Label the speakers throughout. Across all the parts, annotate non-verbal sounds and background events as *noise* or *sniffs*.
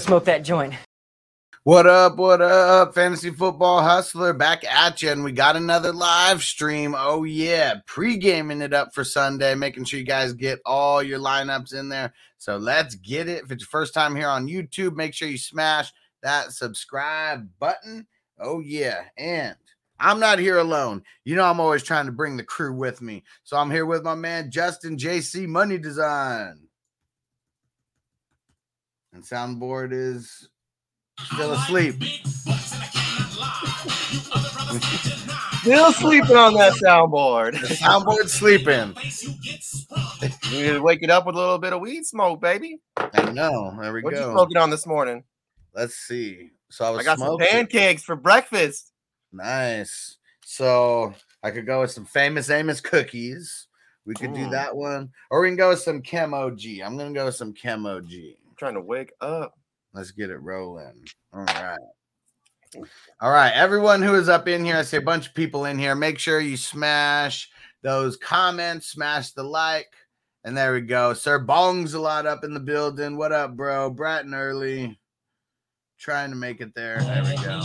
Speaker 1: smoke that joint.
Speaker 2: What up? What up? Fantasy football hustler back at you, and we got another live stream. Oh, yeah, pre gaming it up for Sunday, making sure you guys get all your lineups in there. So let's get it. If it's your first time here on YouTube, make sure you smash that subscribe button. Oh, yeah. And I'm not here alone. You know, I'm always trying to bring the crew with me. So I'm here with my man, Justin JC Money Design. And soundboard is still asleep. *laughs*
Speaker 3: Still sleeping on that soundboard.
Speaker 2: The soundboard's sleeping. *laughs*
Speaker 3: You need to wake it up with a little bit of weed smoke, baby.
Speaker 2: I know. There we go.
Speaker 3: What you smoking on this morning?
Speaker 2: Let's see. So I was
Speaker 3: I got
Speaker 2: smoking.
Speaker 3: some pancakes for breakfast.
Speaker 2: Nice. So I could go with some famous Amos cookies. We could do
Speaker 3: Mm.
Speaker 2: that one, or we can go with some Chem OG. I'm gonna go with some Chem OG.
Speaker 3: Trying to wake up.
Speaker 2: Let's get it rolling. All right. All right. Everyone who is up in here, I see a bunch of people in here. Make sure you smash those comments, smash the like. And there we go. Sir Bong's a lot up in the building. What up, bro? Bratton early. Trying to make it there. There we go.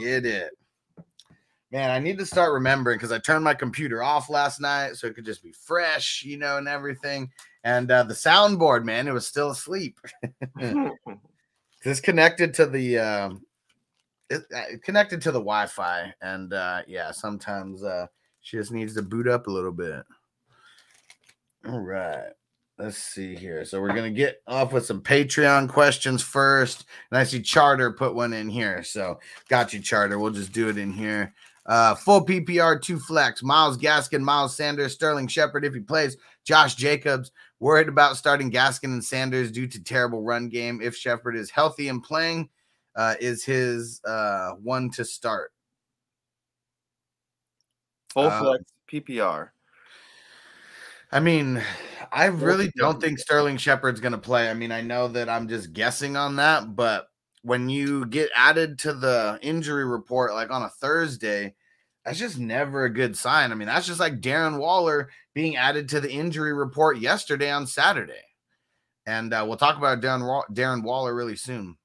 Speaker 2: Get it. Man, I need to start remembering because I turned my computer off last night so it could just be fresh, you know, and everything. And uh, the soundboard, man, it was still asleep. *laughs* *laughs* This connected to the um, it, uh, it connected to the Wi-Fi, and uh, yeah, sometimes uh, she just needs to boot up a little bit. All right, let's see here. So we're gonna get off with some Patreon questions first, and I see Charter put one in here. So got you, Charter. We'll just do it in here. Uh, full PPR, two flex. Myles Gaskin, Miles Sanders, Sterling Shepard if he plays. Josh Jacobs. Worried about starting Gaskin and Sanders due to terrible run game. If Shepard is healthy and playing, uh, is his uh, one to start.
Speaker 3: Full
Speaker 2: Uh,
Speaker 3: flex PPR.
Speaker 2: I mean, I really don't think Sterling Shepard's going to play. I mean, I know that I'm just guessing on that, but when you get added to the injury report like on a Thursday, that's just never a good sign. I mean, that's just like Darren Waller being added to the injury report yesterday on Saturday. And uh, we'll talk about Darren, Darren Waller really soon.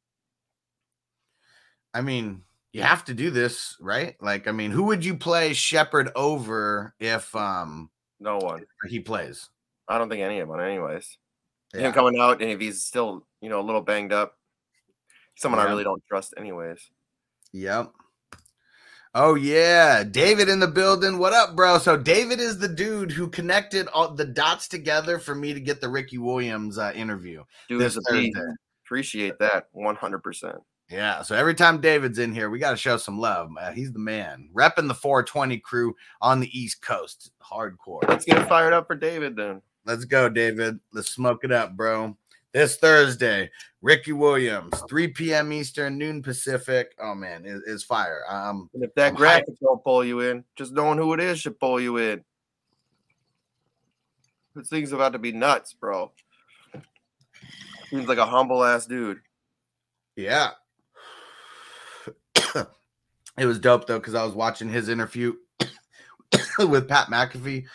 Speaker 2: I mean, you have to do this, right? Like, I mean, who would you play Shepard over if um
Speaker 3: No one.
Speaker 2: he plays?
Speaker 3: I don't think any of them, anyways.
Speaker 2: Yeah.
Speaker 3: Him coming out, and if he's still, you know, a little banged up, someone I really don't trust, anyways.
Speaker 2: Yep. Oh yeah, David in the building. What up, bro? So David is the dude who connected all the dots together for me to get the Ricky Williams uh, interview
Speaker 3: Dude
Speaker 2: this
Speaker 3: Appreciate that 100%.
Speaker 2: Yeah, so every time David's in here, we got to show some love. Man. He's the man, repping the 420 crew on the East Coast, hardcore.
Speaker 3: Let's get it fired up for David then.
Speaker 2: Let's go, David. Let's smoke it up, bro. This Thursday, Ricky Williams, 3 p.m. Eastern, noon Pacific. Oh man, it, it's fire. Um,
Speaker 3: And if that
Speaker 2: I'm hyped.
Speaker 3: graphic don't pull you in, just knowing who it is should pull you in. This thing's about to be nuts, bro. Seems like a humble ass dude.
Speaker 2: Yeah. *coughs* it was dope though because I was watching his interview *coughs* with Pat McAfee.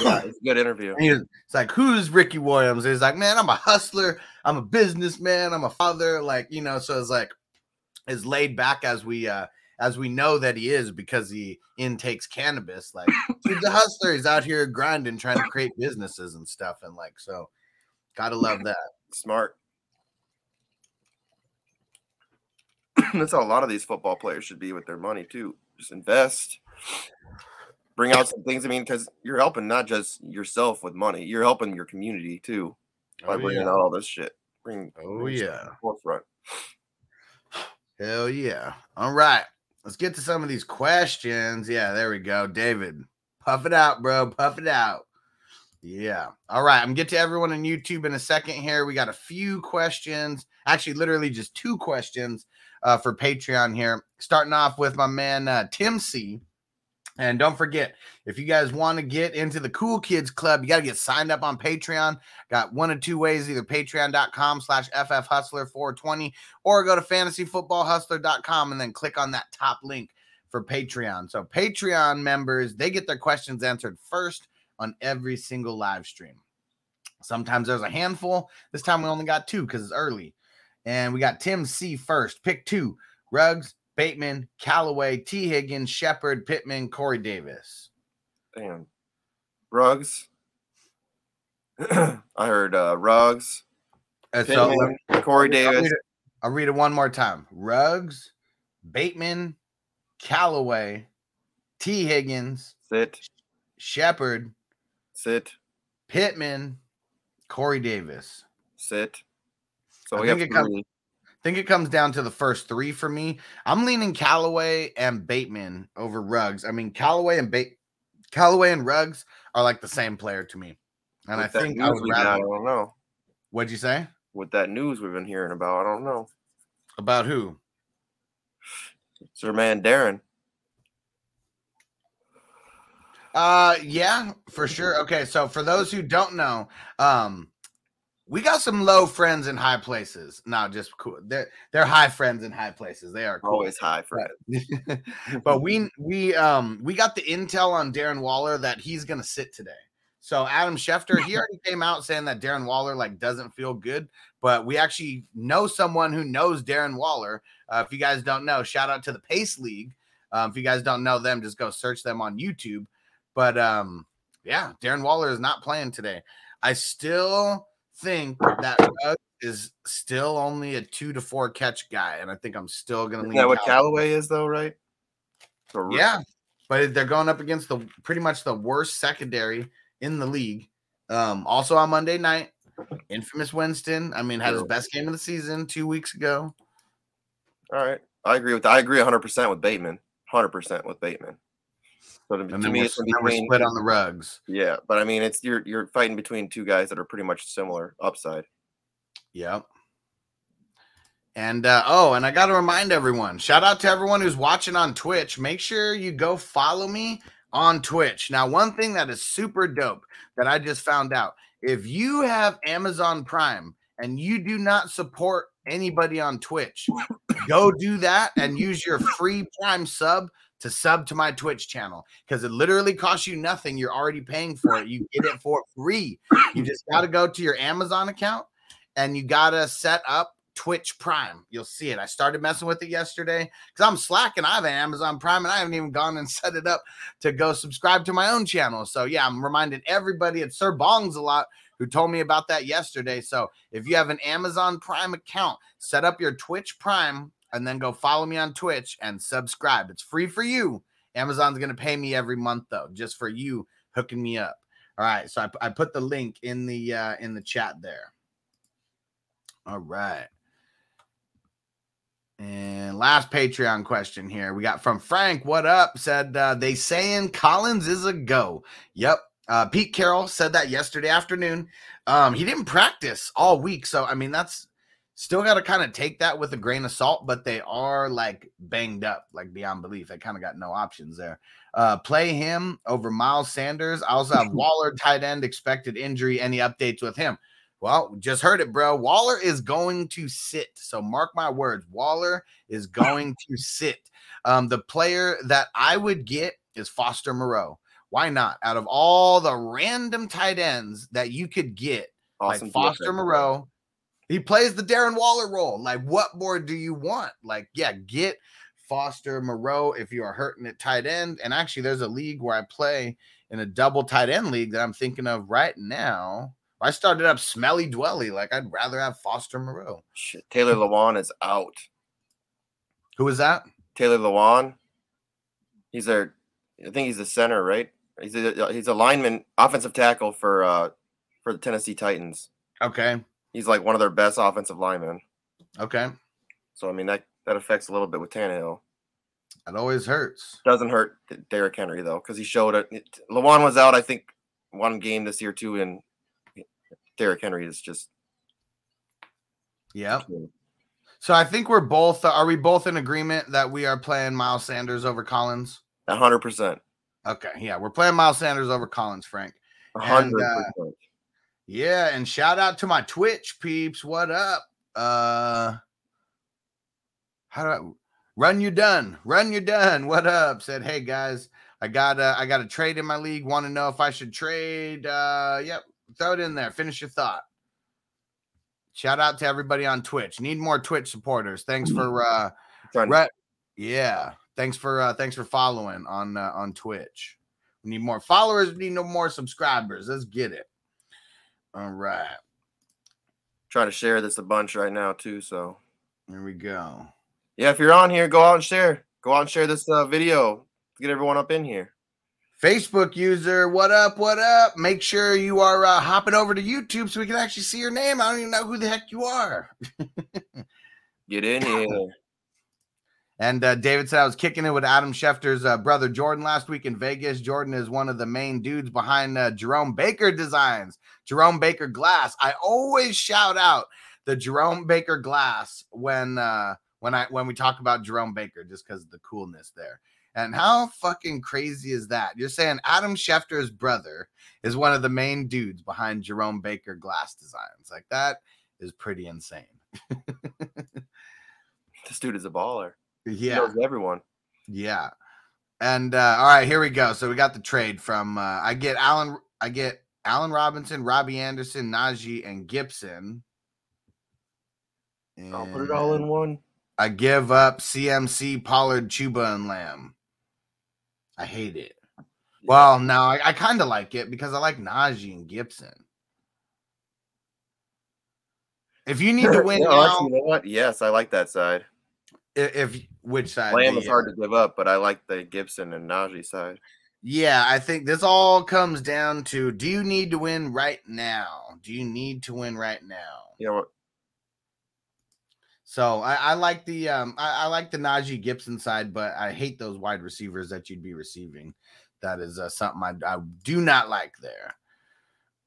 Speaker 2: *laughs*
Speaker 3: Yeah, it's a good interview.
Speaker 2: And it's like, who's Ricky Williams? He's like, man, I'm a hustler. I'm a businessman, I'm a father, like you know, so it's like as laid back as we uh as we know that he is because he intakes cannabis. Like *laughs* he's a hustler, he's out here grinding, trying to create businesses and stuff, and like so, gotta love that.
Speaker 3: Smart. *clears throat* That's how a lot of these football players should be with their money too. Just invest, bring out some things. I mean, because you're helping not just yourself with money, you're helping your community too by
Speaker 2: Oh,
Speaker 3: bringing
Speaker 2: yeah.
Speaker 3: out all this shit. Bring,
Speaker 2: Oh,
Speaker 3: bring
Speaker 2: yeah.
Speaker 3: forefront.
Speaker 2: Hell yeah. All right. Let's get to some of these questions. Yeah, there we go. David, puff it out, bro. Puff it out. Yeah. All right. I'm get to everyone on YouTube in a second here. We got a few questions. Actually, literally just two questions uh, for Patreon here. Starting off with my man uh, Tim C. And don't forget, if you guys want to get into the Cool Kids Club, you got to get signed up on Patreon. Got one of two ways, either patreon.com slash ffhustler420 or go to fantasyfootballhustler.com and then click on that top link for Patreon. So Patreon members, they get their questions answered first on every single live stream. Sometimes there's a handful. This time we only got two because it's early. And we got Tim C first. Pick two. Ruggs, Bateman, Callaway, T. Higgins, Shepard, Pittman, Corey Davis.
Speaker 3: Damn. Ruggs. *clears throat* I heard uh, Ruggs.
Speaker 2: And so
Speaker 3: Pittman, Corey
Speaker 2: I'll
Speaker 3: Davis.
Speaker 2: read, it, I'll read it one more time. Ruggs, Bateman, Callaway, T. Higgins,
Speaker 3: Sit.
Speaker 2: Shepard,
Speaker 3: Sit.
Speaker 2: Pittman, Corey Davis.
Speaker 3: Sit. So
Speaker 2: I
Speaker 3: we have
Speaker 2: think it comes-
Speaker 3: three.
Speaker 2: I think it comes down to the first three for me. I'm leaning Callaway and Bateman over Ruggs. I mean, Callaway and Bate, Callaway and Ruggs are like the same player to me, and
Speaker 3: With
Speaker 2: I think I would
Speaker 3: got, I don't know.
Speaker 2: What'd you say
Speaker 3: With that news we've been hearing about, I don't know.
Speaker 2: about who?
Speaker 3: It's our man Darren.
Speaker 2: Uh yeah, for sure. Okay, so for those who don't know, um we got some low friends in high places. No, just cool. They're they're high friends in high places. They are cool.
Speaker 3: Always high friends. *laughs*
Speaker 2: But, we we um we got the intel on Darren Waller that he's gonna sit today. So Adam Schefter, he already *laughs* came out saying that Darren Waller like doesn't feel good, but we actually know someone who knows Darren Waller. Uh, if you guys don't know, shout out to the Pace League. Um, if you guys don't know them, just go search them on YouTube. But um, yeah, Darren Waller is not playing today. I still think that Ruggs is still only a two to four catch guy, and I think I'm still gonna
Speaker 3: Isn't
Speaker 2: lean.
Speaker 3: that what
Speaker 2: Callaway.
Speaker 3: Is though, right?
Speaker 2: Yeah, but they're going up against the pretty much the worst secondary in the league. Um, also on Monday night, infamous Winston. I mean, had his best game of the season two weeks ago.
Speaker 3: All right. I agree with I agree 100 percent with Bateman. 100 percent with Bateman. So to,
Speaker 2: And
Speaker 3: to me, it's
Speaker 2: we're split on the Ruggs.
Speaker 3: Yeah, but I mean, it's you're you're fighting between two guys that are pretty much similar upside.
Speaker 2: Yep. And uh, oh, and I got to remind everyone shout out to everyone who's watching on Twitch. Make sure you go follow me on Twitch. Now, one thing that is super dope that I just found out if you have Amazon Prime and you do not support anybody on Twitch, go do that and use your free Prime sub to sub to my Twitch channel because it literally costs you nothing. You're already paying for it. You get it for free. You just got to go to your Amazon account and you got to set up Twitch Prime. You'll see it. I started messing with it yesterday because I'm slacking. I have an Amazon Prime and I haven't even gone and *laughs* set it up to go subscribe to my own channel. So, yeah, I'm reminding everybody at Sir Bongs a lot who told me about that yesterday. So, if you have an Amazon Prime account, set up your Twitch Prime and then go follow me on Twitch and subscribe. It's free for you. Amazon's going to pay me every month though, just for you hooking me up. All right, so I, I put the link in the uh, in the chat there. All right. And last Patreon question here we got from Frank. What up? Said uh, they saying Collins is a go. Yep. Uh, Pete Carroll said that yesterday afternoon. Um, he didn't practice all week, so I mean that's still got to kind of take that with a grain of salt. But they are like banged up, like beyond belief. They kind of got no options there. Uh, play him over Miles Sanders. I also have *laughs* Waller tight end expected injury. Any updates with him? Well, just heard it, bro. Waller is going to sit. So mark my words. Waller is *laughs* going to sit. Um, the player that I would get is Foster Moreau. Why not? Out of all the random tight ends that you could get,
Speaker 3: Awesome
Speaker 2: like Foster. Moreau, He plays the Darren Waller role. Like, what more do you want? Like, yeah, get Foster Moreau if you are hurting at tight end. And actually, there's a league where I play in a double tight end league that I'm thinking of right now. I started up Smelly Dwelly. Like, I'd rather have Foster Moreau.
Speaker 3: Shit, Taylor Lewan is out.
Speaker 2: Who is that?
Speaker 3: Taylor Lewan. He's their, I think he's the center, right? He's a he's a lineman, offensive tackle for uh for the Tennessee Titans.
Speaker 2: Okay.
Speaker 3: He's like one of their best offensive linemen.
Speaker 2: Okay.
Speaker 3: So I mean that that affects a little bit with Tannehill.
Speaker 2: It always hurts.
Speaker 3: Doesn't hurt Derrick Henry though, because he showed it. Lewan was out, I think, one game this year too, and Derrick Henry is just
Speaker 2: Yep. So I think we're both. Are we both in agreement that we are playing Miles Sanders over Collins?
Speaker 3: hundred percent.
Speaker 2: Okay. Yeah, we're playing Miles Sanders over Collins, Frank.
Speaker 3: hundred
Speaker 2: uh,
Speaker 3: percent.
Speaker 2: Yeah, and shout out to my Twitch peeps. What up? Uh how do I run you done? Run you done. What up? Said, hey guys, I got a I got a trade in my league. Want to know if I should trade? Uh yep, throw it in there. Finish your thought. Shout out to everybody on Twitch. Need more Twitch supporters. Thanks for uh Re- yeah. Thanks for uh thanks for following on uh, on Twitch. We need more followers, we need no more subscribers. Let's get it. All right.
Speaker 3: trying to share this a bunch right now too. So
Speaker 2: Here we go.
Speaker 3: yeah, if you're on here, go out and share. Go out and share this uh, video. Get everyone up in here.
Speaker 2: Facebook user, what up? What up? Make sure you are uh, hopping over to YouTube so we can actually see your name. I don't even know who the heck you are. *laughs*
Speaker 3: Get in here.
Speaker 2: And uh, David said I was kicking it with Adam Schefter's uh, brother Jordan last week in Vegas. Jordan is one of the main dudes behind uh, Jerome Baker Designs, Jerome Baker Glass. I always shout out the Jerome Baker Glass when uh, when I when we talk about Jerome Baker, just because of the coolness there. And how fucking crazy is that? You're saying Adam Schefter's brother is one of the main dudes behind Jerome Baker Glass Designs. Like that is pretty insane. *laughs*
Speaker 3: This dude is a baller. He
Speaker 2: Yeah.
Speaker 3: knows everyone.
Speaker 2: Yeah. And uh, all right, here we go. So we got the trade from uh, I get Allen, I get Allen Robinson, Robbie Anderson, Najee, and Gibson.
Speaker 3: I'll put it all in one.
Speaker 2: I give up CMC, Pollard, Chuba, and Lamb. I hate it. Well, no, I, I kind of like it because I like Najee and Gibson. If you need to *laughs* win
Speaker 3: Yeah,
Speaker 2: now,
Speaker 3: actually, you know what? Yes, I like that side.
Speaker 2: if, if which side?
Speaker 3: Lamb is hard to give up, but I like the Gibson and Najee side.
Speaker 2: Yeah, I think this all comes down to do you need to win right now? Do you need to win right now?
Speaker 3: Know what?
Speaker 2: So I, I like the um I, I like the Najee Gibson side, but I hate those wide receivers that you'd be receiving. That is uh, something I, I do not like there.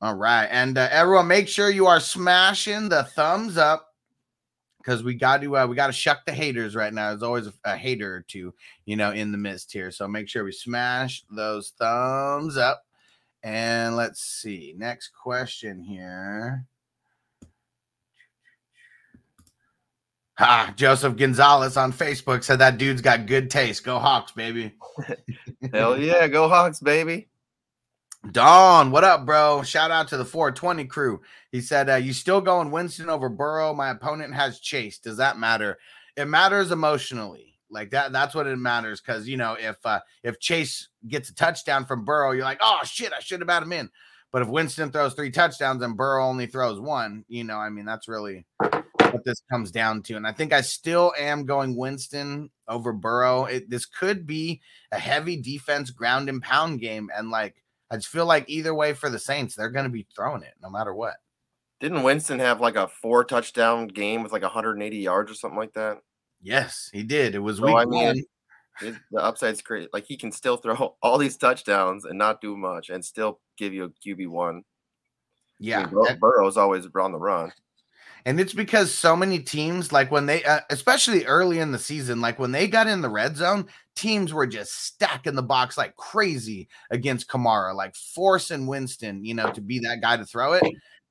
Speaker 2: All right, and uh, everyone, make sure you are smashing the thumbs up because we got to uh, we got to shuck the haters right now. There's always a, a hater or two, you know, in the midst here. So make sure we smash those thumbs up. And let's see. Next question here. Ha, Joseph Gonzalez on Facebook said that dude's got good taste. Go Hawks, baby. *laughs*
Speaker 3: Hell yeah, go Hawks, baby.
Speaker 2: Dawn, what up, bro? Shout out to the 420 crew. He said, uh, You still going Winston over Burrow? My opponent has Chase. Does that matter? It matters emotionally. Like that, that's what it matters. Cause you know, if uh if Chase gets a touchdown from Burrow, you're like, oh shit, I should have had him in. But if Winston throws three touchdowns and Burrow only throws one, you know, I mean, that's really what this comes down to. And I think I still am going Winston over Burrow. It, this could be a heavy defense ground and pound game. And like, I just feel like either way for the Saints, they're going to be throwing it no matter what.
Speaker 3: Didn't Winston have like a four touchdown game with like 180 yards or something like that?
Speaker 2: Yes, he did. It was
Speaker 3: So,
Speaker 2: week
Speaker 3: I mean,
Speaker 2: one.
Speaker 3: His- the upside's great. Like he can still throw *laughs* all these touchdowns and not do much and still give you a QB one.
Speaker 2: Yeah.
Speaker 3: Bur- Burrow's always on the run.
Speaker 2: And it's because so many teams, like when they, uh, especially early in the season, like when they got in the red zone, teams were just stacking the box like crazy against Kamara, like forcing Winston, you know, to be that guy to throw it.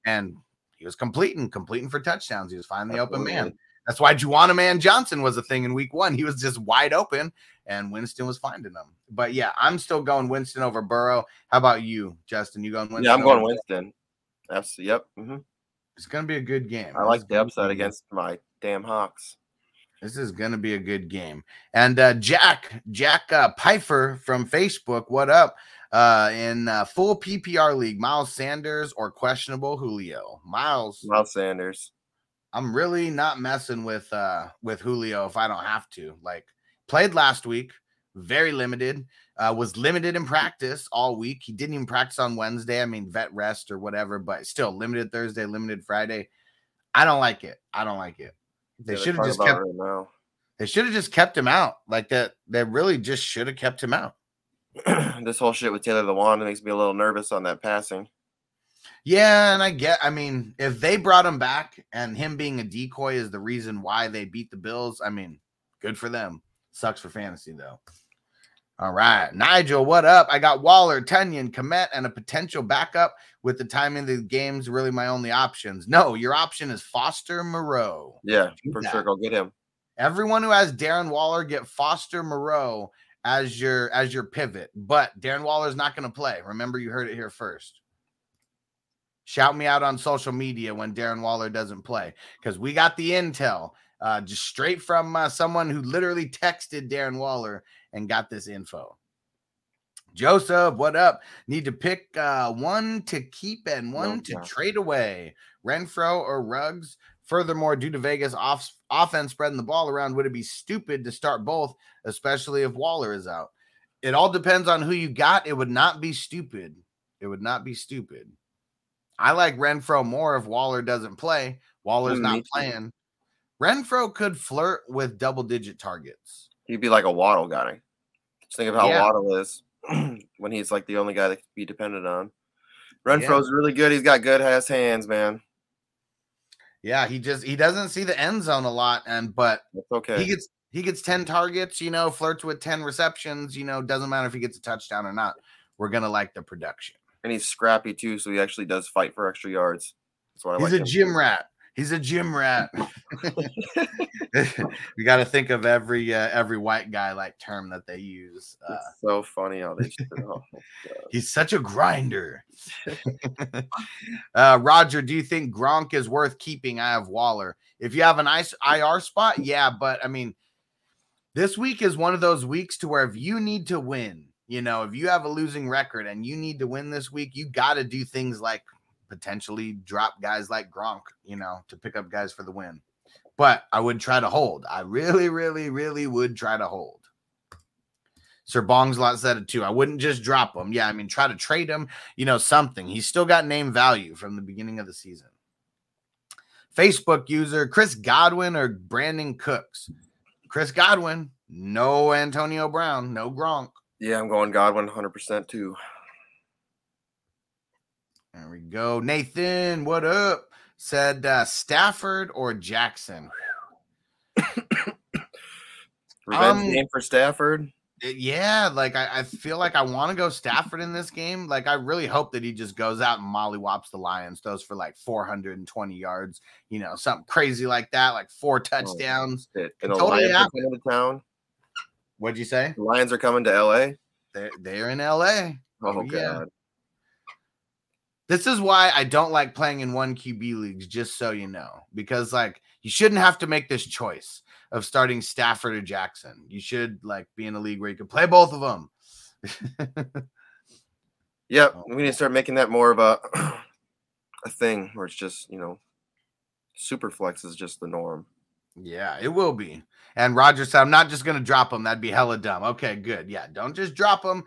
Speaker 2: And he was completing, completing for touchdowns. He was finding the open man. That's why Juana Man Johnson was a thing in week one. He was just wide open and Winston was finding them. But yeah, I'm still going Winston over Burrow. How about you, Justin? You going Winston?
Speaker 3: Yeah, I'm going Winston. Absolutely. Yep. hmm
Speaker 2: It's gonna be a good game.
Speaker 3: I like the upside against my damn Hawks.
Speaker 2: This is gonna be a good game. And uh, Jack Jack uh, Pfeiffer from Facebook, what up? Uh, in uh, full PPR league, Miles Sanders or questionable Julio. Miles,
Speaker 3: Miles Sanders.
Speaker 2: I'm really not messing with uh with Julio if I don't have to. Like played last week, very limited. Uh, was limited in practice all week. He didn't even practice on Wednesday. I mean, vet rest or whatever, but still limited Thursday, limited Friday. I don't like it. I don't like it. They should have just kept.
Speaker 3: right.
Speaker 2: They should have just kept him out. Like that. They really just should have kept him out. *clears throat*
Speaker 3: this whole shit with Taylor Lewan makes me a little nervous on that passing.
Speaker 2: Yeah, and I get. I mean, if they brought him back and him being a decoy is the reason why they beat the Bills, I mean, good for them. Sucks for fantasy though. All right, Nigel, what up? I got Waller, Tonyan, Kmet, and a potential backup. With the timing of the games, really my only options. No, your option is Foster Moreau.
Speaker 3: Yeah,
Speaker 2: Do
Speaker 3: for
Speaker 2: that.
Speaker 3: sure. Go get him.
Speaker 2: Everyone who has Darren Waller get Foster Moreau as your as your pivot, but Darren Waller is not going to play. Remember, you heard it here first. Shout me out on social media when Darren Waller doesn't play because we got the intel uh, just straight from uh, someone who literally texted Darren Waller and got this info. Joseph, what up? Need to pick uh, one to keep and one to
Speaker 3: doubt.
Speaker 2: trade away. Renfrow or Ruggs? Furthermore, due to Vegas off- offense spreading the ball around, would it be stupid to start both, especially if Waller is out? It all depends on who you got. It would not be stupid. It would not be stupid. I like Renfrow more if Waller doesn't play. Waller's
Speaker 3: Mm,
Speaker 2: not playing. Renfrow could flirt with double digit targets.
Speaker 3: He'd be like a Waddle guy. Just think of how
Speaker 2: Yeah.
Speaker 3: Waddle is *clears throat* when he's like the only guy that can be depended on. Renfrow's really good. He's got good ass hands, man.
Speaker 2: Yeah, he just he doesn't see the end zone a lot, and but
Speaker 3: That's okay.
Speaker 2: he gets he gets 10 targets, you know, flirts with 10 receptions, you know, doesn't matter if he gets a touchdown or not. We're gonna like the production.
Speaker 3: and he's scrappy too, so he actually does fight for extra yards. That's what I
Speaker 2: He's
Speaker 3: like.
Speaker 2: a
Speaker 3: him
Speaker 2: gym rat. He's a gym rat. we got to think of every uh, every white guy like term that they use. Uh,
Speaker 3: It's so funny how they. oh,
Speaker 2: he's such a grinder. *laughs* uh, Roger, do you think Gronk is worth keeping? I have Waller. If you have a nice IR spot, yeah, but I mean, this week is one of those weeks to where if you need to win, you know, if you have a losing record and you need to win this week, you got to do things like potentially drop guys like Gronk, you know, to pick up guys for the win. But I would try to hold. I really, really, really would try to hold. Sir Bongslot said it too. I wouldn't just drop him. Yeah, I mean, try to trade him, you know, something. He's still got name value from the beginning of the season. Facebook user Chris Godwin or Brandin Cooks. Chris Godwin, no Antonio Brown, no Gronk.
Speaker 3: Yeah, I'm going Godwin 100% too.
Speaker 2: There we go. Nathan, what up? Said uh, Stafford or Jackson.
Speaker 3: Revenge
Speaker 2: Um,
Speaker 3: game for Stafford.
Speaker 2: Yeah, like I, I feel like I want to go Stafford in this game. Like I really hope that he just goes out and mollywops the Lions, throws for like 420 yards, you know, something crazy like that, like four touchdowns.
Speaker 3: It,
Speaker 2: Could
Speaker 3: and the
Speaker 2: totally happen.
Speaker 3: to town.
Speaker 2: What'd you say?
Speaker 3: The Lions are coming to LA.
Speaker 2: They're, they're in LA.
Speaker 3: Oh,
Speaker 2: Oh, yeah. This is why I don't like playing in one QB leagues, just so you know, because like you shouldn't have to make this choice of starting Stafford or Jackson. You should like be in a league where you can play both of them. *laughs*
Speaker 3: Yep.
Speaker 2: Oh.
Speaker 3: We need to start making that more of a *clears throat* a thing where it's just, you know, super flex is just the norm.
Speaker 2: Yeah, it will be. And Roger said, I'm not just going to drop him. That'd be hella dumb. Okay, good. Yeah, don't just drop him.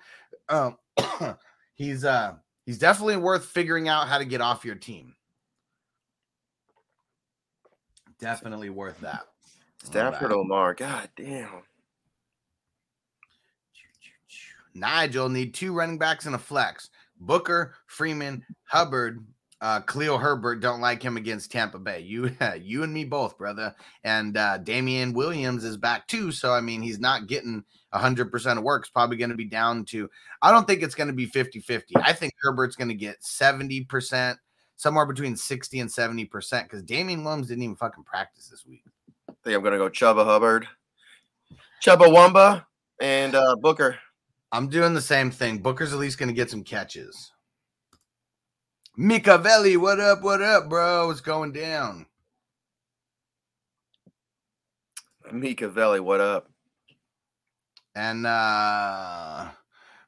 Speaker 2: Um, *coughs* he's uh he's definitely worth figuring out how to get off your team. Definitely worth that.
Speaker 3: Stafford
Speaker 2: Alright.
Speaker 3: Omar. God damn.
Speaker 2: Nigel need two running backs and a flex. Booker, Freeman, Hubbard, uh, Cleo Herbert don't like him against Tampa Bay. You, *laughs* you and me both, brother. And uh, Damien Williams is back too. So I mean, he's not getting hundred percent of work. It's probably going to be down to. I don't think it's going to be 50-50. I think Herbert's going to get seventy percent, somewhere between sixty and seventy percent, because Damien Williams didn't even fucking practice this week.
Speaker 3: I think I'm gonna go Chuba Hubbard. Chuba Wumba and uh Booker.
Speaker 2: I'm doing the same thing. Booker's at least going to get some catches. Mikavelli, what up? What up, bro? What's going down?
Speaker 3: Mika Valley, what up?
Speaker 2: And uh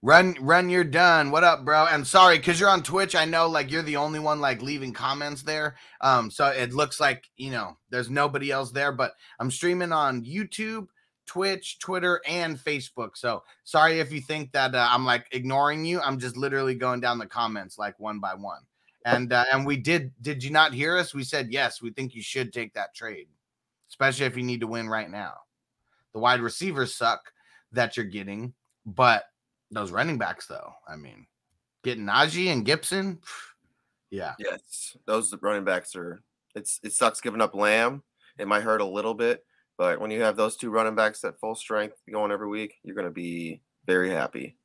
Speaker 2: run run you're done. What up, bro? And sorry, because you're on Twitch. I know like you're the only one like leaving comments there. Um, so it looks like you know there's nobody else there, but I'm streaming on YouTube, Twitch, Twitter, and Facebook. So sorry if you think that uh, I'm like ignoring you. I'm just literally going down the comments like one by one. And uh, and we did did you not hear us? We said yes, we think you should take that trade, especially if you need to win right now. The wide receivers suck that you're getting, but those running backs though, I mean, getting Najee and Gibson, *sighs* yeah.
Speaker 3: Yes, those running backs are. It's it sucks giving up Lamb. It might hurt a little bit, but when you have those two running backs at full strength going every week, you're going to be very happy.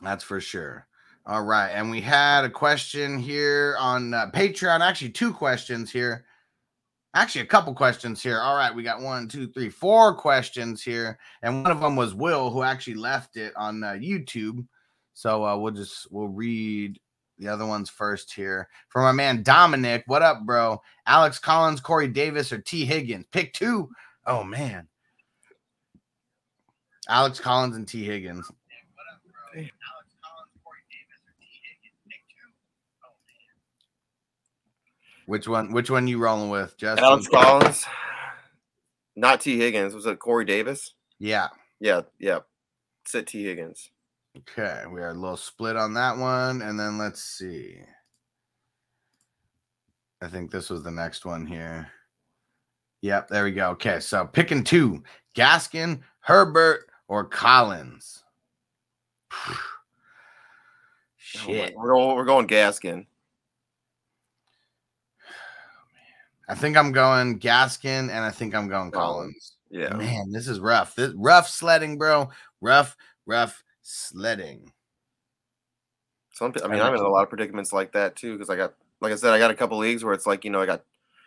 Speaker 2: That's for sure. All right. And we had a question here on uh, Patreon. Actually, two questions here. Actually, a couple questions here. All right. We got one, two, three, four questions here. And one of them was Will, who actually left it on uh, YouTube. So uh, we'll just, we'll read the other ones first here. For my man Dominic, what up, bro? Alex Collins, Corey Davis, or T. Higgins? Pick two. Oh, man. Alex Collins and T. Higgins. Which one? Which one you rolling with, Justin?
Speaker 3: Alex Collins, not T Higgins. Was it Corey Davis?
Speaker 2: Yeah.
Speaker 3: Yeah, yeah. Sit T Higgins.
Speaker 2: Okay, we are a little split on that one, and then let's see. I think this was the next one here. Yep, there we go. Okay, so picking two: Gaskin, Herbert, or Collins. *sighs* Shit.
Speaker 3: we're going. We're going Gaskin.
Speaker 2: I think I'm going Gaskin, and I think I'm going Collins.
Speaker 3: Yeah.
Speaker 2: Man, this is rough. This rough sledding, bro. Rough, rough sledding.
Speaker 3: Some. I mean, I'm in a lot of predicaments like that too because I got, like I said, I got a couple leagues where it's like you know I got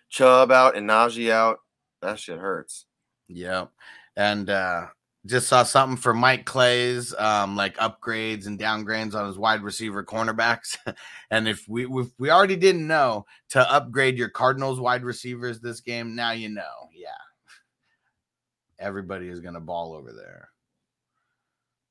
Speaker 3: Chubb out and Najee out. That shit hurts.
Speaker 2: Yep. And uh just saw something for Mike Clay's um like upgrades and downgrades on his wide receiver cornerbacks. *laughs* and if we if we already didn't know to upgrade your Cardinals wide receivers this game, now you know. Yeah. Everybody is gonna ball over there.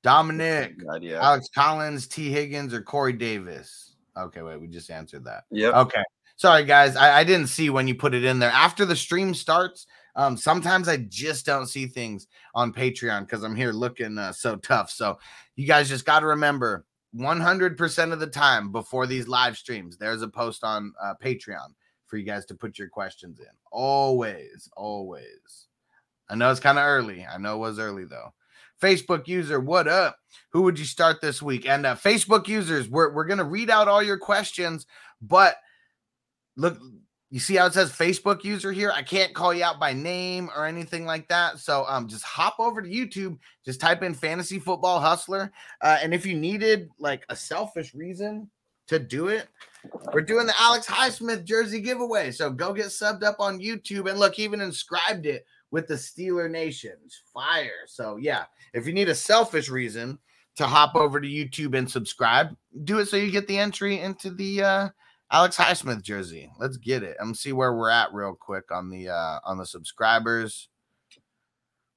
Speaker 2: Dominic. Alex Collins, T. Higgins, or Corey Davis. Okay, wait, we just answered that.
Speaker 3: Yeah.
Speaker 2: Okay. Sorry, guys. I, I didn't see when you put it in there. After the stream starts, um, sometimes I just don't see things on Patreon because I'm here looking uh, so tough. So you guys just got to remember 100% of the time before these live streams, there's a post on uh, Patreon for you guys to put your questions in. Always, always. I know it's kind of early. I know it was early though. Facebook user, what up? Who would you start this week? And uh, Facebook users, we're, we're going to read out all your questions, but look, you see how it says Facebook user here? I can't call you out by name or anything like that. So um, just hop over to YouTube, just type in fantasy football hustler. Uh, and if you needed like a selfish reason to do it, we're doing the Alex Highsmith jersey giveaway. So go get subbed up on YouTube and look, even inscribed it with the Steeler Nations fire. So yeah, if you need a selfish reason to hop over to YouTube and subscribe, do it so you get the entry into the uh Alex Highsmith jersey. Let's get it. I'm see where we're at real quick on the uh on the subscribers.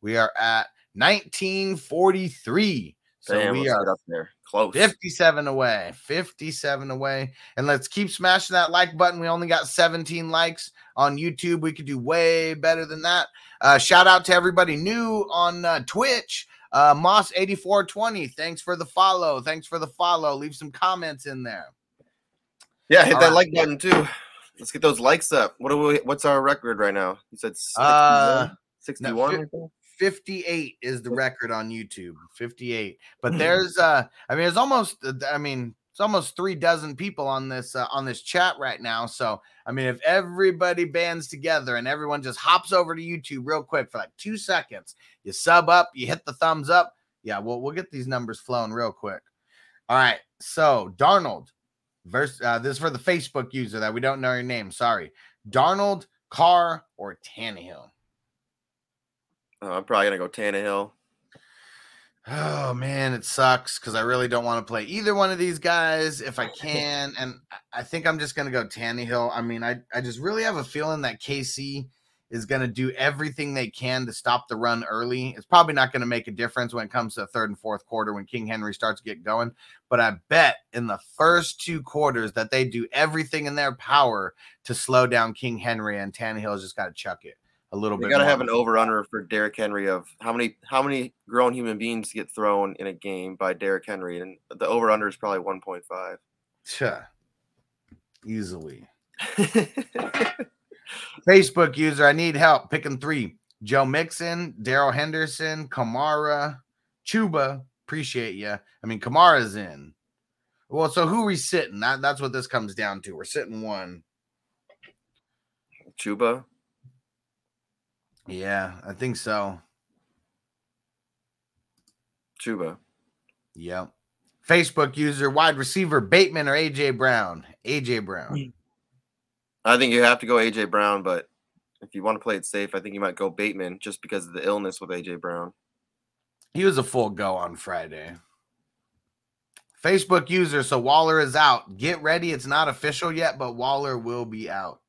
Speaker 2: We are at 1943. So
Speaker 3: Damn,
Speaker 2: we are
Speaker 3: up there. Close.
Speaker 2: 57 away. 57 away. And let's keep smashing that like button. We only got 17 likes on YouTube. We could do way better than that. Uh, shout out to everybody new on uh, Twitch. Uh, Moss8420. Thanks for the follow. Thanks for the follow. Leave some comments in there.
Speaker 3: Yeah, hit
Speaker 2: All
Speaker 3: that
Speaker 2: right.
Speaker 3: like button too. Let's get those likes up. What do we? What's our record right now? You said 61?
Speaker 2: Uh,
Speaker 3: 61?
Speaker 2: fi- 58 is the record on YouTube. 58. But there's uh I mean it's almost uh, I mean it's almost three dozen people on this uh, on this chat right now. So I mean if everybody bands together and everyone just hops over to YouTube real quick for like 2 seconds, you sub up, you hit the thumbs up. Yeah, we'll we'll get these numbers flowing real quick. All right. So, Darnold versus uh, this is for the Facebook user that we don't know your name. Sorry. Darnold, Carr, or Tannehill.
Speaker 3: Oh, I'm probably gonna go Tannehill.
Speaker 2: Oh man, it sucks because I really don't want to play either one of these guys if I *laughs* can. And I- I think I'm just gonna go Tannehill. I mean, I, I just really have a feeling that KC is gonna do everything they can to stop the run early. It's probably not gonna make a difference when it comes to the third and fourth quarter when King Henry starts to get going. But I bet in the first two quarters that they do everything in their power to slow down King Henry and Tannehill's just gotta chuck it a little bit.
Speaker 3: You
Speaker 2: bit.
Speaker 3: gotta have an over under for Derrick Henry of how many how many grown human beings get thrown in a game by Derrick Henry, and the over under is probably one point five.
Speaker 2: Easily. *laughs* Facebook user, I need help picking three. Joe Mixon, Darrell Henderson, Kamara, Chuba. Appreciate you. I mean, Kamara's in. Well, so who we sitting? That, that's what this comes down to. We're sitting one.
Speaker 3: Chuba,
Speaker 2: Yeah, I think so.
Speaker 3: Chuba.
Speaker 2: Yep. Facebook user, wide receiver, Bateman or AJ Brown? AJ Brown. Hmm.
Speaker 3: I think you have to go AJ Brown, but if you want to play it safe, I think you might go Bateman just because of the illness with AJ Brown.
Speaker 2: He was a full go on Friday. Facebook user, so Waller is out. Get ready. It's not official yet, but Waller will be out.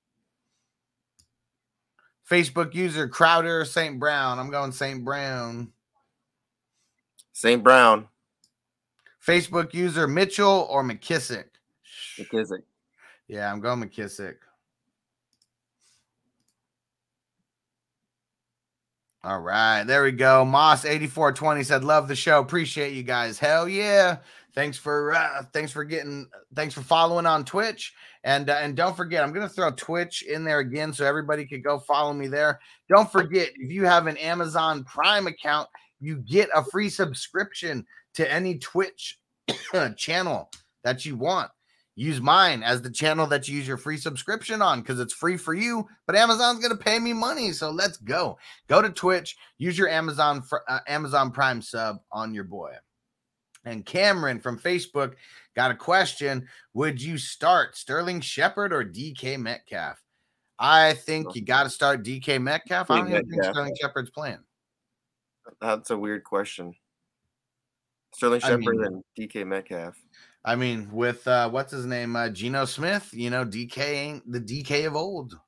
Speaker 2: Facebook user, Crowder, St. Brown. I'm going St. Brown.
Speaker 3: St. Brown,
Speaker 2: Facebook user, Mitchell or McKissic.
Speaker 3: McKissic.
Speaker 2: Yeah, I'm going McKissic. All right, there we go. Moss 8420 said, Love the show. Appreciate you guys. Hell yeah. Thanks for uh thanks for getting thanks for following on Twitch. And uh, and don't forget, I'm gonna throw Twitch in there again so everybody could go follow me there. Don't forget, if you have an Amazon Prime account, you get a free subscription to any Twitch *coughs* channel that you want use mine as the channel that you use your free subscription on because it's free for you but amazon's going to pay me money so let's go. Go to twitch use your amazon fr- uh, amazon prime sub on your boy. And cameron from facebook got a question would you start sterling shepard or dk metcalf? I think you got to start dk metcalf. I don't even think sterling shepard's playing.
Speaker 3: That's a weird question. Sterling
Speaker 2: I
Speaker 3: Shepard
Speaker 2: mean-
Speaker 3: and DK Metcalf.
Speaker 2: I mean with uh what's his name uh geno smith you know dk ain't the dk of old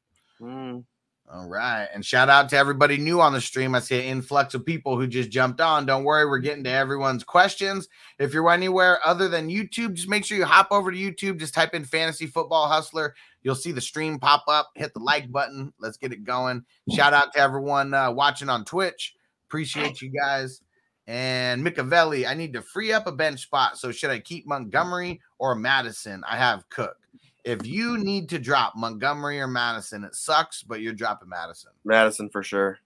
Speaker 3: Mm,
Speaker 2: All right. And shout out to everybody new on the stream. I see an influx of people who just jumped on. Don't worry, we're getting to everyone's questions. If you're anywhere other than YouTube, just make sure you hop over to YouTube. Just type in Fantasy Football Hustler. You'll see the stream pop up. Hit the like button. Let's get it going. Shout out to everyone uh, watching on Twitch. Appreciate you guys. And Micavelli, I need to free up a bench spot. So should I keep Montgomery or Madison? I have Cook. If you need to drop Montgomery or Madison, it sucks, but you're dropping Madison.
Speaker 3: Madison for sure.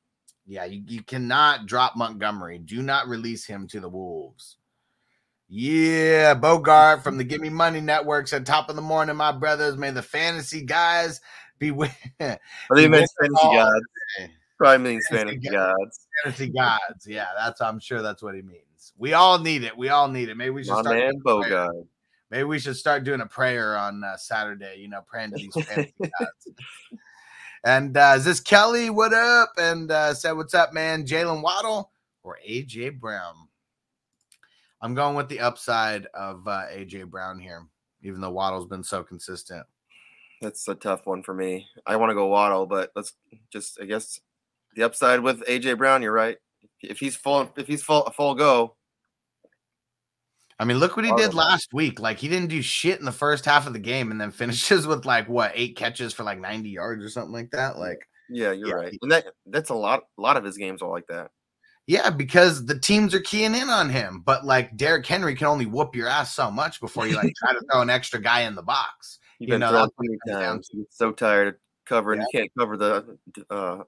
Speaker 2: Yeah, you, you cannot drop Montgomery. Do not release him to the Wolves. Yeah, Bogart from the Give Me Money Network said, Top of the morning, my brothers. May the fantasy guys be with *laughs*
Speaker 3: I think fantasy
Speaker 2: day.
Speaker 3: Probably means
Speaker 2: Fantasy
Speaker 3: fantasy
Speaker 2: gods.
Speaker 3: gods.
Speaker 2: fantasy gods. Yeah, that's I'm sure that's what he means. We all need it. We all need it. Maybe we should
Speaker 3: My
Speaker 2: start
Speaker 3: man
Speaker 2: doing a prayer.
Speaker 3: Bogard.
Speaker 2: Maybe we should start doing a prayer on uh, Saturday, you know, praying to these fantasy *laughs* gods. And uh, is this Kelly? What up? And uh, said, What's up, man? Jaylen Waddle or AJ Brown? I'm going with the upside of uh, AJ Brown here, even though Waddle's been so consistent.
Speaker 3: That's a tough one for me. I want to go Waddle, but let's just I guess the upside with AJ Brown. You're right. If he's full, if he's full, a full go,
Speaker 2: I mean, look what he did last week. Like, he didn't do shit in the first half of the game and then *laughs* finishes with like what eight catches for like 90 yards or something like that. Like,
Speaker 3: yeah, you're
Speaker 2: Yeah,
Speaker 3: right. And that that's a lot. A lot of his games are like that.
Speaker 2: Yeah, because the teams are keying in on him. But like Derrick Henry can only whoop your ass so much before you like try to *laughs* throw an extra guy in the box.
Speaker 3: You've
Speaker 2: You
Speaker 3: been
Speaker 2: know,
Speaker 3: thrown many
Speaker 2: what it comes down
Speaker 3: times. You're so tired of covering.
Speaker 2: Yeah.
Speaker 3: You can't cover the uh,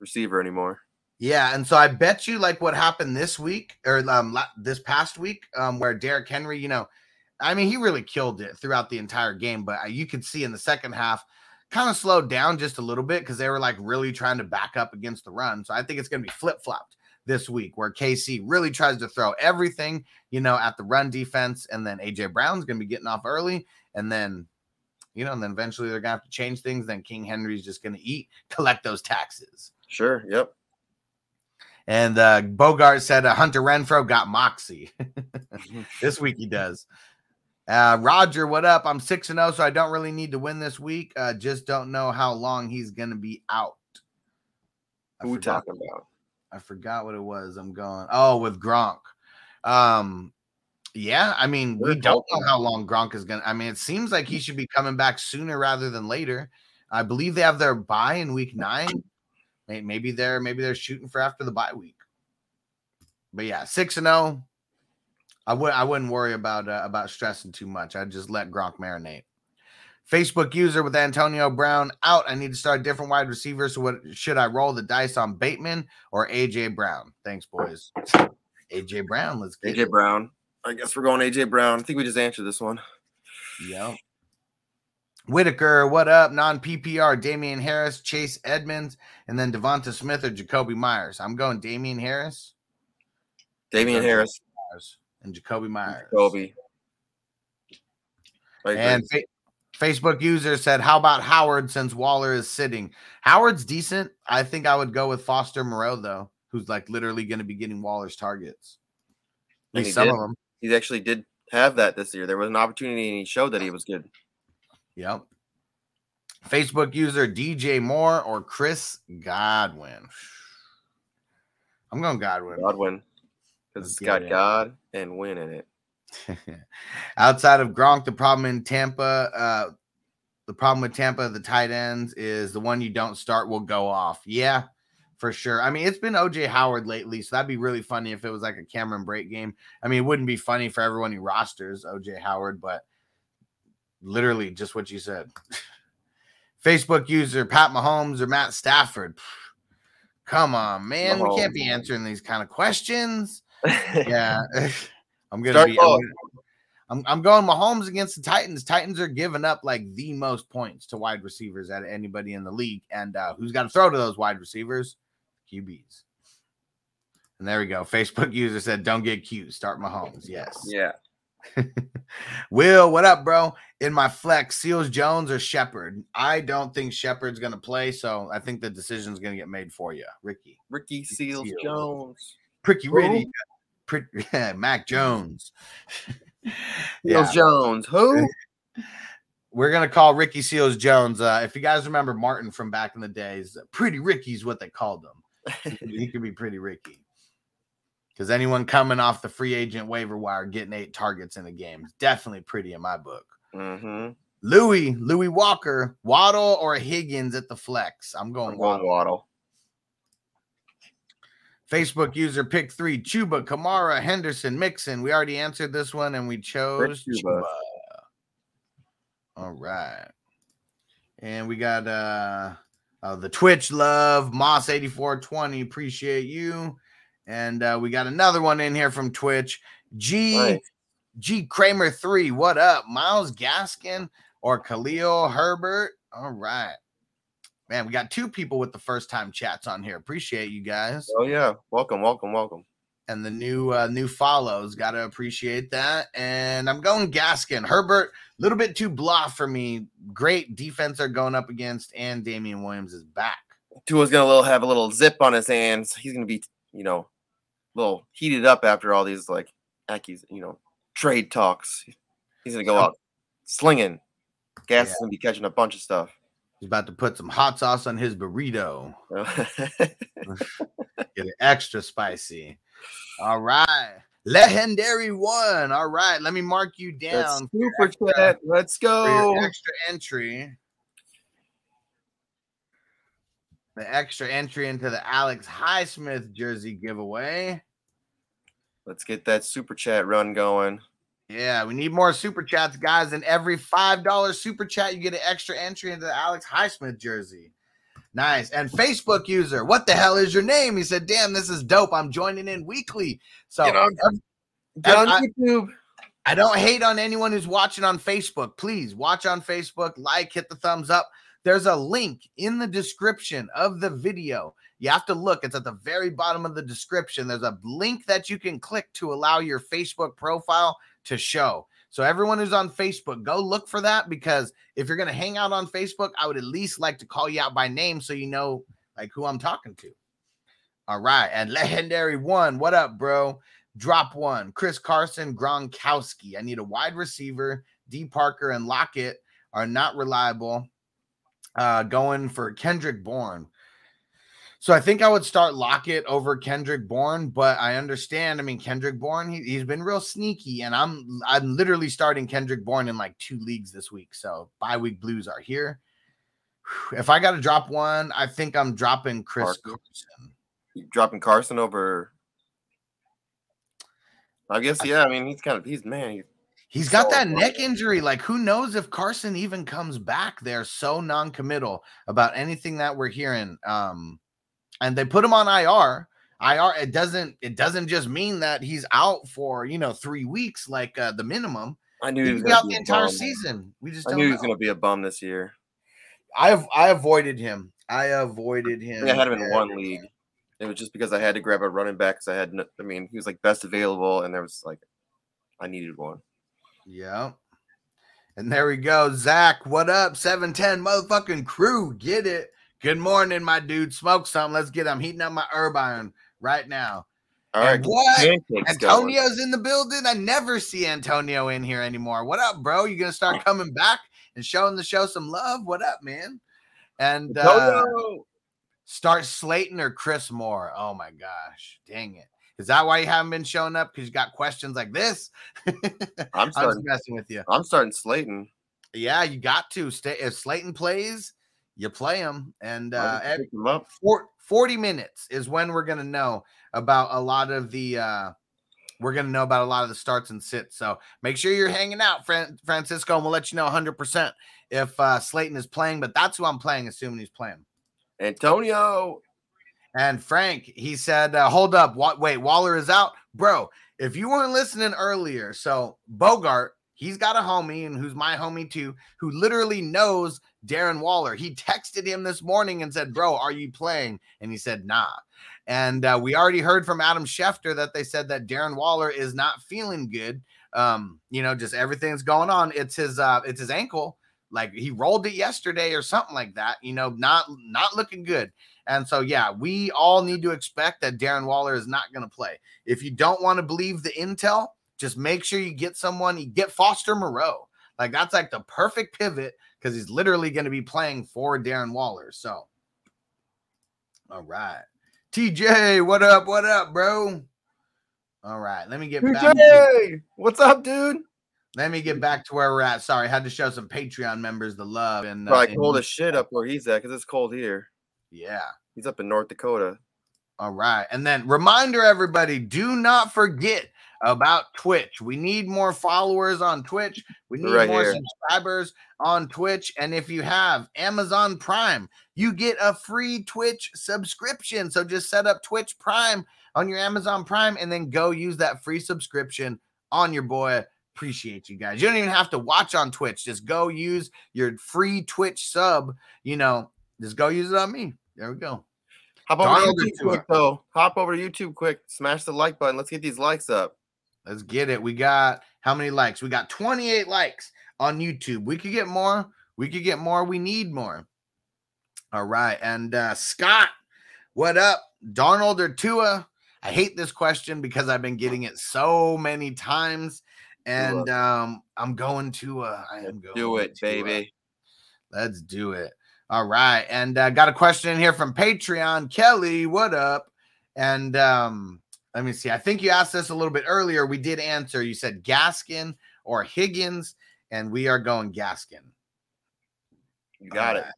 Speaker 3: receiver anymore.
Speaker 2: Yeah, and so I bet you like what happened this week or um this past week, um, where Derrick Henry, you know, I mean, he really killed it throughout the entire game, but uh, you could see in the second half kind of slowed down just a little bit because they were like really trying to back up against the run. So I think it's going to be flip flopped this week where KC really tries to throw everything, you know, at the run defense, and then AJ Brown's going to be getting off early, and then. You know, and then eventually they're gonna have to change things. Then King Henry's just gonna eat, collect those taxes.
Speaker 3: Sure. Yep.
Speaker 2: And uh, Bogart said uh, Hunter Renfrow got moxie. *laughs* this week he does. Uh, Roger, what up? I'm six and zero, so I don't really need to win this week. Uh, just don't know how long he's gonna be out. I
Speaker 3: Who we talking about?
Speaker 2: I forgot what it was. I'm going. Oh, with Gronk. Um, yeah. I mean, we
Speaker 3: We're
Speaker 2: don't know how long Gronk is gonna. I mean, it seems like he should be coming back sooner rather than later. I believe they have their bye in week nine. May- Maybe they're maybe they're shooting for after the bye week. But yeah, six and zero. I would I wouldn't worry about uh, about stressing too much. I'd just let Gronk marinate. Facebook user with Antonio Brown out. I need to start a different wide receiver. So what should I roll the dice on Bateman or AJ Brown? Thanks, boys. AJ Brown, let's get
Speaker 3: AJ
Speaker 2: it.
Speaker 3: Brown. I guess we're going AJ Brown. I think we just answered this one.
Speaker 2: Yep. Whitaker, what up? Non PPR, Damien Harris, Chase Edmonds, and then DeVonta Smith or Jakobi Meyers. I'm going Damien Harris Damien
Speaker 3: Harris,
Speaker 2: Meyers, and Jakobi
Speaker 3: Meyers. I.
Speaker 2: And fa- Facebook user said, How about Howard since Waller is sitting? Howard's decent. I think I would go with Foster Moreau, though, who's like literally going to be getting Waller's targets. At least some
Speaker 3: did.
Speaker 2: of them.
Speaker 3: he actually did have that this year. There was an opportunity and he showed that he was good.
Speaker 2: Yep. Facebook user DJ Moore or Chris Godwin. I'm going Godwin.
Speaker 3: Godwin. Because it's got
Speaker 2: it.
Speaker 3: God and win in it. *laughs*
Speaker 2: Outside of Gronk, the problem in Tampa, uh, the problem with Tampa, the tight ends, is the one you don't start will go off. Yeah, for sure. I mean, it's been OJ Howard lately, so that'd be really funny if it was like a Cameron Brate game. I mean, it wouldn't be funny for everyone who rosters OJ Howard, but literally just what you said. *laughs* Facebook user Pat Mahomes or Matt Stafford. *sighs* Come on, man. We can't be answering these kind of questions. *laughs* Yeah. *laughs* I'm gonna
Speaker 3: Start
Speaker 2: be I'm, I'm, I'm going Mahomes against the Titans. Titans are giving up like the most points to wide receivers out of anybody in the league. And uh, who's got to throw to those wide receivers? QBs. And there we go. Facebook user said, "Don't get cute. Start Mahomes." Yes.
Speaker 3: yeah. *laughs*
Speaker 2: Will, what up, bro? In my flex, Seals Jones or Shepard? I don't think Shepard's gonna play, so I think the decision's gonna get made for you, Ricky.
Speaker 3: Ricky Seals
Speaker 2: Seals.
Speaker 3: Jones.
Speaker 2: Pretty
Speaker 3: Who?
Speaker 2: ready. Pretty, *laughs* Mac Jones. *laughs*
Speaker 3: Seals Jones. Who?
Speaker 2: We're gonna call Ricky Seals Jones. Uh, if you guys remember Martin from back in the days, Pretty Ricky's what they called him. He could, he could be Pretty Ricky. Because anyone coming off the free agent waiver wire getting eight targets in a game is definitely pretty in my book.
Speaker 3: Mm-hmm.
Speaker 2: Louis, Louis Walker, Waddle or Higgins at the flex. I'm going
Speaker 3: I'm
Speaker 2: Waddle.
Speaker 3: Waddle.
Speaker 2: Facebook user pick three: Chuba, Kamara, Henderson, Mixon. We already answered this one, and we chose
Speaker 3: Chuba.
Speaker 2: Chuba. All right, and we got uh, uh the Twitch love Moss eighty four twenty. Appreciate you, and uh, we got another one in here from Twitch. G
Speaker 3: Nice.
Speaker 2: G Kramer three. What up, Myles Gaskin or Khalil Herbert? All right. Man, we got two people with the first time chats on here. Appreciate you guys
Speaker 3: Oh yeah. Welcome, welcome, welcome.
Speaker 2: and the new uh, new follows. Got to appreciate that. And I'm going Gaskin. Herbert, a little bit too blah for me. Great defense they're going up against, and Damien Williams is back.
Speaker 3: Tua's gonna little have a little zip on his hands. He's gonna be, you know, little heated up after all these like accus, you know, trade talks. He's gonna go out slinging. Gas is gonna be catching a bunch of stuff.
Speaker 2: He's about to put some hot sauce on his burrito.
Speaker 3: That's *laughs*
Speaker 2: Get it extra spicy. All right. Legendary one. All right. Let me mark you down your
Speaker 3: super chat. Let's go.
Speaker 2: extra entry. The extra entry into the Alex Highsmith jersey giveaway.
Speaker 3: Let's get that super chat run going.
Speaker 2: Yeah, we need more super chats, guys. And every $5 super chat, you get an extra entry into the Alex Highsmith jersey. Nice. And Facebook user, what the hell is your name? He said, Damn, this is dope. I'm joining in weekly. So
Speaker 3: Get on,
Speaker 2: ev-
Speaker 3: get on
Speaker 2: I-
Speaker 3: YouTube.
Speaker 2: I don't hate on anyone who's watching on Facebook. Please watch on Facebook, like, hit the thumbs up. There's a link in the description of the video. You have to look, it's at the very bottom of the description. There's a link that you can click to allow your Facebook profile to show. So, everyone who's on Facebook, go look for that because if you're going to hang out on Facebook, I would at least like to call you out by name so you know like who I'm talking to. All right. And *laughs* legendary one. What up, bro? Drop one. Chris Carson, Gronkowski. I need a wide receiver. D. Parker and Lockett are not reliable. Uh, going for Kendrick Bourne. So I think I would start Lockett over Kendrick Bourne, but I understand. I mean, Kendrick Bourne, he, he's been real sneaky, and I'm I'm literally starting Kendrick Bourne in like two leagues this week. So bye week blues are here. If I got to drop one, I think I'm dropping Chris
Speaker 3: Parker.
Speaker 2: Carson.
Speaker 3: You dropping Carson over. I guess yeah. I mean, he's kind of he's man. He's,
Speaker 2: He's got that
Speaker 3: Solid
Speaker 2: neck injury. Like, who knows if Carson even comes back? They're so non-committal about anything that we're hearing. Um, and they put him on IR. IR. It doesn't. It doesn't just mean that he's out for you know three weeks, like uh, the minimum.
Speaker 3: I knew
Speaker 2: He
Speaker 3: was
Speaker 2: out
Speaker 3: be
Speaker 2: the entire
Speaker 3: bum.
Speaker 2: season. We just
Speaker 3: I knew he was gonna be a bum this year.
Speaker 2: I I avoided him. I avoided him.
Speaker 3: I had him in one league. It was just because I had to grab a running back because I had. No, I mean, he was like best available, and there was like, I needed one.
Speaker 2: Yeah. And there we go. Zach, what up? 710 motherfucking crew. Get it. Good morning, my dude. Smoke some. Let's get I'm heating up my herb iron right now.
Speaker 3: All right,
Speaker 2: And what?
Speaker 3: pancakes going.
Speaker 2: Antonio's in the building. I never see Antonio in here anymore. What up, bro? You gonna start coming back and showing the show some love? What up, man? And uh, start Slayton or Chris Moore. Oh my gosh, dang it! Is that why you haven't been showing up? Because you got questions like this? *laughs*
Speaker 3: I'm
Speaker 2: I'm
Speaker 3: starting.
Speaker 2: messing with you.
Speaker 3: I'm starting Slayton.
Speaker 2: Yeah, you got to stay. If Slayton plays, you play him. And uh, at
Speaker 3: pick him up.
Speaker 2: four, 40 minutes is when we're going to know about a lot of the. Uh, we're going to know about a lot of the starts and sits. So make sure you're hanging out, Fran- Francisco, and we'll let you know 100% if uh, Slayton is playing. But that's who I'm playing, assuming he's playing.
Speaker 3: Antonio.
Speaker 2: And Frank, he said, uh, hold up. What, wait, Waller is out? Bro, if you weren't listening earlier, so Bogart, he's got a homie and who's my homie too, who literally knows Darren Waller. He texted him this morning and said, Bro, are you playing? And he said, Nah. And uh, we already heard from Adam Schefter that they said that Darren Waller is not feeling good. Um, you know, just everything's going on. It's his uh it's his ankle. Like he rolled it yesterday or something like that, you know, not not looking good. And so, yeah, we all need to expect that Darren Waller is not going to play. If you don't want to believe the intel, just make sure you get someone, you get Foster Moreau. Like that's like the perfect pivot because he's literally going to be playing for Darren Waller. So, all right. TJ, what up? What up, bro? All right, let me get back. To,
Speaker 3: TJ, what's up, dude?
Speaker 2: let me get back to where we're at. Sorry, had to show some Patreon members the love and uh,
Speaker 3: Probably
Speaker 2: and-
Speaker 3: cold as shit up where he's at because it's cold here.
Speaker 2: yeah.
Speaker 3: He's up in North Dakota.
Speaker 2: All right. And then reminder everybody, do not forget about Twitch. We need more followers on Twitch. We need
Speaker 3: Right
Speaker 2: more
Speaker 3: here.
Speaker 2: subscribers on Twitch. And if you have Amazon Prime, you get a free Twitch subscription. So just set up Twitch Prime on your Amazon Prime and then go use that free subscription on your boy. Appreciate you guys. You don't even have to watch on Twitch. Just go use your free Twitch sub. You know, just go use it on me. There we go.
Speaker 3: Hop over to YouTube quick though. Hop over to YouTube quick. Smash the like button. Let's get these likes up.
Speaker 2: Let's get it. We got how many likes? We got 28 likes on YouTube. We could get more. We could get more. We need more. All right. And uh Scott, what up? Darnold or Tua? I hate this question because I've been getting it so many times. And um I'm going to uh I am going
Speaker 3: Do it, baby.
Speaker 2: Let's do it. All right. And uh, got a question in here from Patreon. Kelly, what up? And um, let me see. I think you asked this a little bit earlier. We did answer. You said Gaskin or Higgins, and we are going Gaskin.
Speaker 3: You got
Speaker 2: All
Speaker 3: it.
Speaker 2: right.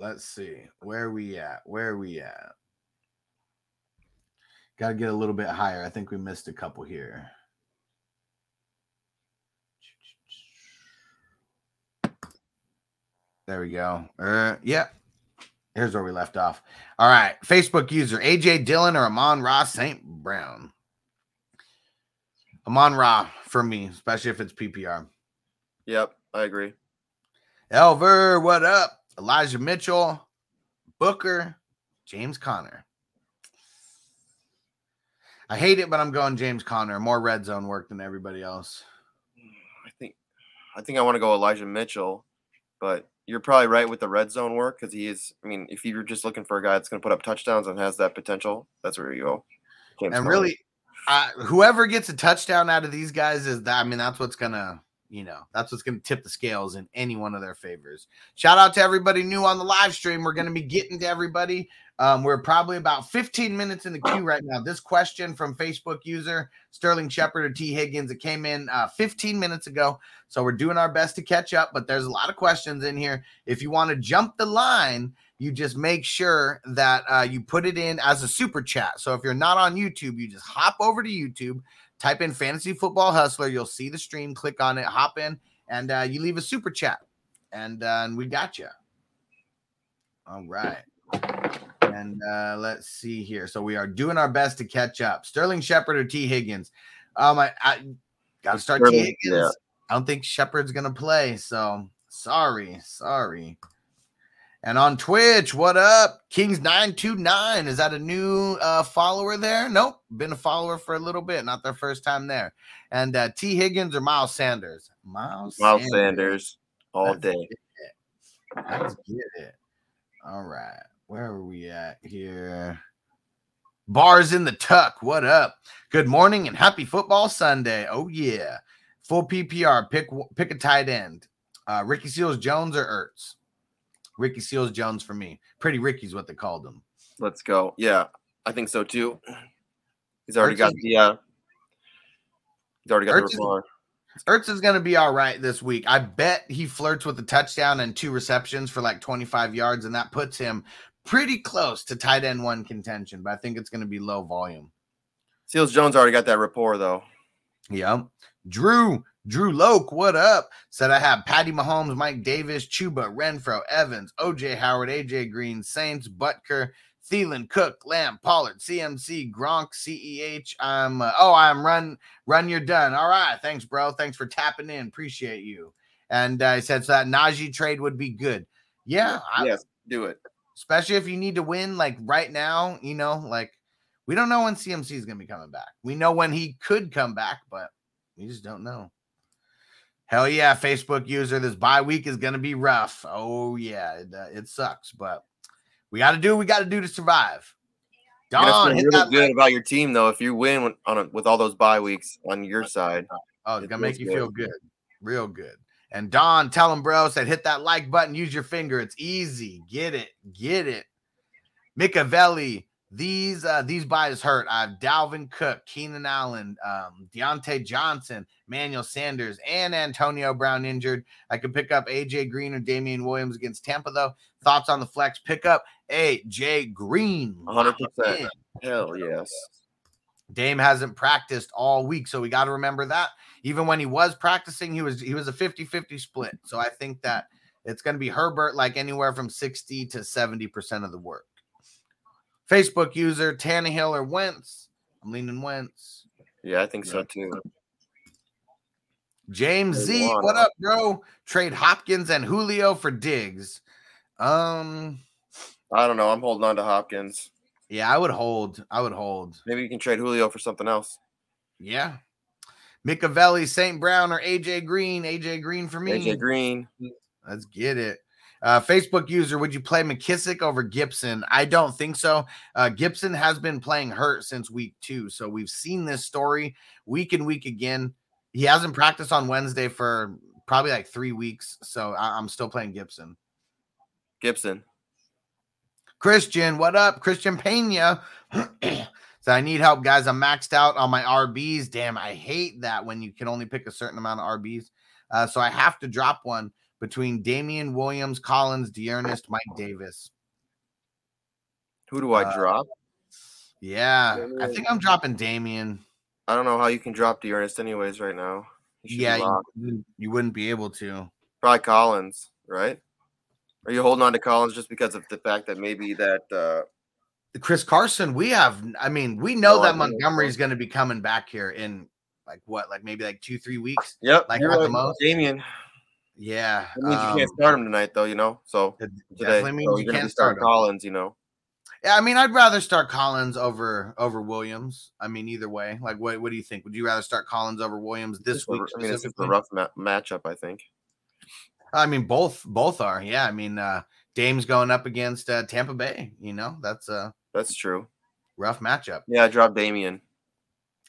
Speaker 2: Let's see. Where we at? Where we at? Got to get a little bit higher. I think we missed a couple here. There we go. Uh, yeah. Here's where we left off. All right. Facebook user AJ Dillon or Amon Ra St. Brown. Amon Ra for me, especially if it's PPR.
Speaker 3: Yep, I agree.
Speaker 2: Elver, what up? Elijah Mitchell, Booker, James Conner. I hate it, but I'm going James Conner. More red zone work than everybody else.
Speaker 3: I think I think I want to go Elijah Mitchell, but you're probably right with the red zone work because he is. I mean, if you're just looking for a guy that's going to put up touchdowns and has that potential, that's where you go. James
Speaker 2: and
Speaker 3: Conner.
Speaker 2: really, uh, whoever gets a touchdown out of these guys is that. I mean, that's what's gonna, you know, that's what's gonna tip the scales in any one of their favors. Shout out to everybody new on the live stream. We're gonna be getting to everybody. Um, we're probably about 15 minutes in the queue right now. This question from Facebook user Sterling Shepard or T. Higgins, it came in uh, 15 minutes ago. So we're doing our best to catch up, but there's a lot of questions in here. If you want to jump the line, you just make sure that uh, you put it in as a super chat. So if you're not on YouTube, you just hop over to YouTube, type in Fantasy Football Hustler. You'll see the stream, click on it, hop in, and uh, you leave a super chat, and uh, and we got you. All right. And uh, let's see here. So we are doing our best to catch up. Sterling Shepard or T. Higgins? Um, I, I got to start T. Higgins.
Speaker 3: yeah.
Speaker 2: I don't think Shepard's gonna play. So sorry, sorry. And on Twitch, what up? Kings929. Is that a new uh, follower there? Nope. Been a follower for a little bit, not their first time there. And uh, T. Higgins or Miles Sanders? Miles,
Speaker 3: Miles Sanders all
Speaker 2: Let's
Speaker 3: day.
Speaker 2: Let's get it. All right. Where are we at here? Bars in the tuck. What up? Good morning and happy football Sunday. Oh yeah. Full PPR. Pick pick a tight end. Uh, Ricky Seals Jones or Ertz? Ricky Seals Jones for me. Pretty Ricky's what they called him.
Speaker 3: Let's go. Yeah, I think so too. He's already
Speaker 2: Ertz
Speaker 3: got
Speaker 2: is-
Speaker 3: the. Uh, he's already got
Speaker 2: Ertz
Speaker 3: the rapport.
Speaker 2: Ertz is going to be all right this week. I bet he flirts with a touchdown and two receptions for like 25 yards, and that puts him pretty close to tight end one contention. But I think it's going to be low volume.
Speaker 3: Seals Jones already got that rapport though.
Speaker 2: Yep. Drew, Drew Loke, what up? Said I have Patty Mahomes, Mike Davis, Chuba, Renfrow, Evans, OJ Howard, AJ Green, Saints, Butker, Thielen, Cook, Lamb, Pollard, CMC, Gronk, CEH. I'm uh, oh, I'm run, run. You're done. All right, thanks, bro. Thanks for tapping in. Appreciate you. And uh, I said so that Najee trade would be good. Yeah, I,
Speaker 3: yes, do it.
Speaker 2: Especially if you need to win like right now. You know, like we don't know when CMC is going to be coming back. We know when he could come back, but we just don't know. Hell yeah, Facebook user, this bye week is going to be rough. Oh yeah, it, uh, it sucks, but we got to do what we got to do to survive. Don, hit
Speaker 3: really good
Speaker 2: like-
Speaker 3: about your team though if you win with- on a, with all those bye weeks on your side.
Speaker 2: Oh, it's
Speaker 3: It
Speaker 2: gonna make you
Speaker 3: good.
Speaker 2: feel good, real good. And Don, tell him, bro, said hit that like button, use your finger. It's easy. Get it, get it. Micavelli, these uh these buys hurt. I have Dalvin Cook, Keenan Allen, um, Diontae Johnson, Manuel Sanders, and Antonio Brown injured. I could pick up AJ Green or Damien Williams against Tampa, though. Thoughts on the flex? pickup? AJ Green.
Speaker 3: 100%. Hell yes.
Speaker 2: Dame hasn't practiced all week, so we got to remember that. Even when he was practicing, he was he was a 50-50 split. So I think that it's going to be Herbert like anywhere from 60 to 70% of the work. Facebook user Tannehill or Wentz. I'm leaning Wentz.
Speaker 3: Yeah, I think so too.
Speaker 2: James Z, what up, bro? Trade Hopkins and Julio for Diggs. Um,
Speaker 3: I don't know. I'm holding on to Hopkins.
Speaker 2: yeah, I would hold. I would hold.
Speaker 3: Maybe you can trade Julio for something else.
Speaker 2: Yeah. Micavelli, St. Brown, or AJ Green. AJ Green for me.
Speaker 3: AJ Green.
Speaker 2: Let's get it. Uh, Facebook user, would you play McKissic over Gibson? I don't think so. Uh, Gibson has been playing hurt since week two. So we've seen this story week and week again. He hasn't practiced on Wednesday for probably like three weeks. So I- I'm still playing Gibson.
Speaker 3: Gibson.
Speaker 2: Christian, what up? Christian Pena. *clears throat* so I need help, guys. I'm maxed out on my RBs. Damn, I hate that when you can only pick a certain amount of RBs. Uh, so I have to drop one between Damien Williams, Collins, D'Ernest, Mike Davis.
Speaker 3: Who do I
Speaker 2: Uh,
Speaker 3: drop?
Speaker 2: Yeah, I think I'm dropping Damien.
Speaker 3: I don't know how you can drop D'Ernest anyways right now.
Speaker 2: Yeah, you, wouldn't- you wouldn't be able to.
Speaker 3: Probably Collins, right? Are you holding on to Collins just because of the fact that maybe that uh
Speaker 2: Chris Carson, we have, I mean, we know
Speaker 3: No,
Speaker 2: that
Speaker 3: I know.
Speaker 2: Montgomery's going to be coming back here in like what, like maybe like two, three weeks.
Speaker 3: Yep,
Speaker 2: Like at the most?
Speaker 3: Damien.
Speaker 2: Yeah.
Speaker 3: That means
Speaker 2: um,
Speaker 3: you can't start him tonight though, you know. So
Speaker 2: it
Speaker 3: today.
Speaker 2: definitely means
Speaker 3: so
Speaker 2: you can't start.
Speaker 3: Collins, you know.
Speaker 2: Yeah, I mean, I'd rather start Collins over over Williams. I mean, either way. Like, what what do you think? Would you rather start Collins over Williams this
Speaker 3: It's a-
Speaker 2: week?
Speaker 3: I mean, it's a rough ma- matchup, I think.
Speaker 2: I mean, both both are. Yeah, I mean, uh Dame's going up against uh, Tampa Bay. You know, that's a
Speaker 3: That's true.
Speaker 2: rough matchup.
Speaker 3: Yeah, I dropped Damien.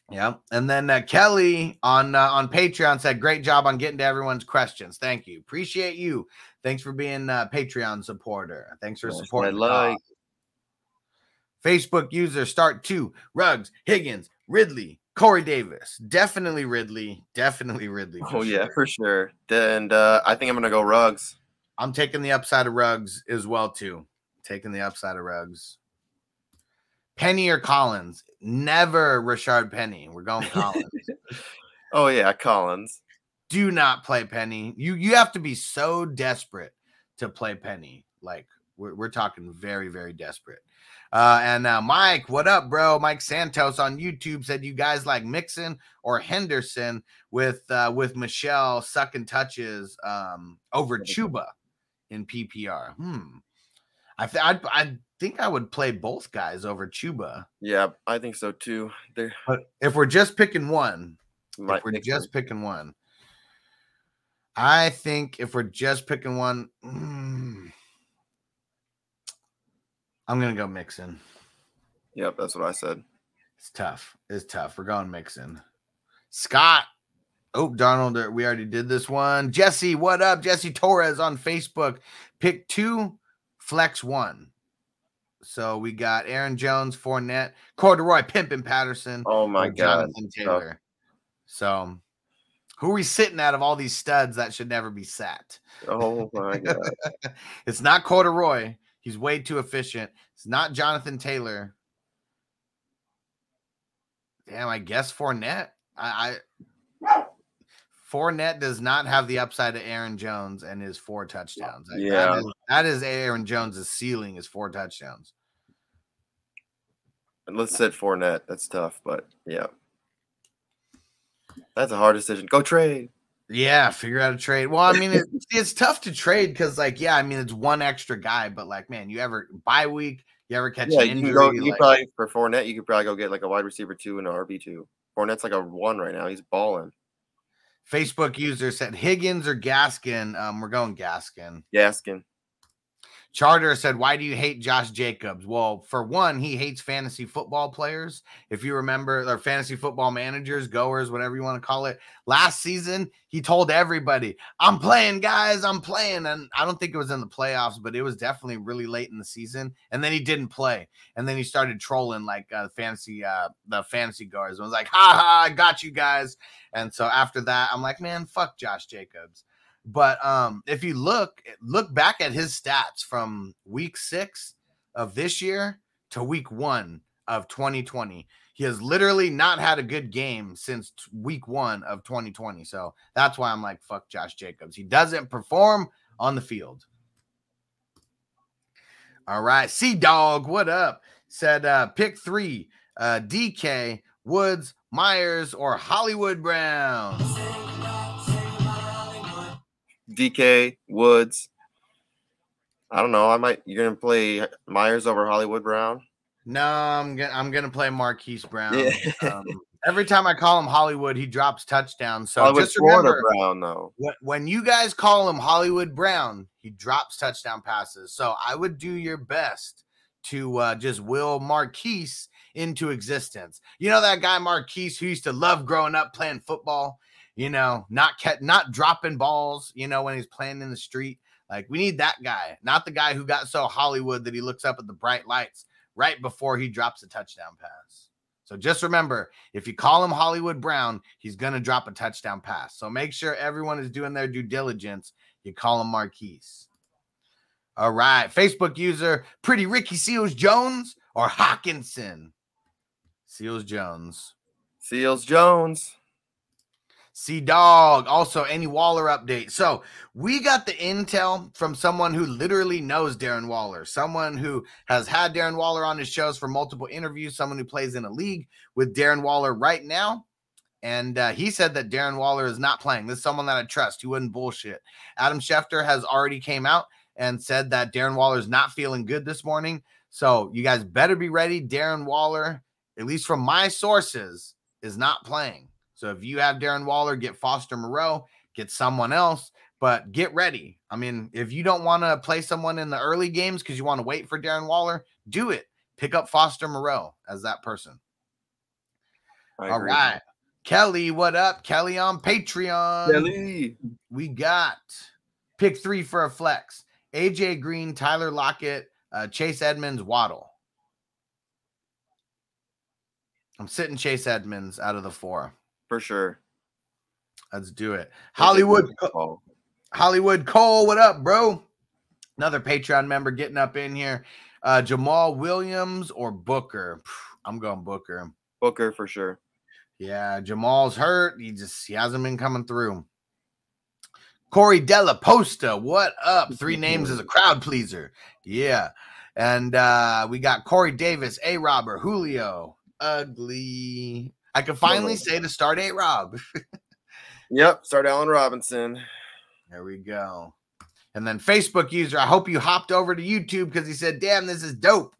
Speaker 2: Yeah, and then uh, Kelly on uh, on Patreon said, "Great job on getting to everyone's questions. Thank you, appreciate you. Thanks for being a Patreon supporter. Thanks for
Speaker 3: That's
Speaker 2: supporting. cause. Facebook user start two Ruggs, Higgins, Ridley, Corey Davis. Definitely Ridley. Definitely Ridley.
Speaker 3: Oh yeah, for sure. And uh, I think I'm gonna go Ruggs.
Speaker 2: I'm taking the upside of Ruggs as well too. Taking the upside of Ruggs. Penny or Collins? Never Richard Penny. We're going *laughs* Collins.
Speaker 3: Oh yeah, Collins.
Speaker 2: Do not play Penny. You you have to be so desperate to play Penny. Like we're, we're talking very very desperate. Uh, and now Mike, what up, bro? Mike Santos on YouTube said you guys like Mixon or Henderson with uh, with Michel sucking touches um, over Chuba in PPR. Hmm. I th- I'd, I think I would play both guys over Chuba.
Speaker 3: Yeah, I think so too. They're
Speaker 2: But if we're just picking one, if we're just picking one, I think if we're just picking one, mm, I'm gonna go Mixon.
Speaker 3: Yep, that's what I said.
Speaker 2: It's tough. It's tough. We're going Mixon. Scott. Oh, Donald, uh, we already did this one. Jesse, what up? Jesse Torres on Facebook. Pick two, flex one. So we got Aaron Jones, Fournette, Corduroy, Pimpin Patterson,
Speaker 3: Oh my god.
Speaker 2: Jonathan Taylor. So who are we sitting out of all these studs that should never be sat?
Speaker 3: Oh my *laughs* god.
Speaker 2: it's not Corduroy. He's way too efficient. It's not Jonathan Taylor. Damn, I guess Fournette. I, I Fournette does not have the upside of Aaron Jones and his four touchdowns. Like,
Speaker 3: Yeah.
Speaker 2: that is, that is Aaron Jones's ceiling is four touchdowns.
Speaker 3: Let's sit Fournette. That's tough, but yeah. That's a hard decision. Go trade.
Speaker 2: Yeah, figure out a trade. Well, I mean, it's, *laughs* it's tough to trade because, like, yeah, I mean, it's one extra guy, but like, man, you ever bye week, you ever catch
Speaker 3: Yeah,
Speaker 2: an injury?
Speaker 3: can go. You
Speaker 2: like-
Speaker 3: probably for Fournette, you could probably go get like a wide receiver two and an RB two. Fournette's like a one right now. He's balling.
Speaker 2: Facebook user said Higgins or Gaskin. Um, we're going Gaskin.
Speaker 3: Gaskin.
Speaker 2: Charter said, Why do you hate Josh Jacobs? Well, for one, he hates fantasy football players. If you remember, or fantasy football managers, goers, whatever you want to call it. Last season, he told everybody, I'm playing, guys, I'm playing. And I don't think it was in the playoffs, but it was definitely really late in the season. And then he didn't play. And then he started trolling like uh, fantasy, uh, the fantasy goers. And was like, ha ha, I got you guys. And so after that, I'm like, man, fuck Josh Jacobs. But um, if you look look back at his stats from week six of this year to week one of 2020, he has literally not had a good game since t- week one of 2020. So that's why I'm like, fuck Josh Jacobs. He doesn't perform on the field. All right, Sea Dog, what up? Said uh, pick three: uh, DK, Woods, Meyers, or Hollywood Brown.
Speaker 3: DK Woods. I don't know. I might. You're gonna play Meyers over Hollywood Brown.
Speaker 2: No, I'm gonna I'm gonna play Marquise Brown.
Speaker 3: Yeah.
Speaker 2: Um, every time I call him Hollywood, he drops touchdowns. So
Speaker 3: Hollywood
Speaker 2: just remember
Speaker 3: Brown though.
Speaker 2: when, when you guys call him Hollywood Brown, he drops touchdown passes. So I would do your best to uh, just will Marquise into existence. You know that guy Marquise who used to love growing up playing football. You know, not cat, not dropping balls. You know when he's playing in the street. Like we need that guy, not the guy who got so Hollywood that he looks up at the bright lights right before he drops a touchdown pass. So just remember, if you call him Hollywood Brown, he's to drop a touchdown pass. So make sure everyone is doing their due diligence. You call him Marquise. All right. Facebook user, Pretty Ricky Seals Jones or Hockenson? Seals Jones.
Speaker 3: Seals Jones.
Speaker 2: C Dog. Also, any Waller update. So we got the intel from someone who literally knows Darren Waller, someone who has had Darren Waller on his shows for multiple interviews, someone who plays in a league with Darren Waller right now. And uh, he said that Darren Waller is not playing. This is someone that I trust. He wouldn't bullshit. Adam Schefter has already came out and said that Darren Waller is not feeling good this morning. So you guys better be ready. Darren Waller, at least from my sources, is not playing. So if you have Darren Waller, get Foster Moreau, get someone else. but get ready. I mean, if you don't want to play someone in the early games because you want to wait for Darren Waller, do it. Pick up Foster Moreau as that person.
Speaker 3: I
Speaker 2: All
Speaker 3: agree.
Speaker 2: right. Kelly, what up? Kelly on Patreon.
Speaker 3: Kelly.
Speaker 2: We got pick three for a flex. AJ Green, Tyler Lockett, uh, Chase Edmonds, Waddle. I'm sitting Chase Edmonds out of the four.
Speaker 3: For sure.
Speaker 2: Let's do it. Hollywood, Hollywood Cole, what up, bro? Another Patreon member getting up in here. Uh, Jamaal Williams or Booker? I'm going Booker.
Speaker 3: Booker for sure.
Speaker 2: Yeah, Jamal's hurt. He just he hasn't been coming through. Corey Della Posta, what up? Three *laughs* names as a crowd pleaser. Yeah. And uh we got Corey Davis, A Robber, Julio, ugly. I can finally say to start A Rob. *laughs*
Speaker 3: Yep. Start Allen Robinson.
Speaker 2: There we go. And then Facebook user, I hope you hopped over to YouTube because he said, damn, this is dope.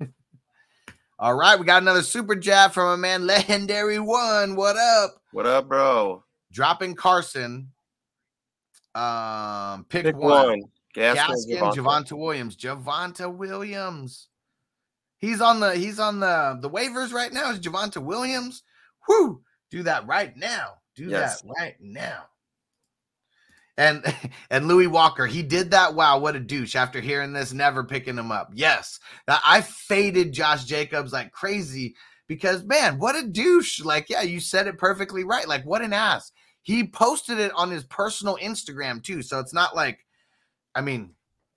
Speaker 2: *laughs* All right, we got another super chat from a man, *laughs* Legendary One. What up?
Speaker 3: What up, bro?
Speaker 2: Dropping Carson. Um, pick,
Speaker 3: Pick
Speaker 2: one.
Speaker 3: one. Gaskin,
Speaker 2: Gaskin.
Speaker 3: Javonte
Speaker 2: Williams. Javonte Williams. He's on the he's on the the waivers right now. Is Javonte Williams? Whoo! Do that right now. Do
Speaker 3: Yes.
Speaker 2: that right now. And *laughs* and Louis Walker, he did that. Wow, what a douche! After hearing this, never picking him up. Yes, I faded Josh Jacobs like crazy because man, what a douche! Like, yeah, you said it perfectly right. Like, what an ass. He posted it on his personal Instagram too, so it's not like, I mean,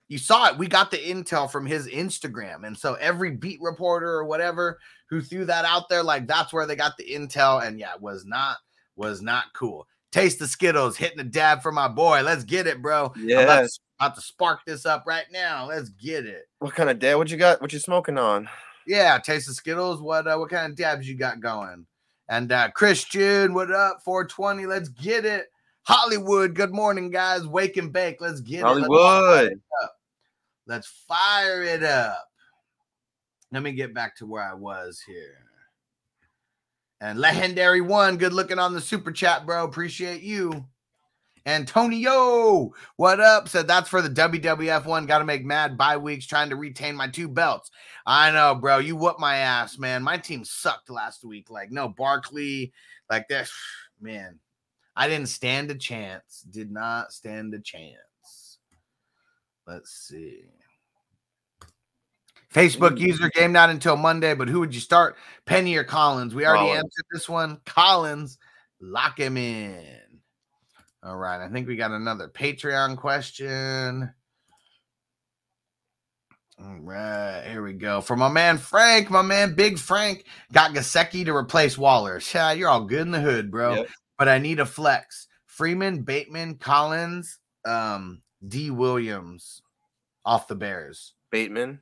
Speaker 2: you saw it. We got the intel from his Instagram, and so every beat reporter or whatever who threw that out there, like that's where they got the intel. And yeah, it was not was not cool. Taste the Skittles, hitting a dab for my boy. Let's get it, bro. I'm about to- about to spark this up right now. Let's get it.
Speaker 3: What kind of dab? What you got? What you smoking on?
Speaker 2: Yeah, taste the Skittles. What uh, what kind of dabs you got going? And uh Christian, what up? 420. Let's get it. Hollywood, good morning, guys. Wake and bake. Let's get it.
Speaker 3: Hollywood.
Speaker 2: it up. Let's fire it up. Let me get back to where I was here. And legendary one, good looking on the super chat, bro. Appreciate you. Antonio, what up? Said that's for the WWF one. Got to make mad bye weeks trying to retain my two belts. I know, bro. You whoop my ass, man. My team sucked last week. Like, no, Barkley, like that. *sighs* Man, I didn't stand a chance. Did not stand a chance. Let's see. Facebook user game not until Monday, but who would you start? Penny or Collins? We already
Speaker 3: Collins.
Speaker 2: answered this one. Collins, lock him in. All right. I think we got another Patreon question. All right, here we go. For my man Frank, my man Big Frank got Gesicki to replace Waller. Yeah, you're all good in the hood, bro.
Speaker 3: Yep.
Speaker 2: But I need a flex. Freeman, Bateman, Collins, um, D. Williams off the Bears.
Speaker 3: Bateman.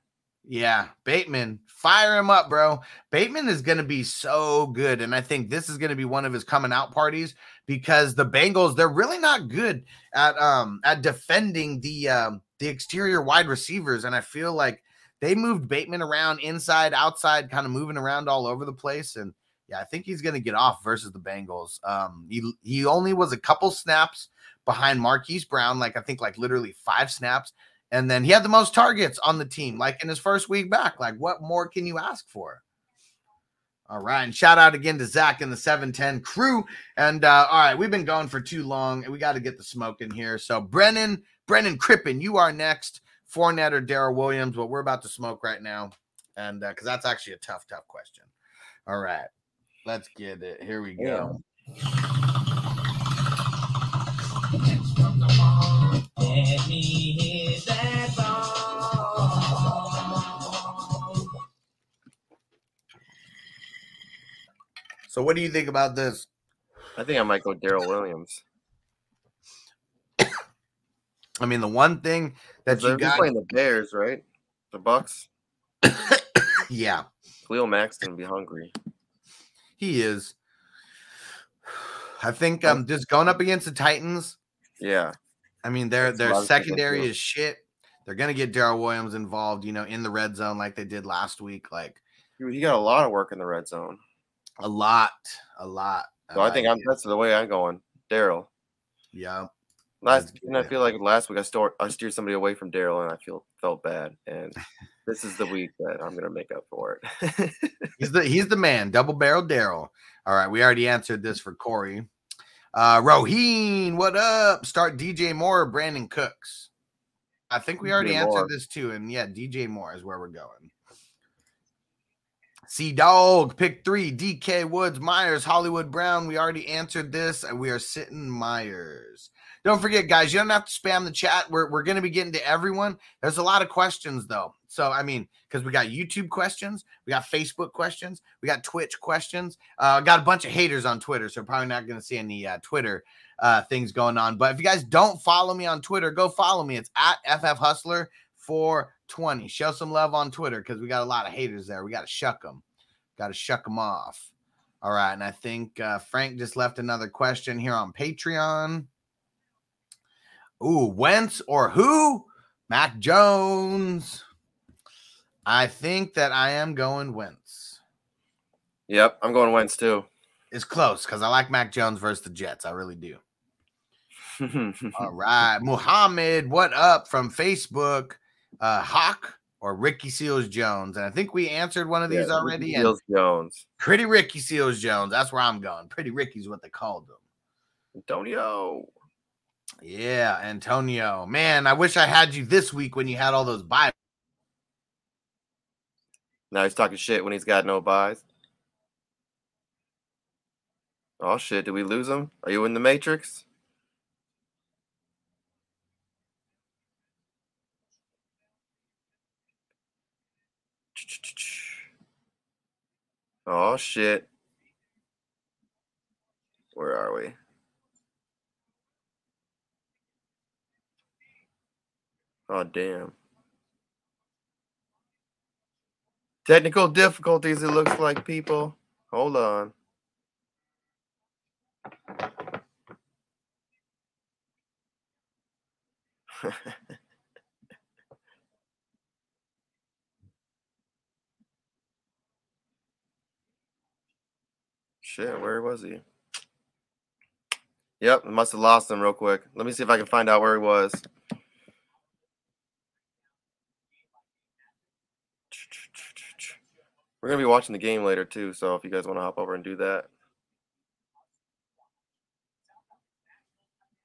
Speaker 2: Yeah, Bateman, fire him up, bro. Bateman is going to be so good. And I think this is going to be one of his coming out parties because the Bengals, they're really not good at um at defending the um the exterior wide receivers. And I feel like they moved Bateman around inside, outside, kind of moving around all over the place. And yeah, I think he's going to get off versus the Bengals. Um, he he only was a couple snaps behind Marquise Brown, like I think like literally five snaps. And then he had the most targets on the team, like in his first week back. Like, what more can you ask for? All right. And shout out again to Zach and the 710 crew. And uh, all right, we've been going for too long and we got to get the smoke in here. So, Brennan, Brennan Crippen, you are next. Fournette or Darrell Williams, but we're about to smoke right now. And because that's actually a tough, tough question. All right. Let's get it. Here we go.
Speaker 4: Let me hear that song.
Speaker 2: So, what do you think about this?
Speaker 3: I think I might go Darrell Williams. *coughs*
Speaker 2: I mean, the one thing that you got,
Speaker 3: playing the Bears, right? The Bucks. *coughs*
Speaker 2: yeah,
Speaker 3: Cleo Mack's gonna be hungry.
Speaker 2: he is. *sighs* I think um just going up against the Titans.
Speaker 3: Yeah.
Speaker 2: I mean, their
Speaker 3: That's
Speaker 2: their
Speaker 3: what I was thinking
Speaker 2: secondary is shit. They're gonna get Darrell Williams involved, you know, in the red zone like they did last week. Like
Speaker 3: He got a lot of work in the red zone.
Speaker 2: a lot, a lot.
Speaker 3: So I think I'm
Speaker 2: it.
Speaker 3: that's the way I'm going. Darrell.
Speaker 2: yeah.
Speaker 3: Last, and I feel like last week I store I steered somebody away from Darrell, and I feel felt bad. And *laughs* this is the week that I'm gonna make up for it. *laughs*
Speaker 2: He's the he's the man, double barrel Darrell. All right, we already answered this for Corey. Uh Roheen, what up? Start DJ Moore or Brandin Cooks. I think we already
Speaker 3: DJ
Speaker 2: answered
Speaker 3: Moore.
Speaker 2: this too, and yeah, DJ Moore is where we're going. C Dog, pick three. DK Woods, Meyers, Hollywood Brown. We already answered this, and we are sitting Myers. Don't forget, guys, you don't have to spam the chat. We're, we're going to be getting to everyone. There's a lot of questions, though. So, I mean, because we got YouTube questions, we got Facebook questions, we got Twitch questions. Uh, got a bunch of haters on Twitter, so probably not going to see any uh, Twitter uh, things going on. But if you guys don't follow me on Twitter, go follow me. It's at FF Hustler 420. Show some love on Twitter because we got a lot of haters there. We got to shuck them. Got to shuck them off. All right. And I think uh, Frank just left another question here on Patreon. Ooh, Wentz or who? Mac Jones. I think that I am going Wentz.
Speaker 3: yep, I'm going Wentz too.
Speaker 2: It's close because I like Mac Jones versus the Jets. I really do. *laughs* All right. Muhammad, what up from Facebook? Uh Hawk or Ricky Seals Jones? And I think we answered one of these
Speaker 3: Yeah,
Speaker 2: already. And
Speaker 3: Seals Jones,
Speaker 2: pretty Ricky Seals Jones. That's where I'm going. Pretty Ricky's what they called them.
Speaker 3: Antonio.
Speaker 2: Yeah, Antonio. Man, I wish I had you this week when you had all those buy.
Speaker 3: Now he's talking shit when he's got no buys. Oh shit! Did we lose him? Are you in the Matrix? Oh shit! Where are we? Oh damn! Technical difficulties. It looks like people. Hold on. *laughs* Shit, where was he? Yep, must have lost him real quick. Let me see if I can find out where he was. We're gonna be watching the game later too, so if you guys want to hop over and do that.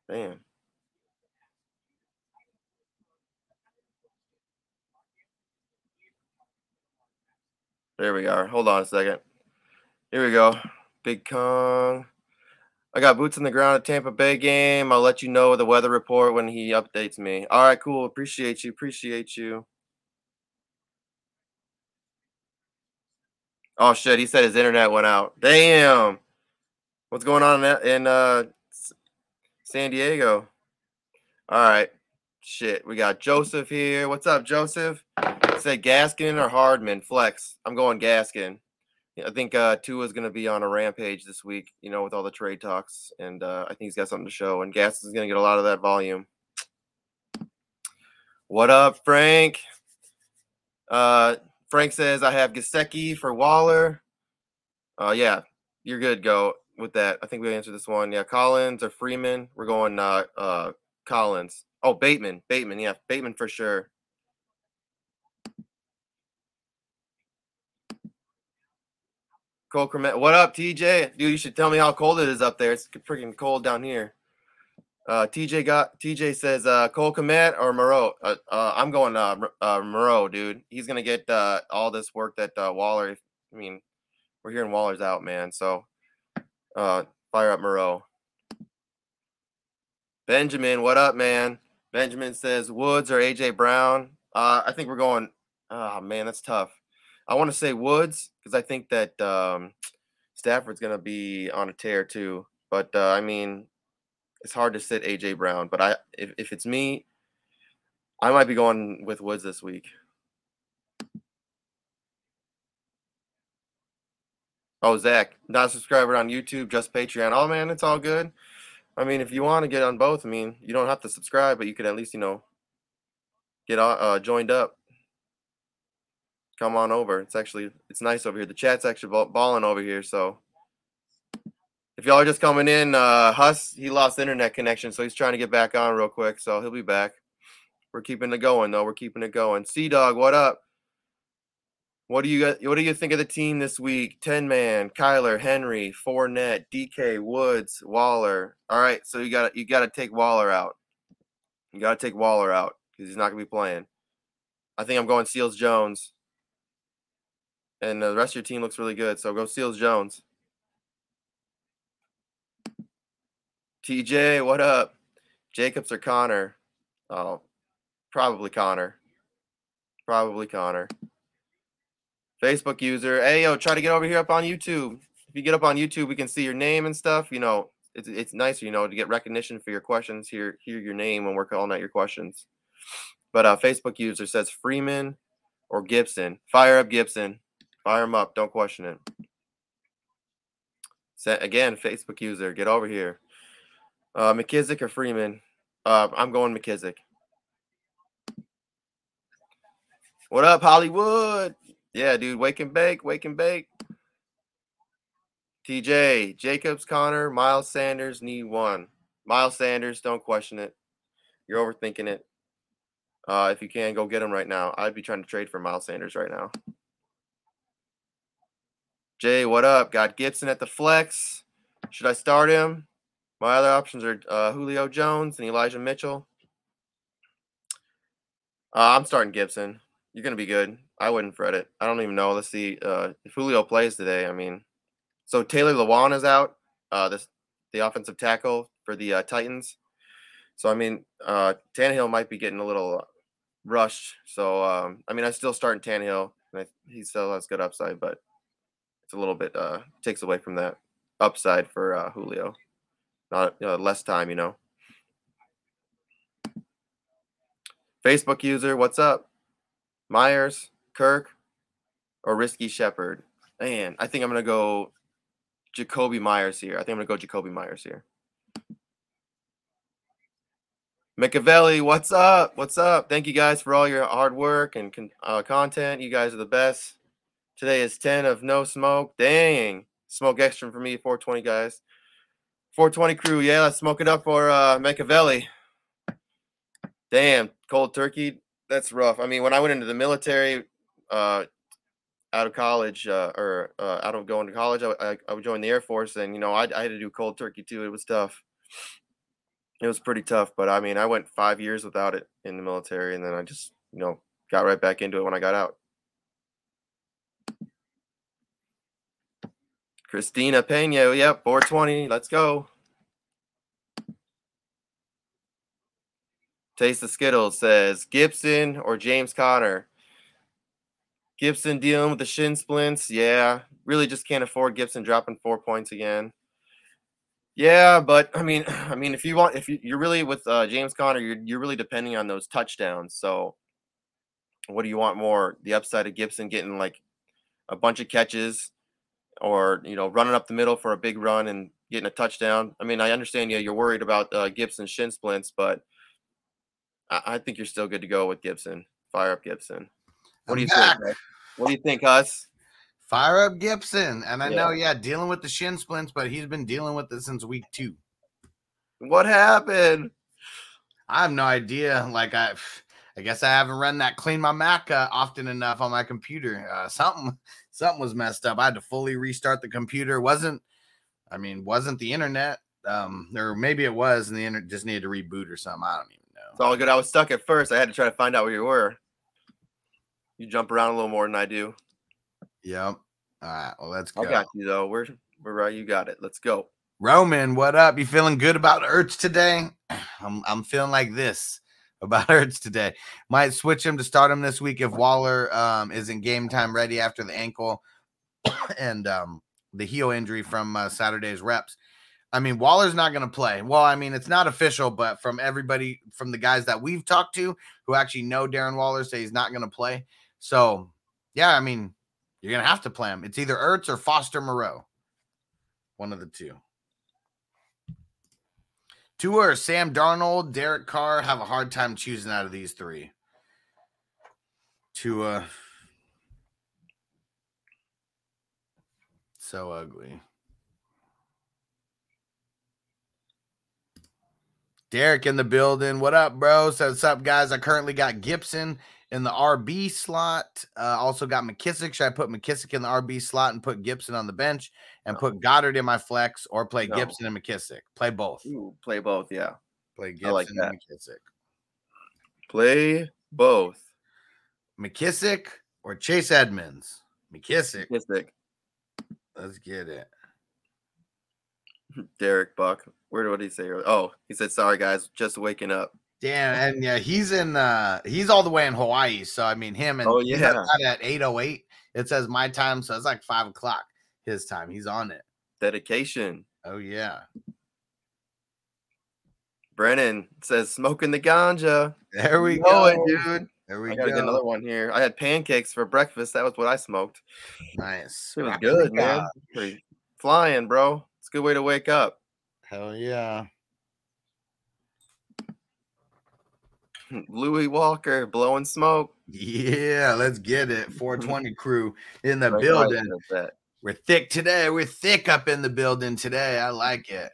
Speaker 3: Damn. There we are. Hold on a second. Here we go. Big Kong. I got boots on the ground at Tampa Bay game. I'll let you know the weather report when he updates me. All right, cool. Appreciate you. Appreciate you. Oh shit, he said his internet went out. Damn. What's going on in, uh San Diego? All right. Shit, we got Joseph here. What's up, Joseph? Say Gaskin or Hardman flex. I'm going Gaskin. I think uh Tua's gonna be on a rampage this week, you know, with all the trade talks, and uh, I think he's got something to show. And Gas is gonna get a lot of that volume. What up, Frank? Uh, Frank says I have Gesicki for Waller. Uh, yeah, you're good. Go with that. I think we answered this one. Yeah, Collins or Freeman. We're going uh uh Collins. Oh, Bateman. Bateman. Yeah, Bateman for sure. Cole Kmet. What up, TJ? Dude, you should tell me how cold it is up there. It's freaking cold down here. Uh, TJ got TJ says uh, Cole Kmet or Moreau. Uh, uh, I'm going uh, uh, Moreau, dude. He's gonna get uh, all this work that uh, Waller. I mean, we're hearing Waller's out, man. So uh, fire up Moreau. Benjamin, what up, man? Benjamin says Woods or AJ Brown. Uh, I think we're going. Oh man, that's tough. I want to say Woods because I think that um, Stafford's gonna be on a tear too. But uh, I mean, it's hard to sit AJ Brown. But I, if, if it's me, I might be going with Woods this week. Oh, Zach, not a subscriber on YouTube, just Patreon. Oh man, it's all good. I mean, if you want to get on both, I mean, you don't have to subscribe, but you could at least, you know, get uh, joined up. Come on over. It's actually it's nice over here. The chat's actually ball- balling over here. So If y'all are just coming in, uh Huss, he lost internet connection, so he's trying to get back on real quick. So he'll be back. We're keeping it going though. We're keeping it going. Sea Dog, what up? What do you? What do you think of the team this week? Ten man, Kyler, Henry, Fournette, DK, Woods, Waller. All right, so you got you got to take Waller out. You got to take Waller out because he's not gonna be playing. I think I'm going Seals Jones, and the rest of your team looks really good. So go Seals Jones. TJ, what up? Jacobs or Conner? Oh, probably Conner. Probably Conner. Facebook user, hey yo, try to get over here up on YouTube. If you get up on YouTube, we can see your name and stuff. You know, it's it's nice, you know, to get recognition for your questions. Hear hear your name when we're calling out your questions. But uh, Facebook user says Freeman or Gibson. Fire up Gibson. Fire him up. Don't question it. Again, Facebook user, get over here. Uh, McKissic or Freeman? Uh, I'm going McKissic. What up, Hollywood? Yeah, dude. Wake and bake. Wake and bake. TJ, Jacobs, Conner, Miles Sanders need one. Miles Sanders, don't question it. You're overthinking it. Uh, if you can, go get him right now. I'd be trying to trade for Miles Sanders right now. Jay, what up? Got Gibson at the flex. Should I start him? My other options are uh, Julio Jones and Elijah Mitchell. Uh, I'm starting Gibson. You're gonna be good. I wouldn't fret it. I don't even know. Let's see uh, if Julio plays today. I mean, so Taylor Lewan is out. Uh, this the offensive tackle for the uh, Titans. So I mean, uh, Tannehill might be getting a little rushed. So um, I mean, I still starting Tannehill. And I, he still has good upside, but it's a little bit uh, takes away from that upside for uh, Julio. Not uh, less time, you know. Facebook user, what's up? Meyers, Kirk, or Risky Shepard? Man, I think I'm gonna go Jakobi Meyers here. I think I'm gonna go Jakobi Meyers here. Machiavelli, what's up? What's up? Thank you guys for all your hard work and con- uh, content. You guys are the best. Today is 10 of no smoke. Dang. Smoke extra for me, 420 guys. 420 crew, yeah, let's smoke it up for uh, Machiavelli. Damn, cold turkey. That's rough. I mean, when I went into the military, uh, out of college, uh, or uh, out of going to college, I, I, I would join the Air Force, and you know, I, I had to do cold turkey too. It was tough. It was pretty tough, but I mean, I went five years without it in the military, and then I just, you know, got right back into it when I got out. Christina Pena, yep, 420. Let's go. Taste the Skittles says Gibson or James Conner. Gibson dealing with the shin splints. Yeah, really just can't afford Gibson dropping four points again. Yeah, but I mean, *clears throat* I mean, if you want, if you, you're really with uh, James Conner, you're you're really depending on those touchdowns. So, what do you want more? The upside of Gibson getting like a bunch of catches, or you know, running up the middle for a big run and getting a touchdown. I mean, I understand. Yeah, you're worried about uh, Gibson's shin splints, but I, I think you're still good to go with Gibson. Fire up Gibson. What do
Speaker 2: I'm
Speaker 3: you
Speaker 2: back.
Speaker 3: think? Ray? What do you think, Huss?
Speaker 2: Fire up Gibson. And I
Speaker 3: Yeah.
Speaker 2: know, yeah, dealing with the shin splints, but he's been dealing with it since week two.
Speaker 3: What happened?
Speaker 2: I have no idea. Like I, I guess I haven't run that clean my Mac uh, often enough on my computer. Uh, something, something was messed up. I had to fully restart the computer. wasn't I mean, wasn't the internet? Um, or maybe it was, and the internet just needed to reboot or something. I don't even know.
Speaker 3: It's all good. I was stuck at first. I had to try to find out where you were. You jump around a little more than I do.
Speaker 2: Yep. All right. Well, let's go.
Speaker 3: I got you though. We're we're right. You got it. Let's go.
Speaker 2: Roman, what up? You feeling good about Ertz today? *sighs* I'm I'm feeling like this about Ertz today. Might switch him to start him this week if Waller um, isn't game time ready after the ankle *coughs* and um, the heel injury from uh, Saturday's reps. I mean, Waller's not going to play. Well, I mean, it's not official, but from everybody, from the guys that we've talked to who actually know Darren Waller, say he's not going to play. So, yeah, I mean, you're going to have to play him. It's either Ertz or Foster Moreau, one of the two. Tua or Sam Darnold, Derek Carr have a hard time choosing out of these three. Tua. So ugly. Derek in the building. What up, bro? So, what's up, guys? I currently got Gibson in the RB slot. Uh, also got McKissic. Should I put McKissic in the RB slot and put Gibson on the bench? And put Goddard in my flex or play
Speaker 3: No.
Speaker 2: Gibson and McKissic? Play both.
Speaker 3: Ooh, play both. Yeah.
Speaker 2: Play Gibson
Speaker 3: like
Speaker 2: and. McKissic.
Speaker 3: Play both.
Speaker 2: McKissic or Chase Edmonds? McKissic.
Speaker 3: McKissic,
Speaker 2: Let's get it. *laughs*
Speaker 3: Derek Buck. Where did what did he say? Oh, he said, "Sorry guys, just waking up."
Speaker 2: Damn, and yeah, he's in uh he's all the way in Hawaii. So I mean him and
Speaker 3: Oh, yeah.
Speaker 2: at 808. It says my time, so it's like five o'clock his time. He's on it.
Speaker 3: Dedication.
Speaker 2: Oh yeah.
Speaker 3: Brennan says, "Smoking the ganja."
Speaker 2: There we go.
Speaker 3: it, dude.
Speaker 2: There we
Speaker 3: I gotta
Speaker 2: go.
Speaker 3: get another one here. I had pancakes for breakfast. That was what I smoked.
Speaker 2: Nice.
Speaker 3: It was
Speaker 2: oh,
Speaker 3: good, man. Pretty flying, bro. It's a good way to wake up.
Speaker 2: Hell yeah. *laughs*
Speaker 3: Louis Walker blowing smoke.
Speaker 2: Yeah, let's get it. *laughs* 420 crew in the building.
Speaker 3: Right, that's that.
Speaker 2: We're thick today. We're thick up in the building today. I like it.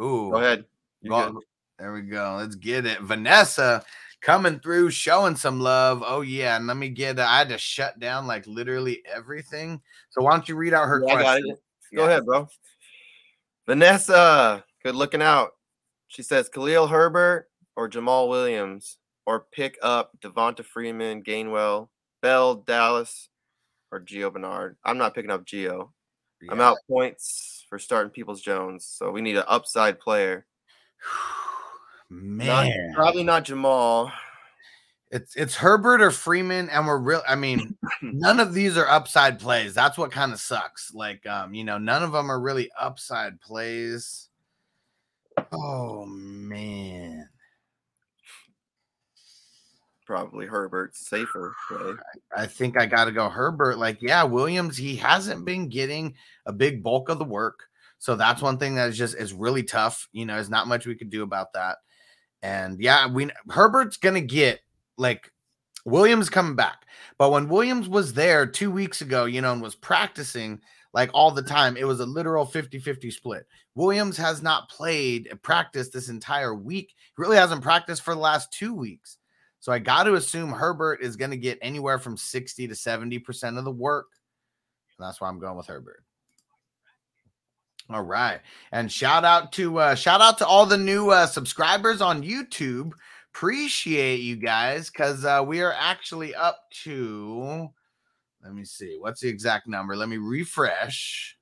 Speaker 2: Ooh.
Speaker 3: Go ahead.
Speaker 2: There we go. Let's get it. Vanessa coming through, showing some love. Oh yeah, and let me get. That. I had to shut down like literally everything. So why don't you read out her
Speaker 3: Yeah,
Speaker 2: question?
Speaker 3: Go
Speaker 2: Yeah.
Speaker 3: ahead, bro. Vanessa, good looking out. She says Khalil Herbert or Jamaal Williams, or pick up Devonta Freeman, Gainwell, Bell, Dallas, or Gio Bernard. I'm not picking up Gio. I'm out points for starting Peoples Jones, so we need an upside player. *sighs* Not,
Speaker 2: Man,
Speaker 3: probably not Jamaal.
Speaker 2: it's it's Herbert or Freeman, and we're real. I mean, *clears throat* none of these are upside plays. That's what kind of sucks. Like, um, you know, none of them are really upside plays. Oh man.
Speaker 3: Probably Herbert, safer play.
Speaker 2: I think I got to go Herbert. Like, yeah, Williams, he hasn't been getting a big bulk of the work. So that's one thing that is just is really tough. You know, there's not much we could do about that. And yeah, we Herbert's gonna get like Williams coming back. But when Williams was there two weeks ago, you know, and was practicing like all the time, it was a literal 50-50 split. Williams has not played uh, practice this entire week. He really hasn't practiced for the last two weeks. So I got to assume Herbert is going to get anywhere from 60 to 70% of the work. And that's why I'm going with Herbert. All right. And shout out to uh shout out to all the new uh subscribers on YouTube. Appreciate you guys cuz uh we are actually up to let me see. What's the exact number? Let me refresh.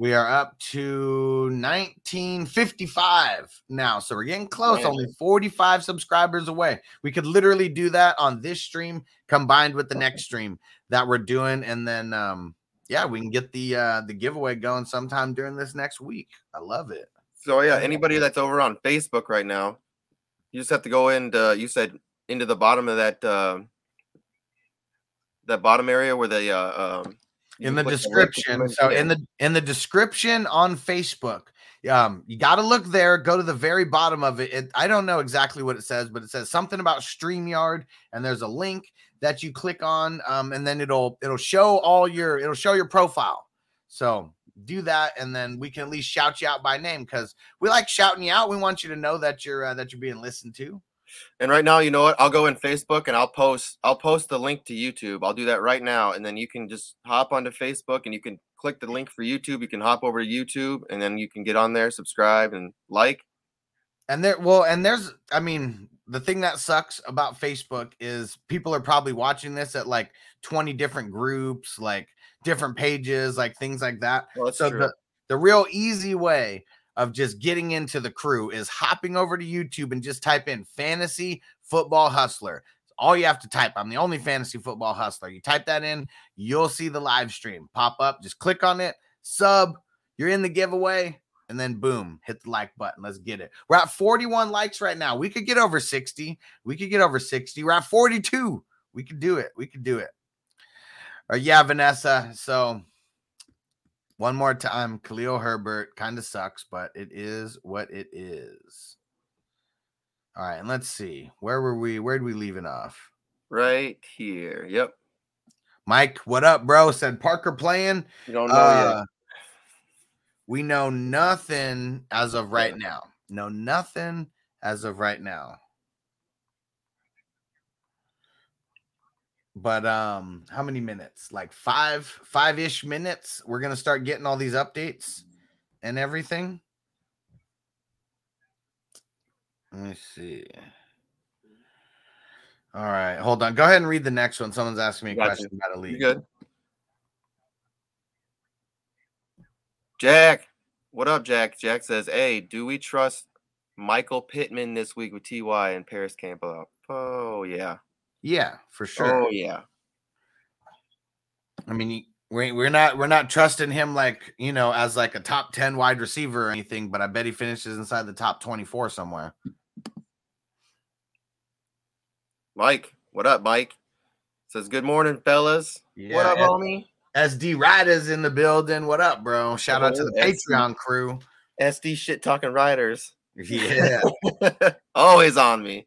Speaker 2: We are up to 1955 now. So we're getting close, only 45 subscribers away. We could literally do that on this stream combined with the next stream that we're doing. And then um yeah, we can get the uh the giveaway going sometime during this next week. I love it.
Speaker 3: So yeah, anybody that's over on Facebook right now, you just have to go in. uh, you said into the bottom of that uh, that bottom area where the uh, um,
Speaker 2: in the description. So in the in the description on Facebook, um, you got to look there. Go to the very bottom of it. it. I don't know exactly what it says, but it says something about Streamyard, and there's a link that you click on, um, and then it'll it'll show all your it'll show your profile. So do that, and then we can at least shout you out by name because we like shouting you out. We want you to know that you're uh, that you're being listened to.
Speaker 3: And right now, you know what? I'll go in Facebook and I'll post I'll post the link to YouTube. I'll do that right now, and then you can just hop onto Facebook and you can click the link for YouTube. You can hop over to YouTube, and then you can get on there, subscribe, and like.
Speaker 2: And there, well, and there's, I mean, the thing that sucks about Facebook is people are probably watching this at like 20 different groups, like different pages, like things like that.
Speaker 3: Well,
Speaker 2: so
Speaker 3: true.
Speaker 2: the, the real easy way of just getting into the crew is hopping over to YouTube and just type in fantasy football hustler. All you have to type. I'm the only fantasy football hustler. You type that in, you'll see the live stream pop up. Just click on it, sub, you're in the giveaway, and then boom, hit the like button. Let's get it. We're at 41 likes right now. We could get over 60. We could get over 60. We're at 42. We could do it. We could do it. Uh, yeah, Vanessa. So one more time, Khalil Herbert kind of sucks, but it is what it is. All right, and let's see. Where were we? Where did we leave it off?
Speaker 3: right here. Yep.
Speaker 2: Mike, what up, bro? Said Parker playing.
Speaker 3: You don't know
Speaker 2: Uh, we know nothing as of right now. No, nothing as of right now. But um, how many minutes? Like five, five-ish minutes. We're gonna start getting all these updates and everything. Let me see. All right, hold on. Go ahead and read the next one. Someone's asking me a
Speaker 3: Got you.
Speaker 2: question about a league.
Speaker 3: good? Jack, what up, Jack? Jack says, "Hey, do we trust Michael Pittman this week with Ty and Parris Campbell? Oh yeah,
Speaker 2: Yeah, for sure.
Speaker 3: oh yeah.
Speaker 2: I mean, we we're not we're not trusting him like you know as like a top ten wide receiver or anything, but I bet he finishes inside the top twenty four somewhere.
Speaker 3: Mike, what up, Mike? Says, "Good morning, fellas. what up,
Speaker 2: Yeah,
Speaker 3: homie?
Speaker 2: SD Riders in the building. What up, bro? Shout out to the
Speaker 3: SD.
Speaker 2: Patreon crew.
Speaker 3: SD shit talking riders,
Speaker 2: Yeah, *laughs*
Speaker 3: always on me."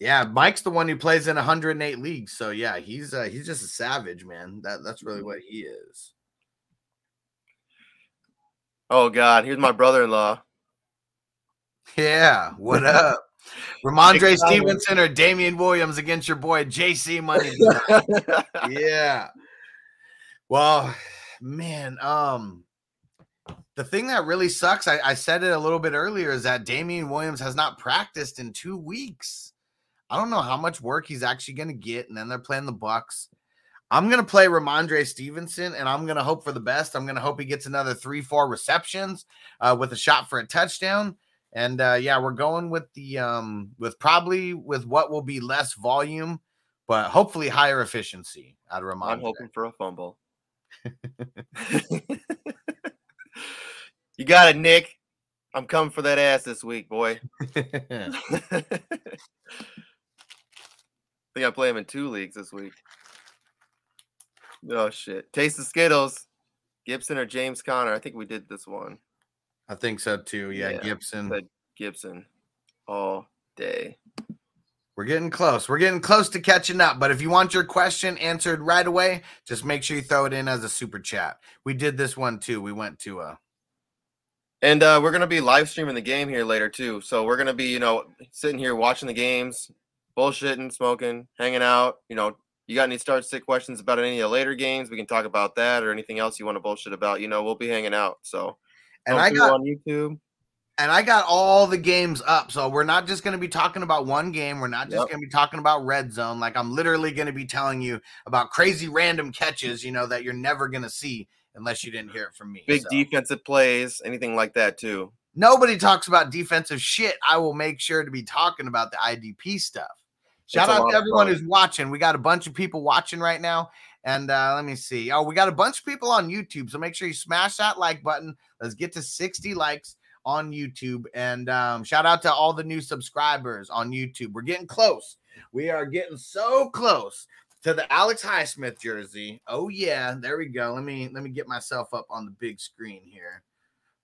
Speaker 2: Yeah. Mike's the one who plays in 108 leagues, so yeah, he's uh, he's just a savage, man. That that's really what he is.
Speaker 3: Oh God, here's my brother-in-law.
Speaker 2: Yeah, what *laughs* up?
Speaker 3: Rhamondre
Speaker 2: Stevenson or Damien Williams against your boy JC Money. *laughs* yeah. Well, man, um, the thing that really sucks, I, I said it a little bit earlier, is that Damien Williams has not practiced in two weeks. I don't know how much work he's actually going to get, and then they're playing the Bucks. I'm going to play Rhamondre Stevenson, and I'm going to hope for the best. I'm going to hope he gets another three, four receptions uh, with a shot for a touchdown. And uh, yeah, we're going with the um with probably with what will be less volume, but hopefully higher efficiency out of
Speaker 3: Rhamondre.
Speaker 2: I'm
Speaker 3: hoping for a fumble. *laughs* you got it, Nick. I'm coming for that ass this week, boy. *laughs* *laughs* I think I play him in two leagues this week. Oh shit! Taste of Skittles, Gibson or James Conner. I think we did this one.
Speaker 2: I think so too. Yeah,
Speaker 3: Yeah,
Speaker 2: Gibson.
Speaker 3: Gibson all day.
Speaker 2: We're getting close. We're getting close to catching up. But if you want your question answered right away, just make sure you throw it in as a super chat. We did this one too. We went to uh
Speaker 3: And uh, we're gonna be live streaming the game here later too. So we're gonna be, you know, sitting here watching the games, bullshitting, smoking, hanging out. You know, you got any start sit questions about any of the later games? We can talk about that or anything else you want to bullshit about. You know, we'll be hanging out. So
Speaker 2: and I got
Speaker 3: on YouTube.
Speaker 2: and I got all the games up. So we're not just going to be talking about one game. We're not just
Speaker 3: Yep.
Speaker 2: going to be talking about red zone. Like I'm literally going to be telling you about crazy random catches, you know, that you're never going to see unless you didn't hear it from me.
Speaker 3: Big
Speaker 2: So,
Speaker 3: defensive plays, anything like that too.
Speaker 2: Nobody talks about defensive shit. I will make sure to be talking about the IDP stuff. Shout out to everyone who's watching. We got a bunch of people watching right now. And uh, let me see. Oh, we got a bunch of people on YouTube. So make sure you smash that like button. Let's get to 60 likes on YouTube. And um, shout out to all the new subscribers on YouTube. We're getting close. We are getting so close to the Alex Highsmith jersey. Oh yeah, there we go. Let me let me get myself up on the big screen here.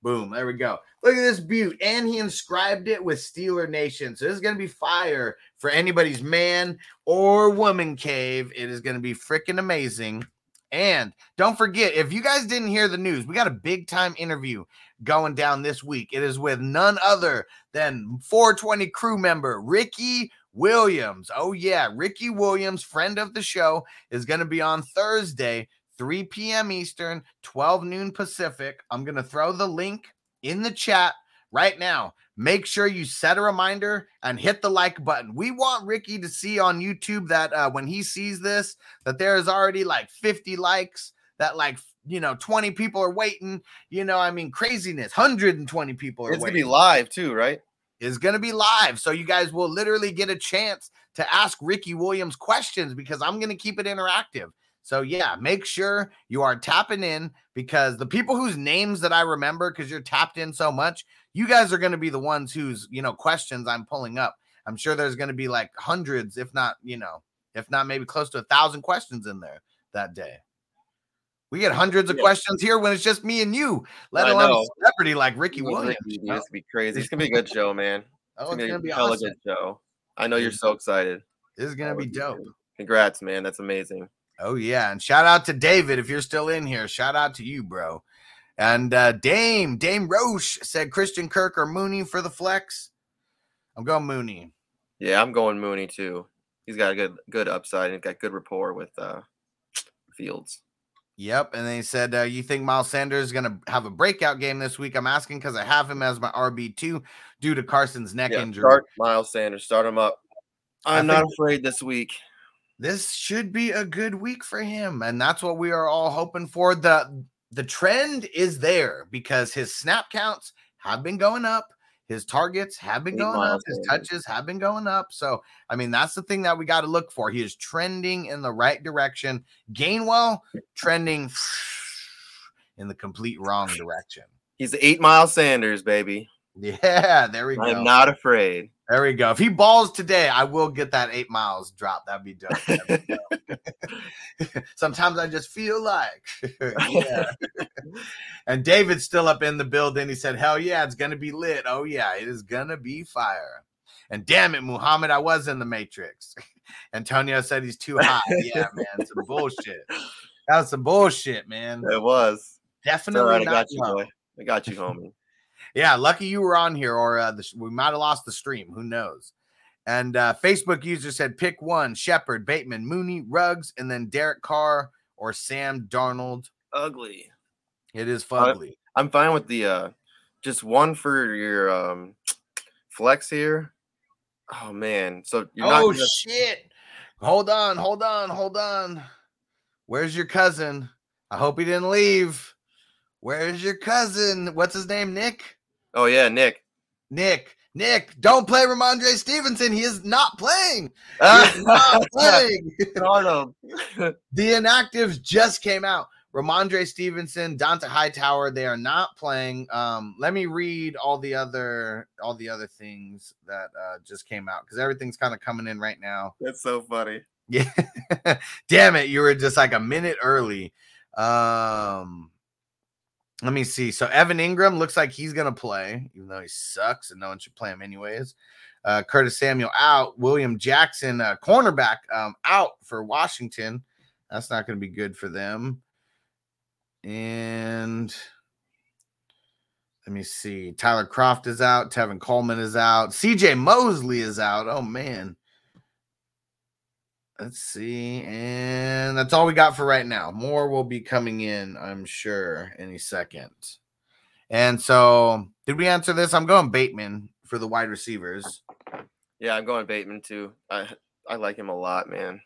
Speaker 2: Boom, there we go. Look at this beaut. And he inscribed it with Steeler Nation. So this is going to be fire for anybody's man or woman cave. It is going to be freaking amazing. And don't forget, if you guys didn't hear the news, we got a big time interview going down this week. It is with none other than 420 crew member Ricky Williams. Oh, yeah. Ricky Williams, friend of the show, is going to be on Thursday, 3 p.m. Eastern, 12 noon Pacific. I'm going to throw the link in the chat right now. Make sure you set a reminder and hit the like button. We want Ricky to see on YouTube that uh, when he sees this, that there is already like 50 likes, that like you know 20 people are waiting. You know, I mean craziness. 120 people are
Speaker 3: It's gonna be live too, right?
Speaker 2: is going to be live. So you guys will literally get a chance to ask Ricky Williams questions because I'm going to keep it interactive. So yeah, make sure you are tapping in because the people whose names that I remember because you're tapped in so much, you guys are going to be the ones whose, you know, questions I'm pulling up. I'm sure there's going to be like hundreds if not, you know, if not maybe close to a thousand questions in there that day. We get hundreds of
Speaker 3: Yeah.
Speaker 2: questions here when it's just me and you, let
Speaker 3: I
Speaker 2: alone a
Speaker 3: know.
Speaker 2: celebrity like Ricky Williams.
Speaker 3: dude,
Speaker 2: you know?
Speaker 3: It's gonna be crazy. It's gonna be a good *laughs* show, man. It's
Speaker 2: Oh,
Speaker 3: gonna
Speaker 2: it's
Speaker 3: be
Speaker 2: gonna
Speaker 3: a
Speaker 2: be awesome.
Speaker 3: good show. I know you're so excited.
Speaker 2: This is gonna be dope.
Speaker 3: Congrats, man. That's amazing.
Speaker 2: Oh yeah, and shout out to David if you're still in here. Shout out to you, bro. And uh, Dame, Dame Roche said Christian Kirk or Mooney for the flex. I'm going Mooney.
Speaker 3: Yeah, I'm going Mooney too. He's got a good good upside and got good rapport with uh Fields.
Speaker 2: Yep. And then he said, uh, You think Miles Sanders is going to have a breakout game this week? I'm asking because I have him as my RB2 due to Carson's neck
Speaker 3: Yeah,
Speaker 2: injury.
Speaker 3: start Miles Sanders, start him up. I'm not afraid this week.
Speaker 2: This should be a good week for him and that's what we are all hoping for the the trend is there because his snap counts have been going up his targets have been going up his touches have been going up so i mean that's the thing that we got to look for he is trending in the right direction gainwell trending *sniffs* in the complete wrong *laughs* direction
Speaker 3: He's the eight mile Sanders, baby.
Speaker 2: yeah there we go.
Speaker 3: i'm not afraid.
Speaker 2: There we go if he balls today i will get that eight miles drop that'd be dope, That'd be dope. *laughs* *laughs* Sometimes I just feel like, *laughs* and David's still up in the building. He said, "Hell yeah, it's gonna be lit. Oh yeah, it is gonna be fire." And damn it, Muhammad, I was in the Matrix. Antonio said he's too hot. Yeah, man, some bullshit. That was some bullshit, man.
Speaker 3: It was.
Speaker 2: Definitely
Speaker 3: right, I got you, boy. I got you, homie.
Speaker 2: Yeah, lucky you were on here, or uh, the, we might have lost the stream. Who knows? And uh, Facebook user said pick one: Shepard, Bateman, Mooney, Ruggs, and then Derek Carr or Sam Darnold.
Speaker 3: Ugly.
Speaker 2: It is fugly.
Speaker 3: I'm fine with the uh just one for your um flex here. Oh man. So you're not
Speaker 2: oh
Speaker 3: gonna-
Speaker 2: shit! Hold on, hold on, hold on. Where's your cousin? I hope he didn't leave. Where's your cousin? What's his name? Nick.
Speaker 3: Oh yeah, Nick.
Speaker 2: Nick. Nick. Don't play Rhamondre Stevenson. He is not playing. *laughs* He is not playing. *laughs* *laughs* The inactives just came out. Rhamondre Stevenson, Dont'a Hightower, they are not playing. Um, let me read all the other all the other things that uh just came out because everything's kind of coming in right now.
Speaker 3: That's so funny.
Speaker 2: Yeah. Damn it, you were just like a minute early. Um let me see. So Evan Engram looks like he's gonna play, even though he sucks and no one should play him anyways. Uh Curtis Samuel out, William Jackson, uh, cornerback, um, out for Washington. That's not gonna be good for them. And let me see. Tyler Kroft is out. Tevin Coleman is out. CJ Mosley is out. Oh man. Let's see. And that's all we got for right now. More will be coming in, I'm sure, any second. And so, did we answer this? I'm going Bateman for the wide receivers.
Speaker 3: Yeah, I'm going Bateman too. I I like him a lot, man.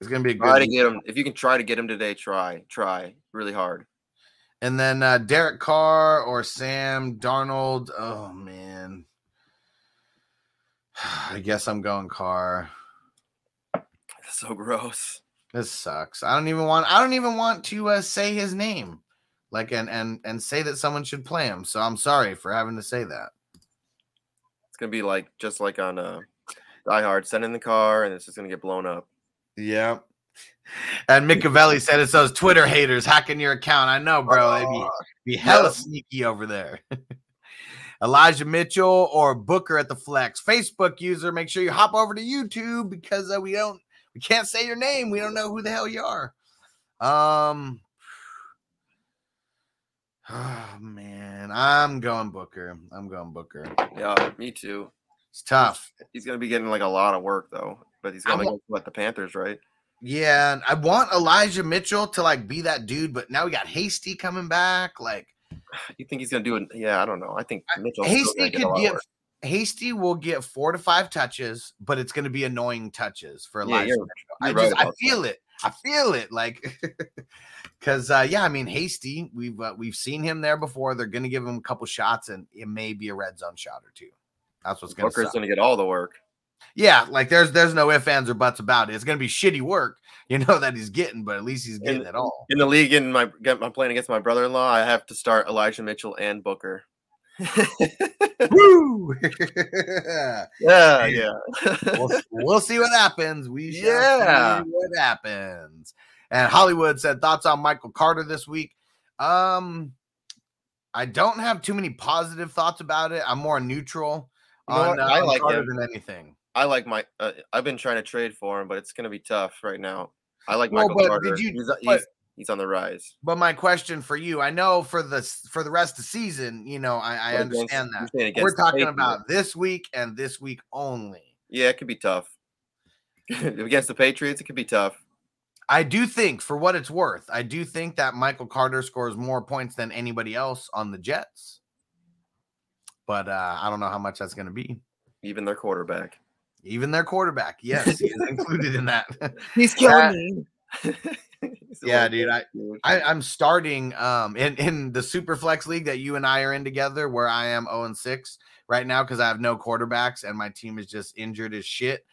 Speaker 2: It's going to be a good
Speaker 3: Try
Speaker 2: to
Speaker 3: get him. If you can try to get him today, try. Try really hard.
Speaker 2: And then uh, Derek Carr or Sam Darnold. Oh, man. *sighs* I guess I'm going Carr.
Speaker 3: So gross.
Speaker 2: This sucks. I don't even want. I don't even want to uh, say his name, like and and and say that someone should play him. So I'm sorry for having to say that.
Speaker 3: It's gonna be like just like on uh Die Hard, send in the car and it's just gonna get blown up.
Speaker 2: Yeah. And Machiavelli said it's those Twitter haters hacking your account. I know, bro. They'd be, be hella
Speaker 3: Yep.
Speaker 2: sneaky over there. *laughs* Elijah Mitchell or Booker at the flex. Facebook user, make sure you hop over to YouTube because uh, we don't we can't say your name. We don't know who the hell you are. Um *sighs* Oh man, I'm going Booker. I'm going Booker.
Speaker 3: Yeah, me too.
Speaker 2: It's tough.
Speaker 3: He's gonna be getting like a lot of work though. But he's gonna go what the Panthers, right?
Speaker 2: Yeah, and I want Elijah Mitchell to like be that dude, but now we got Hasty coming back. Like *sighs*
Speaker 3: You think he's gonna do it? Yeah, I don't know. I think Mitchell
Speaker 2: Hasty could get Hasty will get four to five touches, but it's going to be annoying touches for
Speaker 3: Yeah,
Speaker 2: Elijah.
Speaker 3: you're-
Speaker 2: I
Speaker 3: you're right
Speaker 2: just I feel it. I feel it. Like *laughs* because uh, yeah, I mean Hasty, we've uh, we've seen him there before. They're going to give him a couple shots, and it may be a red zone shot or two. That's what's going to
Speaker 3: Booker's gonna get all the work.
Speaker 2: Yeah, like there's there's no ifs ands or buts about it. It's going to be shitty work, *laughs* you know that he's getting, but at least he's getting
Speaker 3: In-
Speaker 2: it all.
Speaker 3: In the league, in my get my playing against my brother-in-law, I have to start Elijah Mitchell and Booker. *laughs*
Speaker 2: Woo!
Speaker 3: Yeah, *laughs* yeah.
Speaker 2: we'll, *laughs* we'll see what happens. We
Speaker 3: Yeah.
Speaker 2: see what happens. And Hollywood said thoughts on Michael Carter this week. Um, I don't have too many positive thoughts about it. I'm more neutral
Speaker 3: You know
Speaker 2: on, uh,
Speaker 3: I like
Speaker 2: Carter
Speaker 3: him.
Speaker 2: than anything.
Speaker 3: I like my. Uh, I've been trying to trade for him, but it's gonna be tough right now. I like
Speaker 2: Well,
Speaker 3: Michael
Speaker 2: but
Speaker 3: Carter.
Speaker 2: did you-
Speaker 3: he's, he's, He's on the rise.
Speaker 2: But my question for you, I know for the for the rest of the season, you know, I, I
Speaker 3: But against-
Speaker 2: understand that. We're talking
Speaker 3: Patriots.
Speaker 2: about this week and this week only.
Speaker 3: Yeah, it could be tough. *laughs* against the Patriots, it could be tough.
Speaker 2: I do think, for what it's worth, I do think that Michael Carter scores more points than anybody else on the Jets. But uh, I don't know how much that's going to be.
Speaker 3: Even their quarterback.
Speaker 2: Even their quarterback, yes, he is included in that. *laughs*
Speaker 3: He's
Speaker 2: killing
Speaker 3: me. *laughs*
Speaker 2: Yeah, dude, I- I, I'm starting um in, in the super flex league that you and I are in together, where I am 0 and 6 right now because I have no quarterbacks and my team is just injured as shit.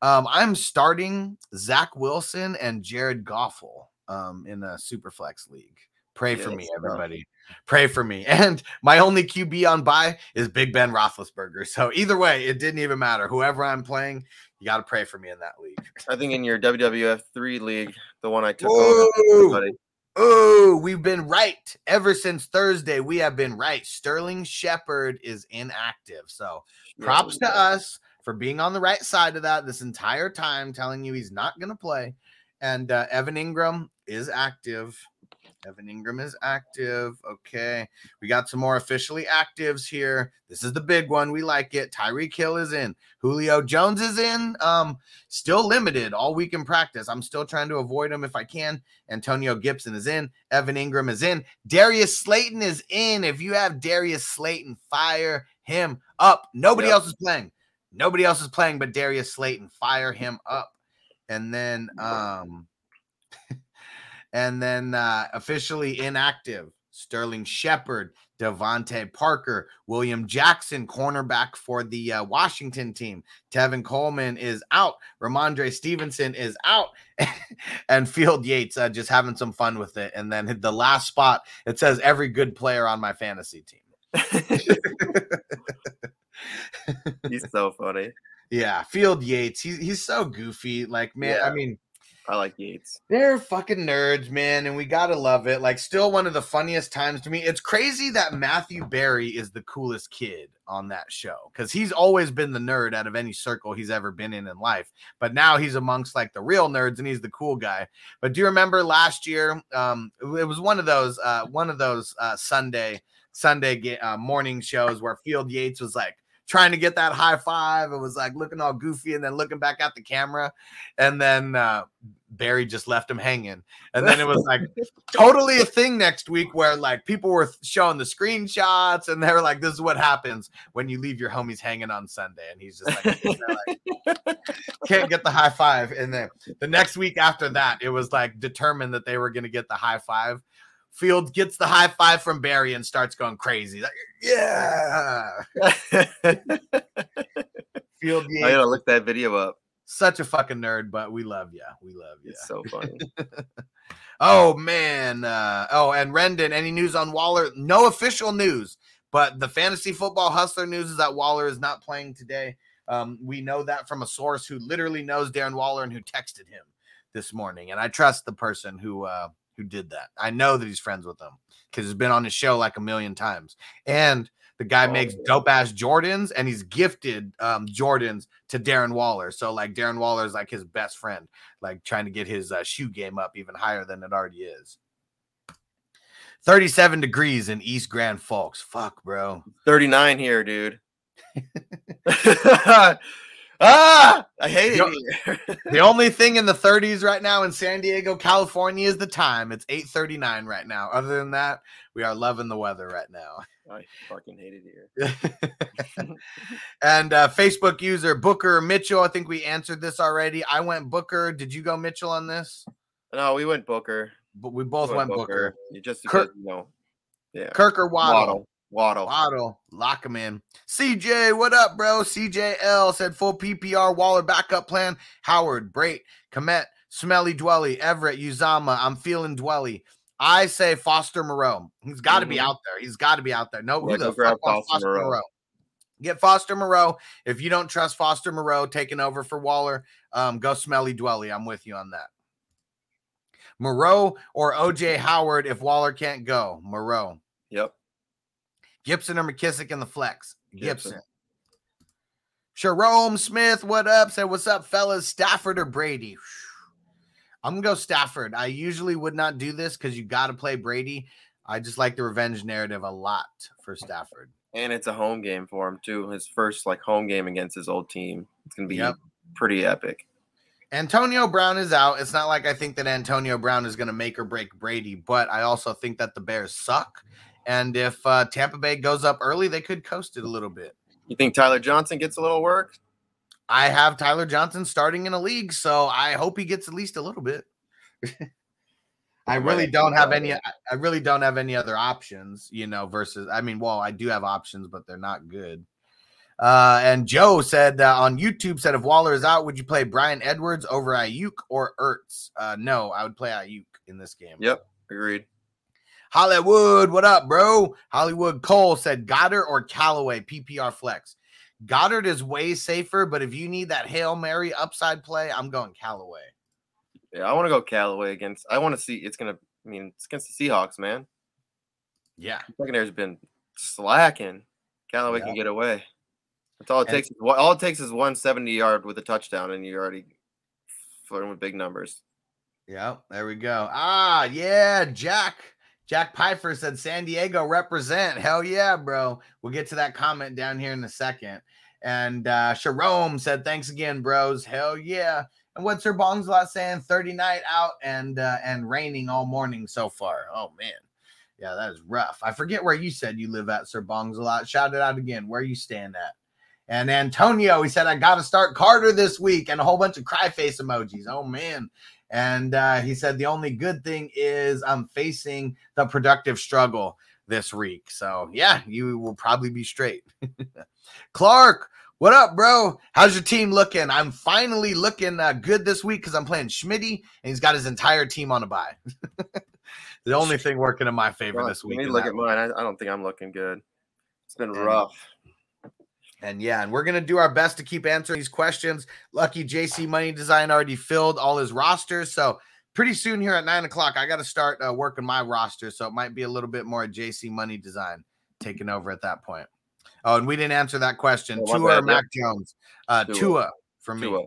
Speaker 2: Um, I'm starting Zach Wilson and Jared Goffel um in a super flex league. Pray for me, everybody. Pray for me. *laughs* And my only QB on buy is Big Ben Roethlisberger. So either way, it didn't even matter. Whoever I'm playing, you got to pray for me in that league. *laughs*
Speaker 3: I think in your WWF three league, the one I took over.
Speaker 2: Oh, we've been right ever since Thursday. We have been right. Sterling Shepard is inactive. So
Speaker 3: Yeah,
Speaker 2: props to
Speaker 3: yeah.
Speaker 2: us for being on the right side of that this entire time, telling you he's not going to play. And uh, Evan Engram is active. Evan Engram is active. Okay. We got some more officially actives here. This is the big one. We like it. Tyreek Hill is in. Julio Jones is in. Um, still limited all week in practice. I'm still trying to avoid him if I can. Antonio Gibson is in. Evan Engram is in. Darius Slayton is in. If you have Darius Slayton, fire him up. Nobody
Speaker 3: Yep.
Speaker 2: else is playing. Nobody else is playing but Darius Slayton. Fire him up. And then um and then uh officially inactive. Sterling Shepard, DeVante Parker, William Jackson, cornerback for the uh, Washington team. Tevin Coleman is out. Rhamondre Stevenson is out. *laughs* and Field Yates uh, just having some fun with it. And then the last spot, it says every good player on my fantasy team. *laughs* *laughs*
Speaker 3: He's so funny.
Speaker 2: Yeah, Field Yates. He's he's so goofy. Like, man, I mean,
Speaker 3: I like Yates.
Speaker 2: they're fucking nerds, man, and we gotta love it. Like, still one of the funniest times to me. It's crazy that Matthew Berry is the coolest kid on that show because he's always been the nerd out of any circle he's ever been in in life. But now he's amongst like the real nerds, and he's the cool guy. But do you remember last year? Um, it was one of those, uh, one of those uh, Sunday Sunday uh, morning shows where Field Yates was like trying to get that high five. It was like looking all goofy and then looking back at the camera, and then uh, Berry just left him hanging. And then it was like *laughs* totally a thing next week where like people were showing the screenshots and they were like, "This is what happens when you leave your homies hanging on Sunday." And he's just like, *laughs* like, can't get the high five. And then the next week after that, it was like determined that they were going to get the high five. Field gets the high five from Berry and starts going crazy. Like, yeah. *laughs* Field
Speaker 3: I gotta look that video up.
Speaker 2: such a fucking nerd, but we love you. We love you.
Speaker 3: It's so funny. *laughs*
Speaker 2: Oh man. Uh, oh, and Rendon, any news on Waller? No official news, but the fantasy football hustler news is that Waller is not playing today. Um, we know that from a source who literally knows Darren Waller and who texted him this morning, and I trust the person who uh, who did that. I know that he's friends with him because he's been on his show like a million times, and the guy
Speaker 3: Oh,
Speaker 2: makes dope ass Jordans, and he's gifted um, Jordans to Darren Waller. So like Darren Waller is like his best friend, like trying to get his uh, shoe game up even higher than it already is. 37 degrees in East Grand Forks. Fuck, bro.
Speaker 3: 39 here, dude. *laughs* *laughs* *laughs* ah, I hate it here.
Speaker 2: The only thing in the 30s right now in San Diego, California is the time. It's 8:39 right now. Other than that, we are loving the weather right now.
Speaker 3: I fucking hate it here.
Speaker 2: and uh, Facebook user Booker Mitchell, I think we answered this already. I went Booker. Did you go Mitchell on this?
Speaker 3: No, we went Booker.
Speaker 2: But we both
Speaker 3: We
Speaker 2: went Booker.
Speaker 3: You just
Speaker 2: Kirk-
Speaker 3: you know. Yeah.
Speaker 2: Kirk or Waddle?
Speaker 3: Waddle. Waddle.
Speaker 2: Waddle, lock him in. CJ, what up, bro? CJL said full PPR Waller backup plan. Howard, Brate, Kmet, Smelly Dwelley, Everett, Uzomah. I'm feeling Dwelley. I say Foster Moreau. He's got to be
Speaker 3: Mhm.
Speaker 2: out there. He's got to be out there. No, who the fuck wants
Speaker 3: Foster Moreau.
Speaker 2: Get Foster Moreau. If you don't trust Foster Moreau taking over for Waller, um, go Smelly Dwelley. I'm with you on that. Moreau or OJ Howard if Waller can't go. Moreau.
Speaker 3: Yep.
Speaker 2: Gibson or McKissic in the flex. Gibson.
Speaker 3: Gibson.
Speaker 2: Jerome Smith, what up? Said, what's up, fellas? Stafford or Brady? *sighs* I'm gonna go Stafford. I usually would not do this because you got to play Brady. I just like the revenge narrative a lot for Stafford.
Speaker 3: And it's a home game for him too. His first like home game against his old team. It's gonna be
Speaker 2: Yep.
Speaker 3: pretty epic.
Speaker 2: Antonio Brown is out. It's not like I think that Antonio Brown is going to make or break Brady, but I also think that the Bears suck. And if uh, Tampa Bay goes up early, they could coast it a little bit.
Speaker 3: You think Tyler Johnson gets a little work?
Speaker 2: I have Tyler Johnson starting in a league, so I hope he gets at least a little bit. *laughs* I really don't have any. I really don't have any other options, you know. Versus, I mean, well, I do have options, but they're not good. Uh, and Joe said uh, on YouTube said if Waller is out, would you play Bryan Edwards over Ayuk or Ertz? Uh, no, I would play Ayuk in this game.
Speaker 3: Yep, agreed.
Speaker 2: Hollywood, what up, bro? Hollywood Cole said Goddard or Callaway PPR flex. Goddard is way safer, but if you need that Hail Mary upside play, I'm going Callaway.
Speaker 3: Yeah, I want to go Callaway against. I want to see. It's gonna. I mean, it's against the Seahawks, man.
Speaker 2: Yeah.
Speaker 3: Secondary's been slacking. Callaway
Speaker 2: Yeah.
Speaker 3: can get away. That's all it
Speaker 2: And-
Speaker 3: takes. is All it takes is one seventy yard with a touchdown, and you're already flirting with big numbers.
Speaker 2: Yeah, there we go. Ah, yeah, Jack. Jack Pfeiffer said San Diego represent. Hell yeah, bro. We'll get to that comment down here in a second. And uh Sharome said, thanks again, bros. Hell yeah. And what's her bongs lot saying? 30 night out and uh and raining all morning so far. Oh man. Yeah, that is rough. I forget where you said you live at, Sir Bongs a lot. Shout it out again. Where you stand at? And Antonio, he said, I got to start Carter this week and a whole bunch of cry face emojis. Oh, man. And uh, he said, the only good thing is I'm facing the productive struggle this week. So, yeah, you will probably be straight. *laughs* Clark, what up, bro? How's your team looking? I'm finally looking uh, good this week because I'm playing Schmitty and he's got his entire team on a bye. *laughs* the only thing working in my favor
Speaker 3: Well,
Speaker 2: this
Speaker 3: let
Speaker 2: week.
Speaker 3: me look at mine. I, I don't think I'm looking good. It's been
Speaker 2: And-
Speaker 3: rough.
Speaker 2: And yeah, and we're gonna do our best to keep answering these questions. Lucky JC Money Design already filled all his rosters, so pretty soon here at nine o'clock, I got to start uh, working my roster. So it might be a little bit more JC Money Design taking over at that point. Oh, and we didn't answer that question.
Speaker 3: Oh,
Speaker 2: Tua or Mac Jones? Uh,
Speaker 3: Tua.
Speaker 2: Tua, for me.
Speaker 3: Tua.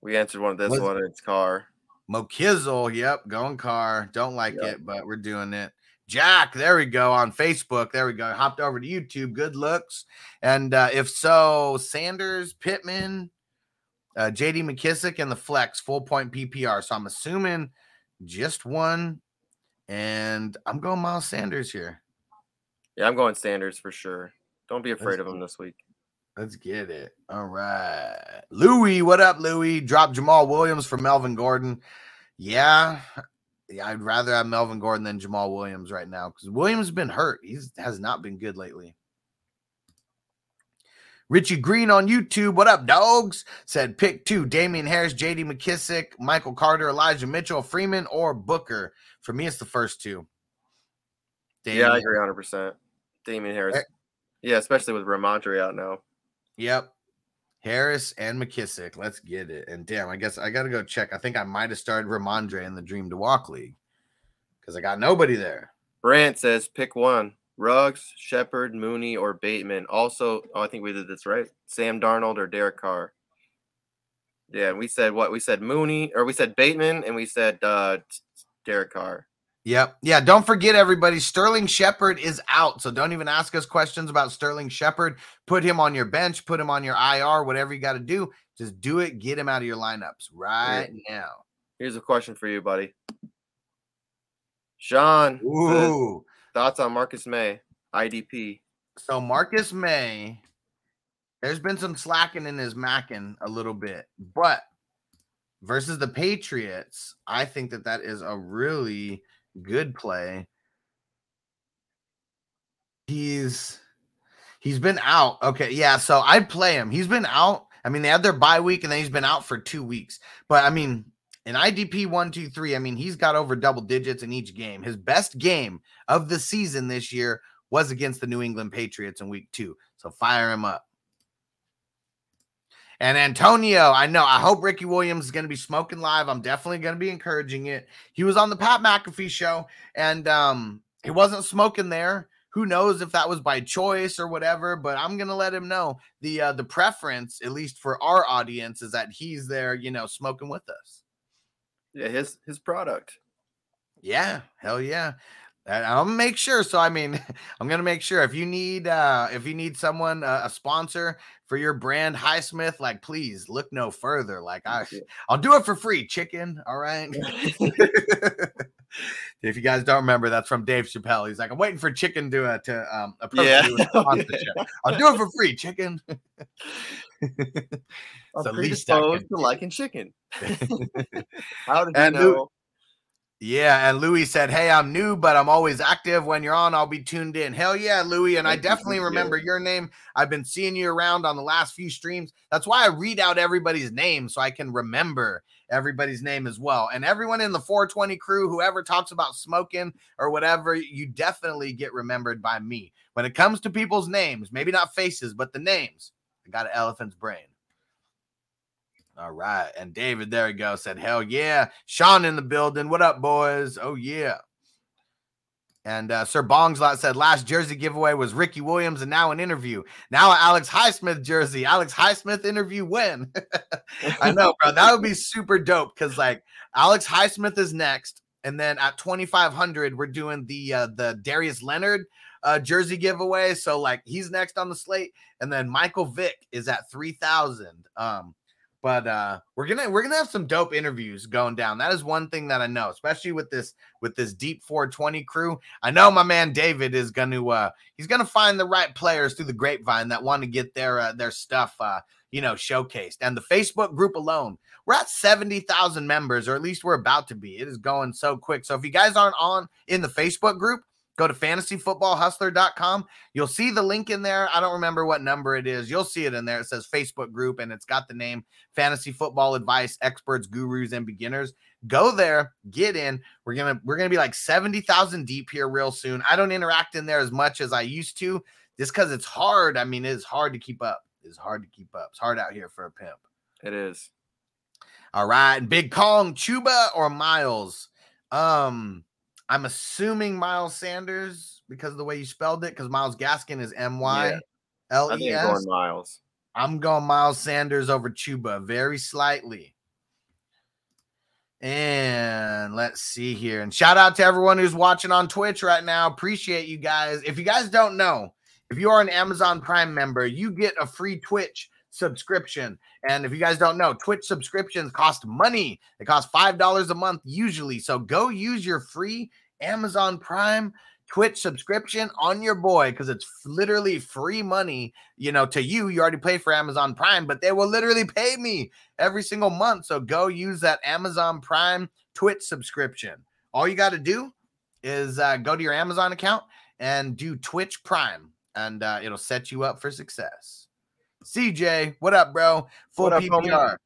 Speaker 3: We answered one of this
Speaker 2: Was-
Speaker 3: one. It's Carr.
Speaker 2: Mo Kizzle, yep, going Carr. Don't like
Speaker 3: Yep.
Speaker 2: it, but we're doing it. Jack, there we go on Facebook. There we go. Hopped over to YouTube. Good looks. And uh, if so, Sanders, Pittman, uh, JD McKissic, and the flex full point PPR. So I'm assuming just one. And I'm going Miles Sanders here.
Speaker 3: Yeah, I'm going Sanders for sure. Don't be afraid
Speaker 2: Let's
Speaker 3: of him this week.
Speaker 2: Let's get it. All right. Louis, what up, Louis? Drop Jamaal Williams for Melvin Gordon. Yeah. Yeah, I'd rather have Melvin Gordon than Jamaal Williams right now because Williams has been hurt. He's has not been good lately. Richie Green on YouTube. What up, dogs? Said pick two Damien Harris, JD McKissic, Michael Carter, Elijah Mitchell, Freeman, or Booker. For me, it's the first two.
Speaker 3: Yeah, I agree 100. percent Damien Harris.
Speaker 2: Eh.
Speaker 3: Yeah, especially with Rhamondre out now.
Speaker 2: Yep. Harris and McKissic. Let's get it. And damn, I guess I got to go check. I think I might have started Rhamondre in the Dream to Walk League because I got nobody there.
Speaker 3: Brant says pick one: Ruggs, Shepard, Mooney, or Bateman. Also, oh, I think we did this right. Sam Darnold or Derek Carr. Yeah, we said what? We said Mooney, or we said Bateman, and we said uh, Derek Carr.
Speaker 2: Yep. Yeah. Don't forget, everybody. Sterling Shepard is out. So don't even ask us questions about Sterling Shepard. Put him on your bench, put him on your IR, whatever you got to do. Just do it. Get him out of your lineups right now.
Speaker 3: Here's a question for you, buddy. Sean,
Speaker 2: Ooh.
Speaker 3: thoughts on Marcus Maye, IDP?
Speaker 2: So Marcus Maye, there's been some slacking in his macking a little bit, but versus the Patriots, I think that that is a really good play. He's he's been out. Okay, yeah. So I'd play him. He's been out. I mean, they had their bye week and then he's been out for two weeks. But I mean, in IDP one, two, three, I mean, he's got over double digits in each game. His best game of the season this year was against the New England Patriots in week two. So fire him up. And Antonio, I know. I hope Ricky Williams is going to be smoking live. I'm definitely going to be encouraging it. He was on the Pat McAfee show and um, he wasn't smoking there. Who knows if that was by choice or whatever, but I'm going to let him know the uh, the preference, at least for our audience, is that he's there, you know, smoking with us.
Speaker 3: Yeah, his his product.
Speaker 2: Yeah, hell yeah. I'll make sure. So I mean, *laughs* I'm gonna make sure if you need uh if you need someone uh, a sponsor for your brand Highsman, like please look no further. Like I I'll do it for free, chicken. All right. *laughs* if you guys don't remember, that's from Dave Chappelle. He's like, I'm waiting for chicken to uh, to um approach
Speaker 3: Yeah.
Speaker 2: you *laughs* sponsorship. I'll do it for free, chicken.
Speaker 3: I'm
Speaker 2: I
Speaker 3: predisposed to liking chicken. How did
Speaker 2: And
Speaker 3: you know?
Speaker 2: Yeah, and Louis said, "Hey, I'm new, but I'm always active. When you're on, I'll be tuned in." Hell yeah, Louis, and I
Speaker 3: Thank
Speaker 2: definitely remember your name. I've been seeing you around on the last few streams. That's why I read out everybody's name so I can remember everybody's name as well. And everyone in the 420 crew, whoever talks about smoking or whatever, you definitely get remembered by me. When it comes to people's names, maybe not faces, but the names, I got an elephant's brain. All right. And David, there we go, said, Hell yeah. Sean in the building. What up, boys? Oh, yeah. And uh, Sir Bongslot said, Last jersey giveaway was Ricky Williams and now an interview. Now, Alex Highsmith jersey. Alex Highsmith interview when? *laughs* I know, bro. That would be super dope because, like, Alex Highsmith is next. And then at 2,500, we're doing the uh, the Darius Leonard uh, jersey giveaway. So, like, he's next on the slate. And then Michael Vick is at 3,000. Um, but uh we're gonna we're gonna have some dope interviews going down that is one thing that i know especially with this with this deep 420 crew i know my man david is gonna uh he's gonna find the right players through the grapevine that want to get their uh, their stuff uh you know showcased and the facebook group alone we're at 70,000 members or at least we're about to be it is going so quick so if you guys aren't on in the facebook group go to fantasyfootballhustler.com You'll see the link in there. I don't remember what number it is. You'll see it in there. It says Facebook group and it's got the name Fantasy Football Advice Experts, Gurus, and Beginners. Go there, get in. We're gonna we're gonna be like 70,000 deep here real soon. I don't interact in there as much as I used to, just because it's hard. I mean, it's hard to keep up. It's hard to keep up. It's hard out here for a pimp.
Speaker 3: It is.
Speaker 2: All right, Big Kong, Chuba or Miles? Um, I'm assuming Miles Sanders because of the way you spelled it, because Myles Gaskin is M Y L E
Speaker 3: think I'm going
Speaker 2: S.
Speaker 3: Miles.
Speaker 2: I'm going Miles Sanders over Chuba very slightly. And let's see here. And shout out to everyone who's watching on Twitch right now. Appreciate you guys. If you guys don't know, if you are an Amazon Prime member, you get a free Twitch subscription. And if you guys don't know, Twitch subscriptions cost money. They cost $5 a month usually. So go use your free Amazon Prime Twitch subscription on your boy because it's literally free money. You know, to you, you already pay for Amazon Prime, but they will literally pay me every single month. So go use that Amazon Prime Twitch subscription. All you got to do is uh, go to your Amazon account and do Twitch Prime, and uh, it'll set you up for success. CJ, what up, bro? Full
Speaker 3: What
Speaker 2: PPR.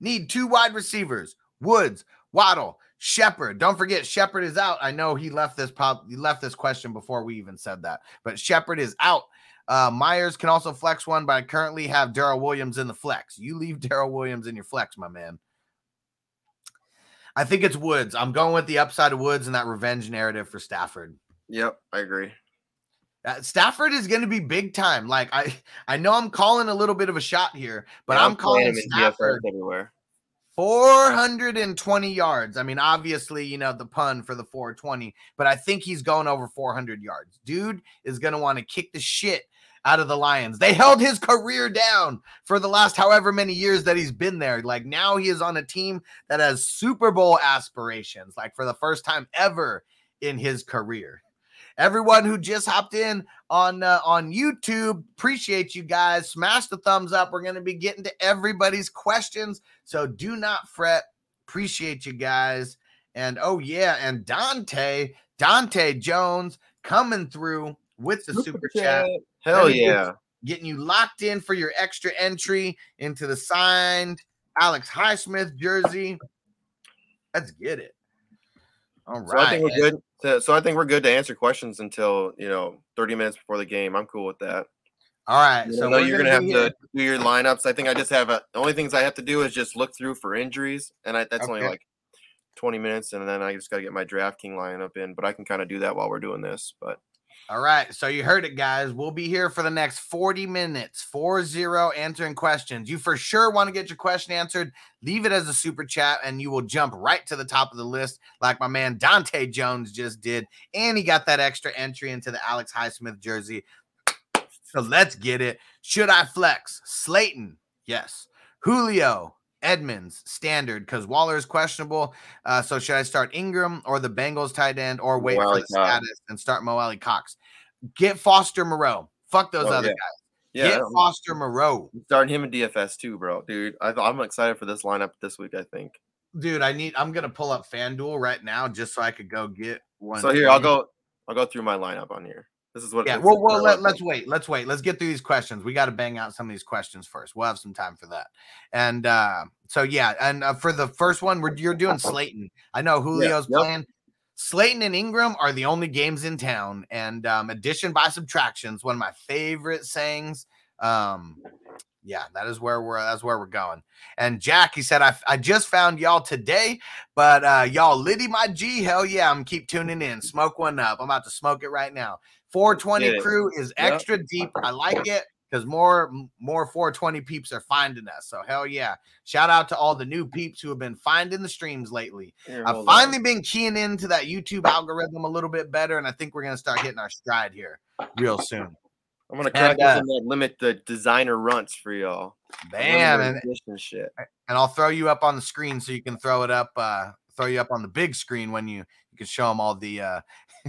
Speaker 2: Need two wide receivers: Woods, Waddle, Shepard. Don't forget, Shepard is out. I know he left this pop. He left this question before we even said that, but Shepard is out. Uh, Meyers can also flex one, but I currently have Darrel Williams in the flex. You leave *laughs* Darrel Williams in your flex, my man. I think it's Woods. I'm going with the upside of Woods and that revenge narrative for Stafford.
Speaker 3: Yep, I agree.
Speaker 2: Uh, Stafford is going to be big time. Like I, I know I'm calling a little bit of a shot here, but
Speaker 3: Yeah,
Speaker 2: I'm
Speaker 3: playing
Speaker 2: calling
Speaker 3: him
Speaker 2: Stafford
Speaker 3: everywhere.
Speaker 2: 420 yards. I mean, obviously, you know, the pun for the 420, but I think he's going over 400 yards. Dude is going to want to kick the shit out of the Lions. They held his career down for the last however many years that he's been there. Like now he is on a team that has Super Bowl aspirations, like for the first time ever in his career. Everyone who just hopped in on uh, on YouTube, appreciate you guys. Smash the thumbs up. We're going to be getting to everybody's questions, so do not fret. Appreciate you guys. And oh yeah, and Dante, Dante Jones coming through with the super, chat,
Speaker 3: Hell
Speaker 2: Let
Speaker 3: yeah.
Speaker 2: getting you locked in for your extra entry into the signed Alex Highsmith jersey. Let's get it. All right.
Speaker 3: So I think we're good. So, so I think we're good to answer questions until you know 30 minutes before the game. I'm cool with that.
Speaker 2: All right.
Speaker 3: So
Speaker 2: So
Speaker 3: know
Speaker 2: we're
Speaker 3: you're gonna have
Speaker 2: be
Speaker 3: to do your lineups. I think I just have a, the only things I have to do is just look through for injuries, and I, that's only like 20 minutes, and then I just got to get my DraftKings lineup in. But I can kind of do that while we're doing this. But
Speaker 2: All right. So you heard it, guys. We'll be here for the next 40 minutes, 4 0 answering questions. You for sure want to get your question answered. Leave it as a super chat, and you will jump right to the top of the list, like my man Dante Jones just did. And he got that extra entry into the Alex Highsmith jersey. So let's get it. Should I flex? Slayton, yes. Julio, Edmonds, standard, because Waller is questionable. Uh, so should I start Engram or the Bengals tight end or wait
Speaker 3: Mo
Speaker 2: for the
Speaker 3: Cox.
Speaker 2: status and start Mo Alie-Cox? Get Foster Moreau. Fuck those
Speaker 3: Oh,
Speaker 2: other
Speaker 3: yeah.
Speaker 2: guys.
Speaker 3: Yeah,
Speaker 2: Get Foster Moreau.
Speaker 3: starting him in DFS too, bro. Dude, I, I'm excited for this lineup this week. I think.
Speaker 2: Dude, I need I'm gonna pull up FanDuel right now just so I could go get one.
Speaker 3: So here, I'll go. I'll go through my lineup on here. This is what.
Speaker 2: Yeah, well, well let, let's wait. Let's wait. Let's get through these questions. We got to bang out some of these questions first. We'll have some time for that. And uh so yeah, and uh, for the first one, we're you're doing Slayton. I know Julio's
Speaker 3: yep.
Speaker 2: playing. Slayton and Engram are the only games in town, and um, addition by subtraction is one of my favorite sayings. Um, yeah, that is where we're that's where we're going. And Jack, he said, I, I just found y'all today, but uh y'all Liddy my G, hell yeah, I'm keep tuning in. Smoke one up. I'm about to smoke it right now. 420
Speaker 3: Get
Speaker 2: crew is
Speaker 3: Yep.
Speaker 2: extra deep. I like it because more more 420 peeps are finding us. So hell yeah. Shout out to all the new peeps who have been finding the streams lately.
Speaker 3: Here,
Speaker 2: I've
Speaker 3: hold on.
Speaker 2: finally been keying into that YouTube algorithm a little bit better, and I think we're gonna start hitting our stride here real soon.
Speaker 3: I'm gonna crack
Speaker 2: and, uh,
Speaker 3: that limit the designer runts for y'all.
Speaker 2: Bam,
Speaker 3: Limited
Speaker 2: and,
Speaker 3: shit.
Speaker 2: and I'll throw you up on the screen so you can throw it up, uh, throw you up on the big screen when you you can show them all the uh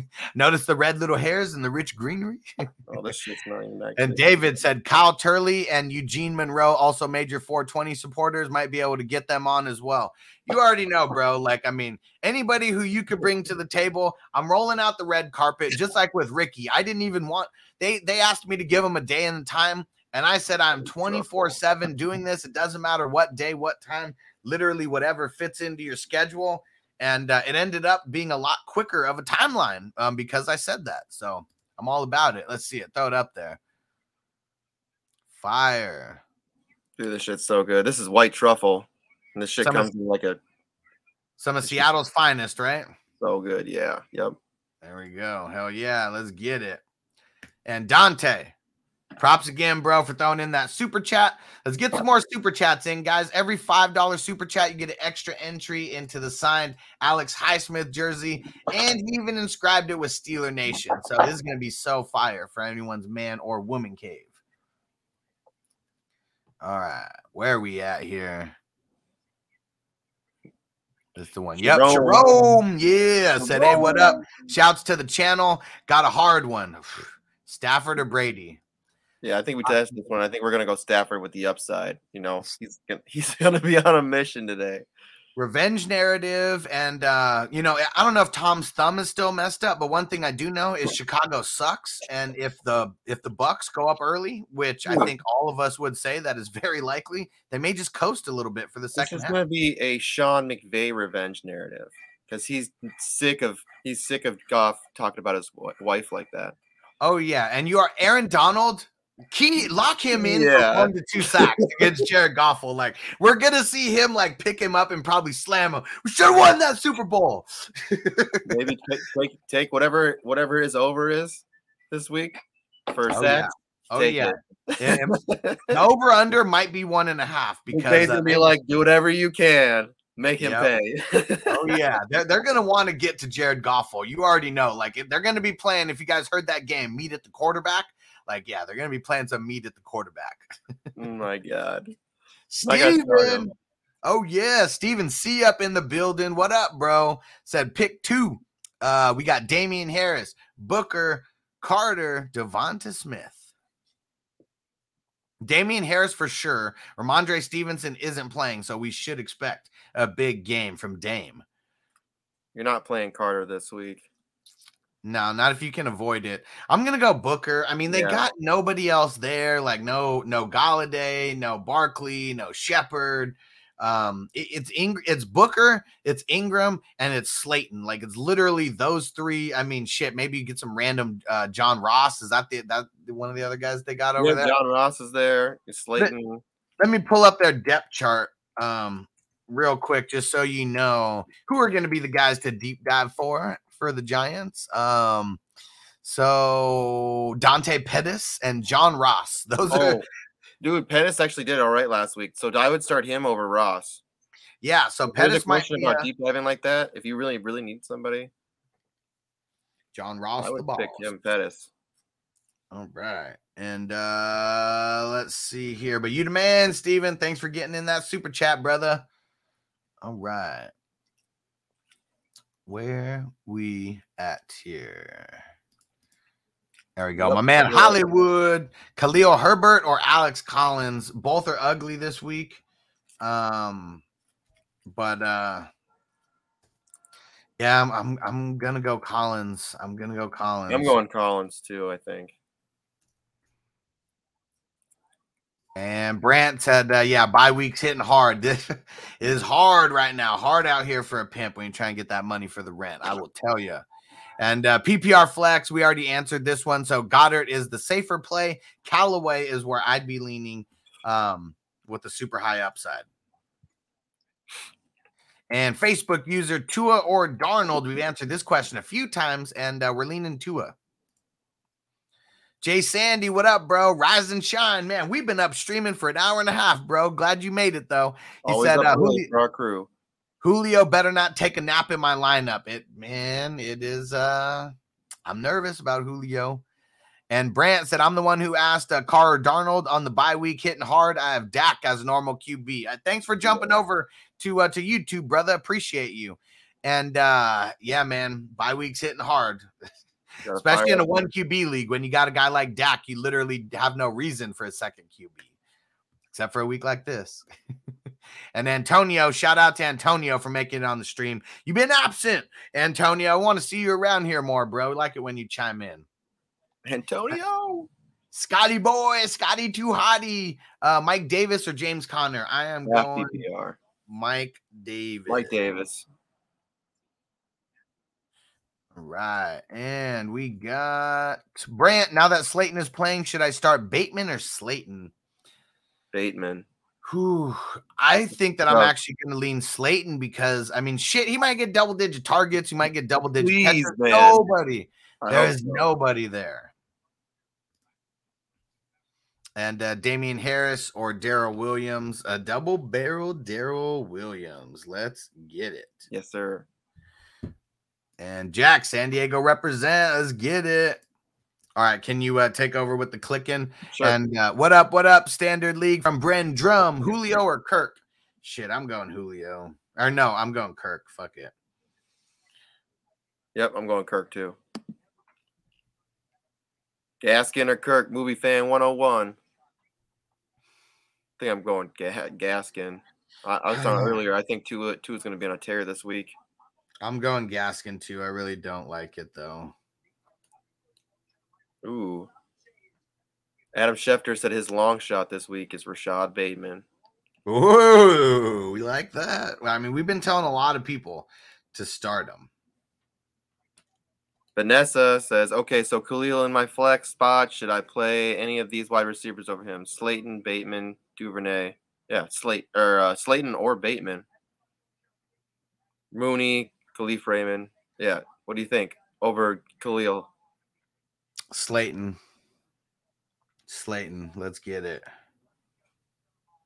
Speaker 2: *laughs* notice the red little hairs and the rich greenery. *laughs*
Speaker 3: Oh, this shit's not even that
Speaker 2: And. David said Kyle Turley and Eugene Monroe, also major 420 supporters, might be able to get them on as well. You already know, bro. Like, I mean, anybody who you could bring to the table, I'm rolling out the red carpet, just like with Ricky. I didn't even want they they asked me to give them a day and time, and I said I'm 24-7 doing this. It doesn't matter what day, what time, literally whatever fits into your schedule. And uh, it ended up being a lot quicker of a timeline um, because I said that. So I'm all about it. Let's see it. Throw it up there. Fire.
Speaker 3: Dude, this shit's so good. This is white truffle, and this shit
Speaker 2: Some of-
Speaker 3: comes in like a
Speaker 2: Some of Seattle's finest, right?
Speaker 3: so good. Yeah, yep.
Speaker 2: There we go. Hell yeah. Let's get it. And Dante, props again, bro, for throwing in that super chat. Let's get some more super chats in, guys. Every $5 super chat, you get an extra entry into the signed Alex Highsmith jersey. And he even inscribed it with Steeler Nation. So this is going to be so fire for anyone's man or woman cave. All right. Where are we at here? This the one. Yep.
Speaker 3: Jerome.
Speaker 2: Jerome. Yeah. Said, hey, what up? Shouts to the channel. Got a hard one. *sighs* Stafford or Brady?
Speaker 3: Yeah, I think we tested this one. I think we're gonna go Stafford with the upside. You know, he's gonna, *laughs* he's gonna be on a mission today.
Speaker 2: Revenge narrative. And, uh, you know, I don't know if Tom's thumb is still messed up, but one thing I do know is Chicago sucks. And if the if the Bucks go up early, which I think all of us would say that is very likely, they may just coast a little bit for the
Speaker 3: This
Speaker 2: second
Speaker 3: is
Speaker 2: half.
Speaker 3: gonna be a Sean McVay revenge narrative because he's sick of he's sick of Goff talking about his wife like that.
Speaker 2: Oh yeah, and you are Aaron Donald. Key lock him in
Speaker 3: Yeah.
Speaker 2: for one to two sacks against *laughs* Jared Goffel. Like we're gonna see him like pick him up and probably slam him. We should have won that Super Bowl. *laughs*
Speaker 3: Maybe take, take take whatever whatever his over is this week for
Speaker 2: Oh,
Speaker 3: sacks.
Speaker 2: Oh yeah. Yeah, *laughs* the over under might be one and a half because
Speaker 3: basically
Speaker 2: uh,
Speaker 3: be like, do whatever you can, make him
Speaker 2: Yep.
Speaker 3: pay.
Speaker 2: oh yeah, they're, they're gonna want to get to Jared Goffel. You already know, like if they're gonna be playing. If you guys heard that game, meet at the quarterback. Like yeah, they're gonna be playing some meet at the quarterback.
Speaker 3: oh my god. *laughs* I
Speaker 2: Steven. Oh yeah, Steven C up in the building. What up, bro? Said pick two. Uh, we got Damien Harris, Booker, Carter, DeVonta Smith. Damien Harris for sure. Rhamondre Stevenson isn't playing, so we should expect a big game from Dame.
Speaker 3: You're not playing Carter this week.
Speaker 2: No, not if you can avoid it. I'm gonna go Booker. I mean, they
Speaker 3: Yeah.
Speaker 2: got nobody else there, like no no Golladay, no Barkley, no Shepard. Um, it- it's Ing- it's Booker, it's Engram, and it's Slayton. Like it's literally those three. I mean, shit. Maybe you get some random uh John Ross. Is that the that one of the other guys they got over
Speaker 3: Yeah,
Speaker 2: there?
Speaker 3: John Ross is there. Slayton.
Speaker 2: Let me pull up their depth chart um real quick, just so you know who are going to be the guys to deep dive for for the Giants. Um, So Dante Pettis and John Ross. *laughs* Those are
Speaker 3: Oh, dude, Pettis actually did all right last week, so I would start him over Ross.
Speaker 2: yeah. So
Speaker 3: there's a
Speaker 2: Pettis might
Speaker 3: question
Speaker 2: be,
Speaker 3: about
Speaker 2: uh,
Speaker 3: deep diving like that. If you really, really need somebody,
Speaker 2: John Ross
Speaker 3: I
Speaker 2: the
Speaker 3: would pick him Pettis.
Speaker 2: All right. And uh let's see here. But you the man, Steven. Thanks for getting in that super chat, brother. All right. Where we at here? There we go. My man. Hollywood, Khalil Herbert or Alex Collins. Both are ugly this week. Um, but uh yeah, I'm I'm, I'm gonna go Collins. I'm gonna go Collins.
Speaker 3: I'm going Collins too. I think.
Speaker 2: And Brant said, uh, "Yeah, bye week's hitting hard. *laughs* This is hard right now. Hard out here for a pimp when you try and get that money for the rent. I will tell you." And uh, PPR flex, we already answered this one. So Goddard is the safer play. Callaway is where I'd be leaning um, with the super high upside. And Facebook user Tua or Darnold, we've answered this question a few times, and uh, we're leaning Tua. Jay Sandy, what up, bro? Rise and shine, man. We've been up streaming for an hour and a half, bro. Glad you made it though. He
Speaker 3: Always
Speaker 2: said
Speaker 3: up
Speaker 2: uh, Julio,
Speaker 3: for our crew.
Speaker 2: Julio better not take a nap in my lineup. It man, it is. uh I'm nervous about Julio. And Brant said, I'm the one who asked uh, Carr Darnold on the bye week hitting hard. I have Dak as a normal QB. Uh, thanks for jumping over to uh, to YouTube, brother. Appreciate you. And uh yeah, man, bye week's hitting hard. *laughs* Especially in a one QB league when you got a guy like Dak, you literally have no reason for a second QB, except for a week like this. *laughs* and Antonio, shout out to Antonio for making it on the stream. You've been absent, Antonio. I want to see you around here more, bro. I like it when you chime in.
Speaker 3: Antonio. *laughs*
Speaker 2: Scotty boy, Scotty too hotty. Uh, Mike Davis or James Conner? I am
Speaker 3: Yeah,
Speaker 2: going
Speaker 3: PPR.
Speaker 2: Mike Davis.
Speaker 3: Mike Davis.
Speaker 2: Right. And we got Brant. Now that Slayton is playing, should I start Bateman or Slayton?
Speaker 3: Bateman.
Speaker 2: Whew. I think that I'm actually going to lean Slayton because I mean, shit, he might get double digit targets. He might get double digit
Speaker 3: Please.
Speaker 2: Nobody.
Speaker 3: I
Speaker 2: There
Speaker 3: so.
Speaker 2: nobody there. And uh, Damien Harris or Darrel Williams, a double barrel Darrel Williams. Let's get it.
Speaker 3: Yes, sir.
Speaker 2: And Jack, San Diego represent. Let's get it. All right, can you uh, take over with the clicking?
Speaker 3: Sure.
Speaker 2: And uh, what up? What up? Standard League from Bren Drum, Julio or Kirk? Shit, I'm going Julio. Or no, I'm going Kirk. Fuck it.
Speaker 3: Yep, I'm going Kirk too. Gaskin or Kirk, movie fan 101. I think I'm going Gaskin. I, I was talking *sighs* earlier. I think two two is going to be on a tear this week.
Speaker 2: I'm going Gaskin too. I really don't like it though.
Speaker 3: Ooh. Adam Schefter said his long shot this week is Rashod Bateman.
Speaker 2: Ooh, we like that. I mean, we've been telling a lot of people to start him.
Speaker 3: Vanessa says, okay, so Khalil in my flex spot. Should I play any of these wide receivers over him? Slayton, Bateman, Duvernay. Yeah, Slate or uh, Slayton or Bateman. Mooney, Kalif Raymond. Yeah. What do you think? Over Khalil.
Speaker 2: Slayton. Slayton, let's get it.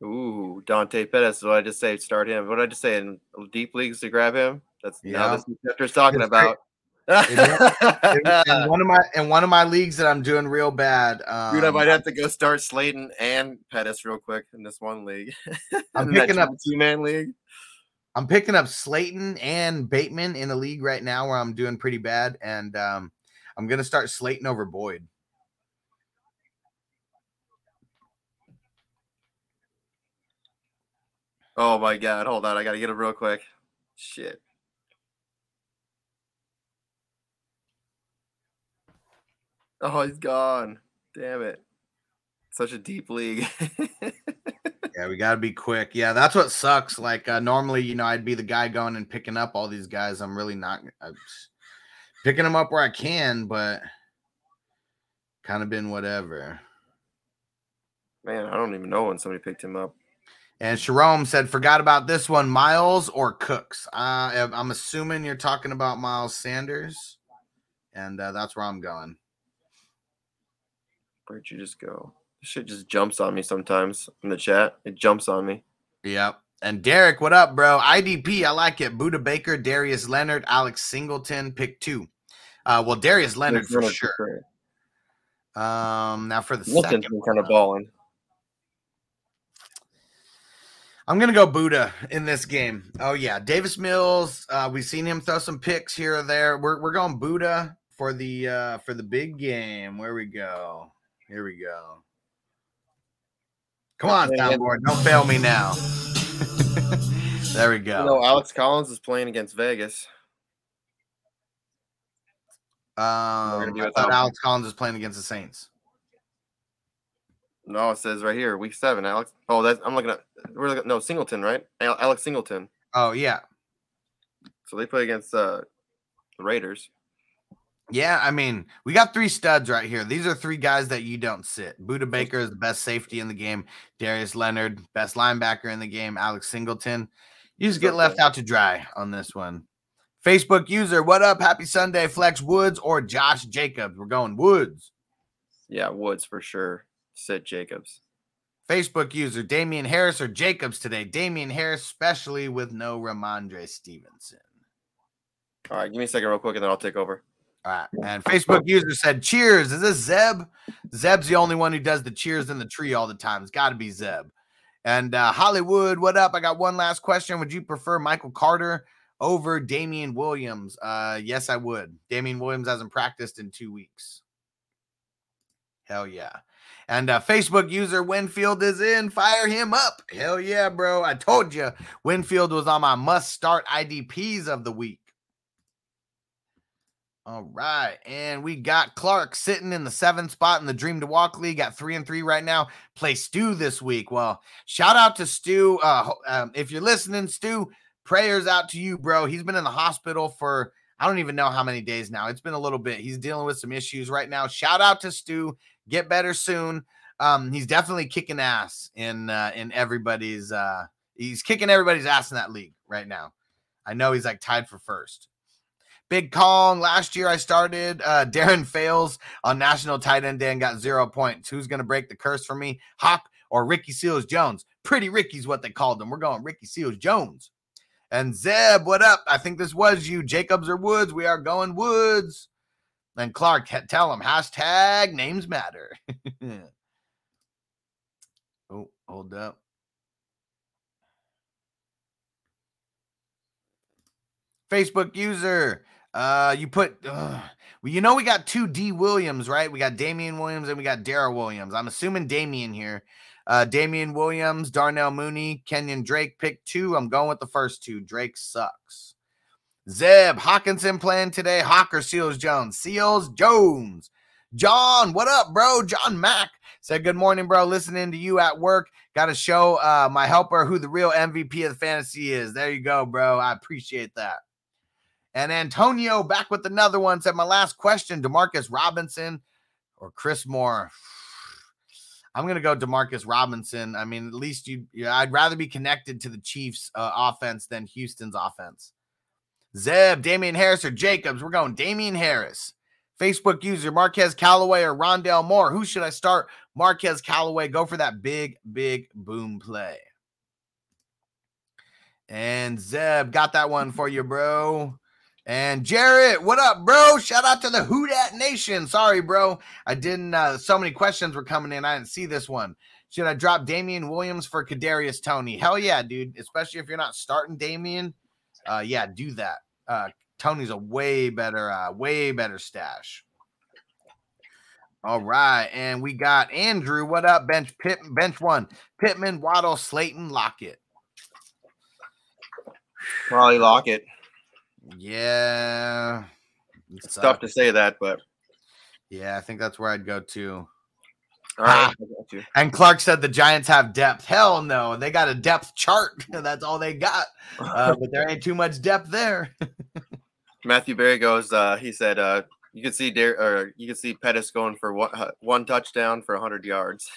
Speaker 3: Ooh, Dante Pettis. What did I just say? Start him. What did I just say in deep leagues to grab him? That's now
Speaker 2: Yeah.
Speaker 3: this is what Schefter's talking
Speaker 2: It's
Speaker 3: about. *laughs*
Speaker 2: In, in one of my in one of my leagues that I'm doing real bad. Um,
Speaker 3: Dude, I might have to go start Slayton and Pettis real quick in this one league. *laughs*
Speaker 2: I'm picking up-
Speaker 3: two man league.
Speaker 2: I'm picking up Slayton and Bateman in a league right now where I'm doing pretty bad, and um, I'm gonna start Slayton over Boyd.
Speaker 3: Oh my god, hold on, I gotta get him real quick. Shit. Oh, he's gone. Damn it. Such a deep league. *laughs*
Speaker 2: Yeah, we gotta be quick. Yeah, that's what sucks. Like uh, normally, you know, I'd be the guy going and picking up all these guys. I'm really not I'm picking them up where I can, but kind of been whatever.
Speaker 3: Man, I don't even know when somebody picked him up.
Speaker 2: And Sharom said, forgot about this one, Miles or Cooks. Uh, I'm assuming you're talking about Miles Sanders, and uh, that's where I'm going.
Speaker 3: Where'd you just go? Shit just jumps on me sometimes in the chat. It jumps on me.
Speaker 2: Yep. And Derek, what up, bro? IDP, I like it. Budda Baker, Darius Leonard, Alex Singleton, pick two. Uh, well, Darius Leonard for sure. Um, now for the
Speaker 3: Singleton's
Speaker 2: second,
Speaker 3: kind of balling.
Speaker 2: I'm gonna go Budda in this game. Oh yeah, Davis Mills. Uh, we've seen him throw some picks here or there. We're we're going Budda for the uh for the big game. Where we go? Here we go. Come on,
Speaker 3: Yeah, yeah.
Speaker 2: soundboard. Don't fail me now. *laughs* there we go.
Speaker 3: You know, Alex Collins is playing against Vegas.
Speaker 2: Um, I
Speaker 3: without
Speaker 2: thought. Alex Collins is playing against the Saints.
Speaker 3: No, it says right here, week seven. Alex. Oh, that's I'm looking at. We're looking, no Singleton, right? Alex Singleton.
Speaker 2: Oh yeah,
Speaker 3: So they play against uh, the Raiders.
Speaker 2: Yeah. I mean, we got three studs right here. These are three guys that you don't sit. Budda Baker is the best safety in the game. Darius Leonard, best linebacker in the game. Alex Singleton. You just get left out to dry on this one. Facebook user, what up? Happy Sunday, Flex Woods or Josh Jacobs? We're going Woods.
Speaker 3: Yeah, Woods for sure. Sid Jacobs.
Speaker 2: Facebook user, Damien Harris or Jacobs today? Damien Harris, especially with no Rhamondre Stevenson.
Speaker 3: All right, give me a second, real quick, and then I'll take over.
Speaker 2: All right. And Facebook user said, Cheers. Is this Zeb? Zeb's the only one who does the cheers in the tree all the time. It's got to be Zeb. And uh, Hollywood, what up? I got one last question. Would you prefer Michael Carter over Damien Williams? Uh, yes, I would. Damien Williams hasn't practiced in two weeks. Hell yeah. And uh, Facebook user Winfield is in. Fire him up. Hell yeah, bro. I told you Winfield was on my must start IDPs of the week. All right. And we got Clark sitting in the seventh spot in the Dream to Walk League. Got three and three right now. Play Stu this week. Well, shout out to Stu. Uh, um, if you're listening, Stu, prayers out to you, bro. He's been in the hospital for I don't even know how many days now. It's been a little bit. He's dealing with some issues right now. Shout out to Stu. Get better soon. Um, he's definitely kicking ass in uh, in everybody's. Uh, he's kicking everybody's ass in that league right now. I know he's like tied for first. Big Kong. Last year I started. Uh, Darren Fells on National Tight End Day and got zero points. Who's going to break the curse for me? Hawk or Ricky Seals Jones? Pretty Ricky's what they called them. We're going Ricky Seals Jones. And Zeb, what up? I think this was you. Jacobs or Woods? We are going Woods. And Clark, tell him hashtag names matter. *laughs* oh, hold up. Facebook user. Uh, you put, well, you know, we got two D Williams, right? We got Damien Williams and we got Darrel Williams. I'm assuming Damien here. Uh, Damien Williams, Darnell Mooney, Kenyon Drake, pick two. I'm going with the first two. Drake sucks. Zeb Hockenson playing today. Hawker Seals Jones. Seals Jones. John, what up, bro? John Mack said, Good morning, bro. Listening to you at work. Got to show uh, my helper who the real MVP of the fantasy is. There you go, bro. I appreciate that. And Antonio back with another one said, My last question Demarcus Robinson or Chris Moore? *sighs* I'm going to go Demarcus Robinson. I mean, at least you, I'd rather be connected to the Chiefs' uh, offense than Houston's offense. Zeb, Damien Harris, or Jacobs? We're going Damien Harris. Facebook user Marquez Callaway or Rondale Moore. Who should I start? Marquez Callaway. Go for that big, big boom play. And Zeb got that one for you, bro. And Jarrett, what up, bro? Shout out to the Who Nation. Sorry, bro. I didn't uh so many questions were coming in. I didn't see this one. Should I drop Damien Williams for Kadarius Toney? Hell yeah, dude. Especially if you're not starting Damien. Uh yeah, do that. Uh Toney's a way better, uh, way better stash. All right, and we got Andrew. What up, bench Pitt, bench one? Pittman, Waddle, Slayton, Lockett.
Speaker 3: Probably Lockett.
Speaker 2: Yeah,
Speaker 3: It's tough to say that, but
Speaker 2: Yeah, I think that's where I'd go to.
Speaker 3: all right.
Speaker 2: Ah.
Speaker 3: I got you.
Speaker 2: And Clark said the Giants have depth. Hell no, they got a depth chart. *laughs* That's all they got. Uh, *laughs* but there ain't too much depth there. *laughs*
Speaker 3: Matthew Berry goes. Uh, he said, uh, "You can see Dar- or you can see Pettis going for one, uh, one touchdown for hundred yards."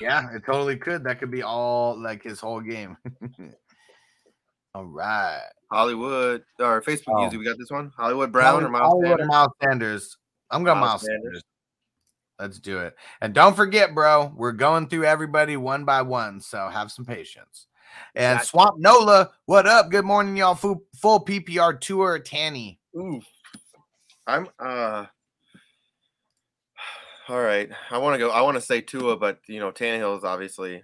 Speaker 2: Yeah, it totally could. That could be all like his whole game. All right.
Speaker 3: Hollywood or Facebook
Speaker 2: Oh.
Speaker 3: We got this one. Hollywood Brown or Miles
Speaker 2: Hollywood
Speaker 3: Sanders?
Speaker 2: Miles Sanders. I'm going
Speaker 3: Miles
Speaker 2: Miles
Speaker 3: Sanders.
Speaker 2: Sanders. Let's do it. And don't forget, bro, we're going through everybody one by one. So have some patience. And
Speaker 3: Gotcha.
Speaker 2: Swamp Nola, what up? Good morning, y'all. Full, full PPR tour, Tanny.
Speaker 3: Ooh. I'm uh *sighs* all right. I want to go. I want to say Tua, but you know, Tannehill is obviously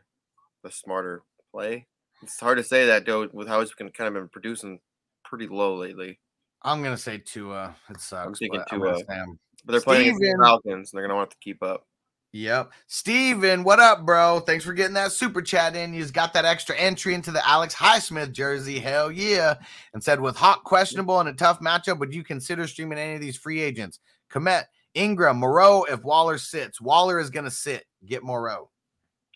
Speaker 3: the smarter play. It's hard to say that though, with how he's been kind of been producing pretty low lately.
Speaker 2: I'm gonna say Tua. It sucks.
Speaker 3: thinking
Speaker 2: but I'm gonna
Speaker 3: Tua.
Speaker 2: say him.
Speaker 3: But they're playing against the Falcons, and they're gonna want to keep up.
Speaker 2: Yep. Steven, what up, bro? Thanks for getting that super chat in. You just got that extra entry into the Alex Highsmith jersey. Hell yeah. And said, with Hawk questionable and a tough matchup, would you consider streaming any of these free agents? Kmet, Engram, Moreau, if Waller sits. Waller is going to sit. Get Moreau.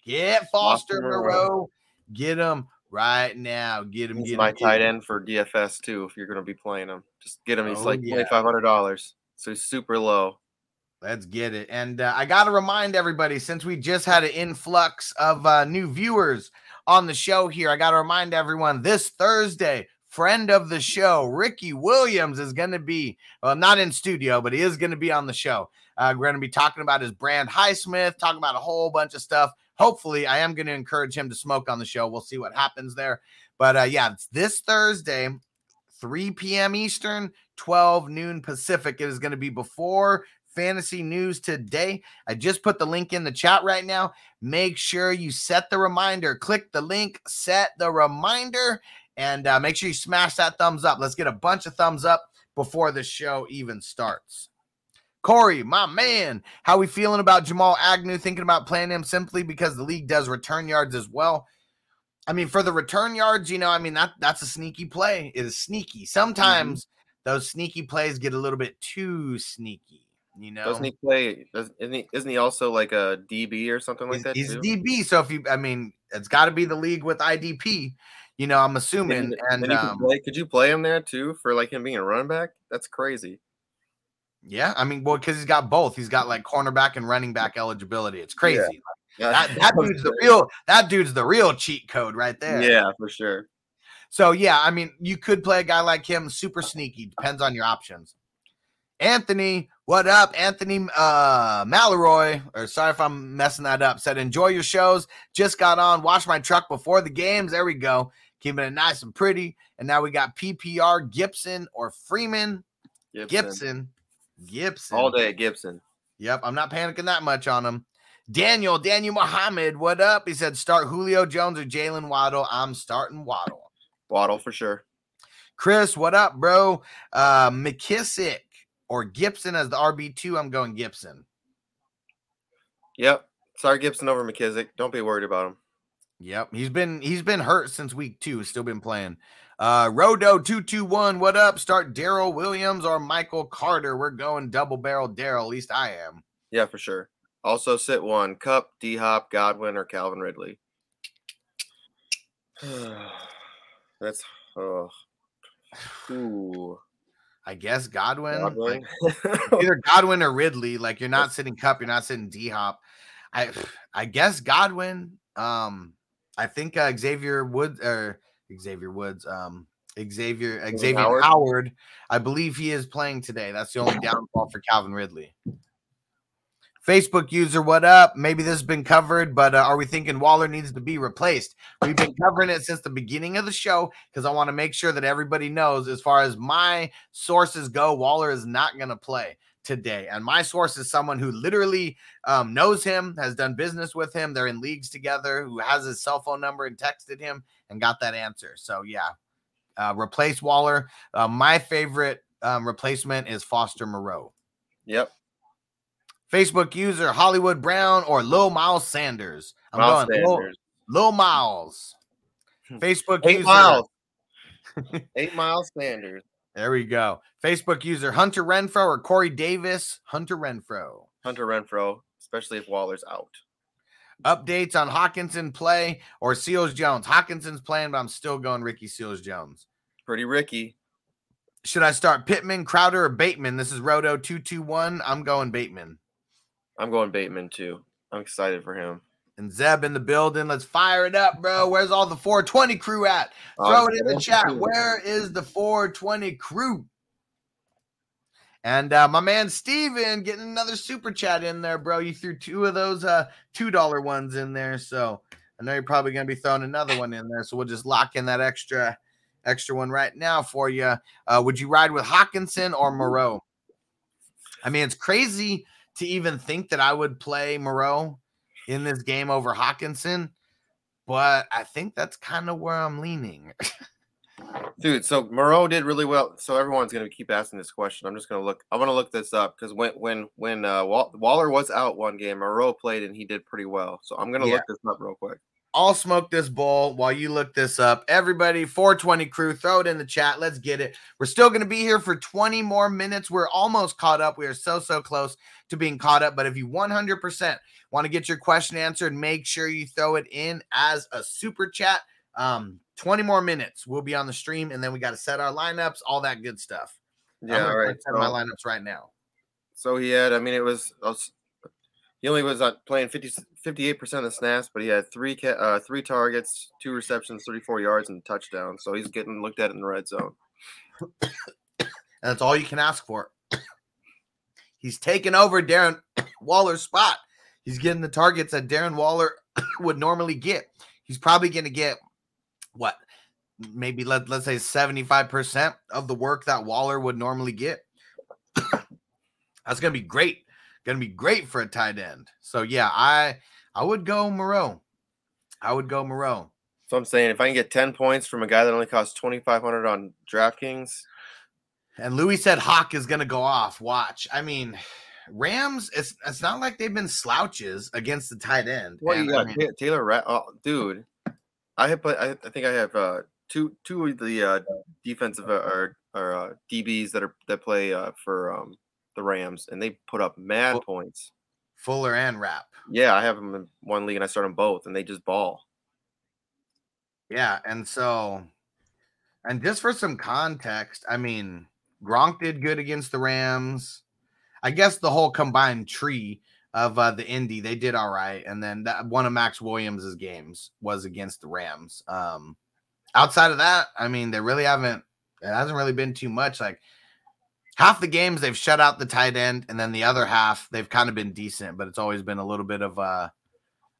Speaker 2: Get Foster
Speaker 3: Foster Moreau.
Speaker 2: Moreau. Get him right now. Get him.
Speaker 3: He's
Speaker 2: Get
Speaker 3: my
Speaker 2: him.
Speaker 3: tight end for DFS too. If you're gonna be playing him, just get him. He's
Speaker 2: Oh,
Speaker 3: like twenty five hundred dollars, so he's super low.
Speaker 2: Let's get it. And uh, I got to remind everybody since we just had an influx of uh, new viewers on the show here, I got to remind everyone this Thursday, friend of the show, Ricky Williams, is going to be, well, not in studio, but he is going to be on the show. Uh, we're going to be talking about his brand Highsman, talking about a whole bunch of stuff. Hopefully, I am going to encourage him to smoke on the show. We'll see what happens there. But uh, yeah, it's this Thursday, 3 p.m. Eastern, 12 noon Pacific. It is going to be before fantasy news today. I just put the link in the chat right now. Make sure you set the reminder. Click the link, set the reminder, and uh, make sure you smash that thumbs up. Let's get a bunch of thumbs up before the show even starts. Corey, my man, how we feeling about Jamal Agnew? Thinking about playing him simply because the league does return yards as well. I mean, for the return yards, you know, I mean that that's a sneaky play. It is sneaky. Sometimes those sneaky plays get a little bit too sneaky. You know,
Speaker 3: Doesn't he play? Does, isn't he? Isn't he also like a DB or something like
Speaker 2: he's,
Speaker 3: that?
Speaker 2: he's
Speaker 3: too?
Speaker 2: DB. So if you, I mean, it's got to be the league with IDP. You know, I'm assuming.
Speaker 3: And,
Speaker 2: And,
Speaker 3: then you could
Speaker 2: um,
Speaker 3: play. Could you play him there too for like him being a running back? That's crazy.
Speaker 2: Yeah, I mean, well, because he's got both. He's got like cornerback and running back eligibility. It's crazy.
Speaker 3: Yeah,
Speaker 2: That *laughs* that dude's the real. That dude's the real cheat code right there.
Speaker 3: Yeah, for sure.
Speaker 2: So yeah, I mean, you could play a guy like him, super sneaky. Depends on your options. Anthony, what up? Anthony uh Malroy, or sorry if I'm messing that up, said enjoy your shows. Just got on, wash my truck before the games. There we go. Keeping it nice and pretty. And now we got PPR Gibson or Freeman.
Speaker 3: Gibson.
Speaker 2: Gibson. Gibson.
Speaker 3: all day. Gibson.
Speaker 2: Yep, I'm not panicking that much on him. Daniel, Daniel Muhammad, what up? He said start Julio Jones or Jaylen Waddle. I'm starting Waddle.
Speaker 3: Waddle for sure.
Speaker 2: Chris, what up, bro? Uh McKissic or Gibson as the RB2. I'm going Gibson.
Speaker 3: Yep. Sorry, Gibson over McKissic. Don't be worried about him.
Speaker 2: Yep. He's been he's been hurt since week two. Still been playing. Uh Rodo221, what up? Start Darrel Williams or Michael Carter. We're going double barrel Darrel. At least I am.
Speaker 3: Yeah, for sure. Also, sit one. Kupp, D Hop, Godwin, or Calvin Ridley. *sighs* That's oh. Ooh.
Speaker 2: I guess Godwin.
Speaker 3: Godwin.
Speaker 2: either Godwin or Ridley. Like you're not sitting Kupp, you're not sitting D Hop. I I guess Godwin. Um, I think uh, Xavier Woods or Xavier Woods. Um, Xavier Xavier Howard?
Speaker 3: Howard?
Speaker 2: I believe he is playing today. That's the only downfall for Calvin Ridley. Facebook user, what up? Maybe this has been covered, but uh, are we thinking Waller needs to be replaced? We've been covering it since the beginning of the show because I want to make sure that everybody knows, as far as my sources go, Waller is not going to play today. And my source is someone who literally um, knows him, has done business with him. They're in leagues together, who has his cell phone number and texted him and got that answer. So, yeah, uh, replace Waller. Uh, my favorite um, replacement is Foster Moreau.
Speaker 3: Yep.
Speaker 2: Facebook user Hollywood Brown or Lil Miles Sanders. I'm
Speaker 3: Miles
Speaker 2: going Lil, Lil Miles. Facebook
Speaker 3: Eight
Speaker 2: user.
Speaker 3: miles. *laughs* Eight miles Sanders.
Speaker 2: There we go. Facebook user Hunter Renfrow or Corey Davis. Hunter Renfrow.
Speaker 3: Hunter Renfrow, especially if Waller's out.
Speaker 2: Updates on Hockenson play or Seals Jones. Hockenson's playing, but I'm still going Ricky Seals Jones.
Speaker 3: Pretty Ricky.
Speaker 2: Should I start Pittman, Crowder, or Bateman? This is Roto 221. I'm going Bateman.
Speaker 3: I'm going Bateman too. I'm excited for him.
Speaker 2: And Zeb in the building. Let's fire it up, bro. Where's all the 420 crew at? Throw
Speaker 3: Oh,
Speaker 2: it in the chat.
Speaker 3: cool.
Speaker 2: Where is the 420 crew? And uh, my man Steven getting another super chat in there, bro. You threw two of those uh two dollar ones in there, so I know you're probably gonna be throwing another one in there. So we'll just lock in that extra extra one right now for you. Uh, would you ride with Hockenson or Moreau? I mean, it's crazy to even think that I would play Moreau in this game over Hockenson, but I think that's kind of where I'm leaning. *laughs*
Speaker 3: Dude, so Moreau did really well. So everyone's gonna keep asking this question. I'm just gonna look. I want to look this up because when when when uh, Wal- Waller was out one game, Moreau played and he did pretty well. So I'm gonna
Speaker 2: Yeah.
Speaker 3: look this up real quick.
Speaker 2: I'll smoke this bowl while you look this up. Everybody, 420 crew, throw it in the chat. Let's get it. We're still going to be here for 20 more minutes. We're almost caught up. We are so, so close to being caught up. But if you 100% want to get your question answered, make sure you throw it in as a super chat. Um, 20 more minutes. We'll be on the stream, and then we got to set our lineups, all that good stuff.
Speaker 3: Yeah, all right.
Speaker 2: set my lineups right now.
Speaker 3: so he had. I mean, it was. Was- he only was uh, playing 50, 58% of the snaps, but he had three uh, three targets, two receptions, 34 yards, and a touchdown. So he's getting looked at in the red zone.
Speaker 2: and that's all you can ask for. He's taken over Darren *coughs* Waller's spot. He's getting the targets that Darren Waller *coughs* would normally get. He's probably going to get what, maybe let, let's say 75% of the work that Waller would normally get. *coughs* That's going to be great. Going to be great for a tight end. So yeah, I I would go Moreau. I would go Moreau.
Speaker 3: So I'm saying if I can get 10 points from a guy that only costs 2,500 on DraftKings,
Speaker 2: And Louis said Hawk is gonna go off. Watch. I mean, Rams. It's it's not like they've been slouches against the tight end. And,
Speaker 3: you
Speaker 2: I
Speaker 3: got,
Speaker 2: mean,
Speaker 3: Taylor? Oh, dude, I have. I, I think I have uh, two two of the uh, defensive uh, or or uh, DBs that are that play uh, for um, the Rams, and they put up mad points.
Speaker 2: Fuller and Rapp.
Speaker 3: Yeah, I have them in one league, and I start them both, and they just ball.
Speaker 2: Yeah, and so, and just for some context, I mean, Gronk did good against the Rams. I guess the whole combined tree of uh, the Indy, they did all right, and then that one of Maxx Williams's games was against the Rams. Um, outside of that, I mean, they really haven't. It hasn't really been too much. Like half the games they've shut out the tight end, and then the other half they've kind of been decent, but it's always been a little bit of a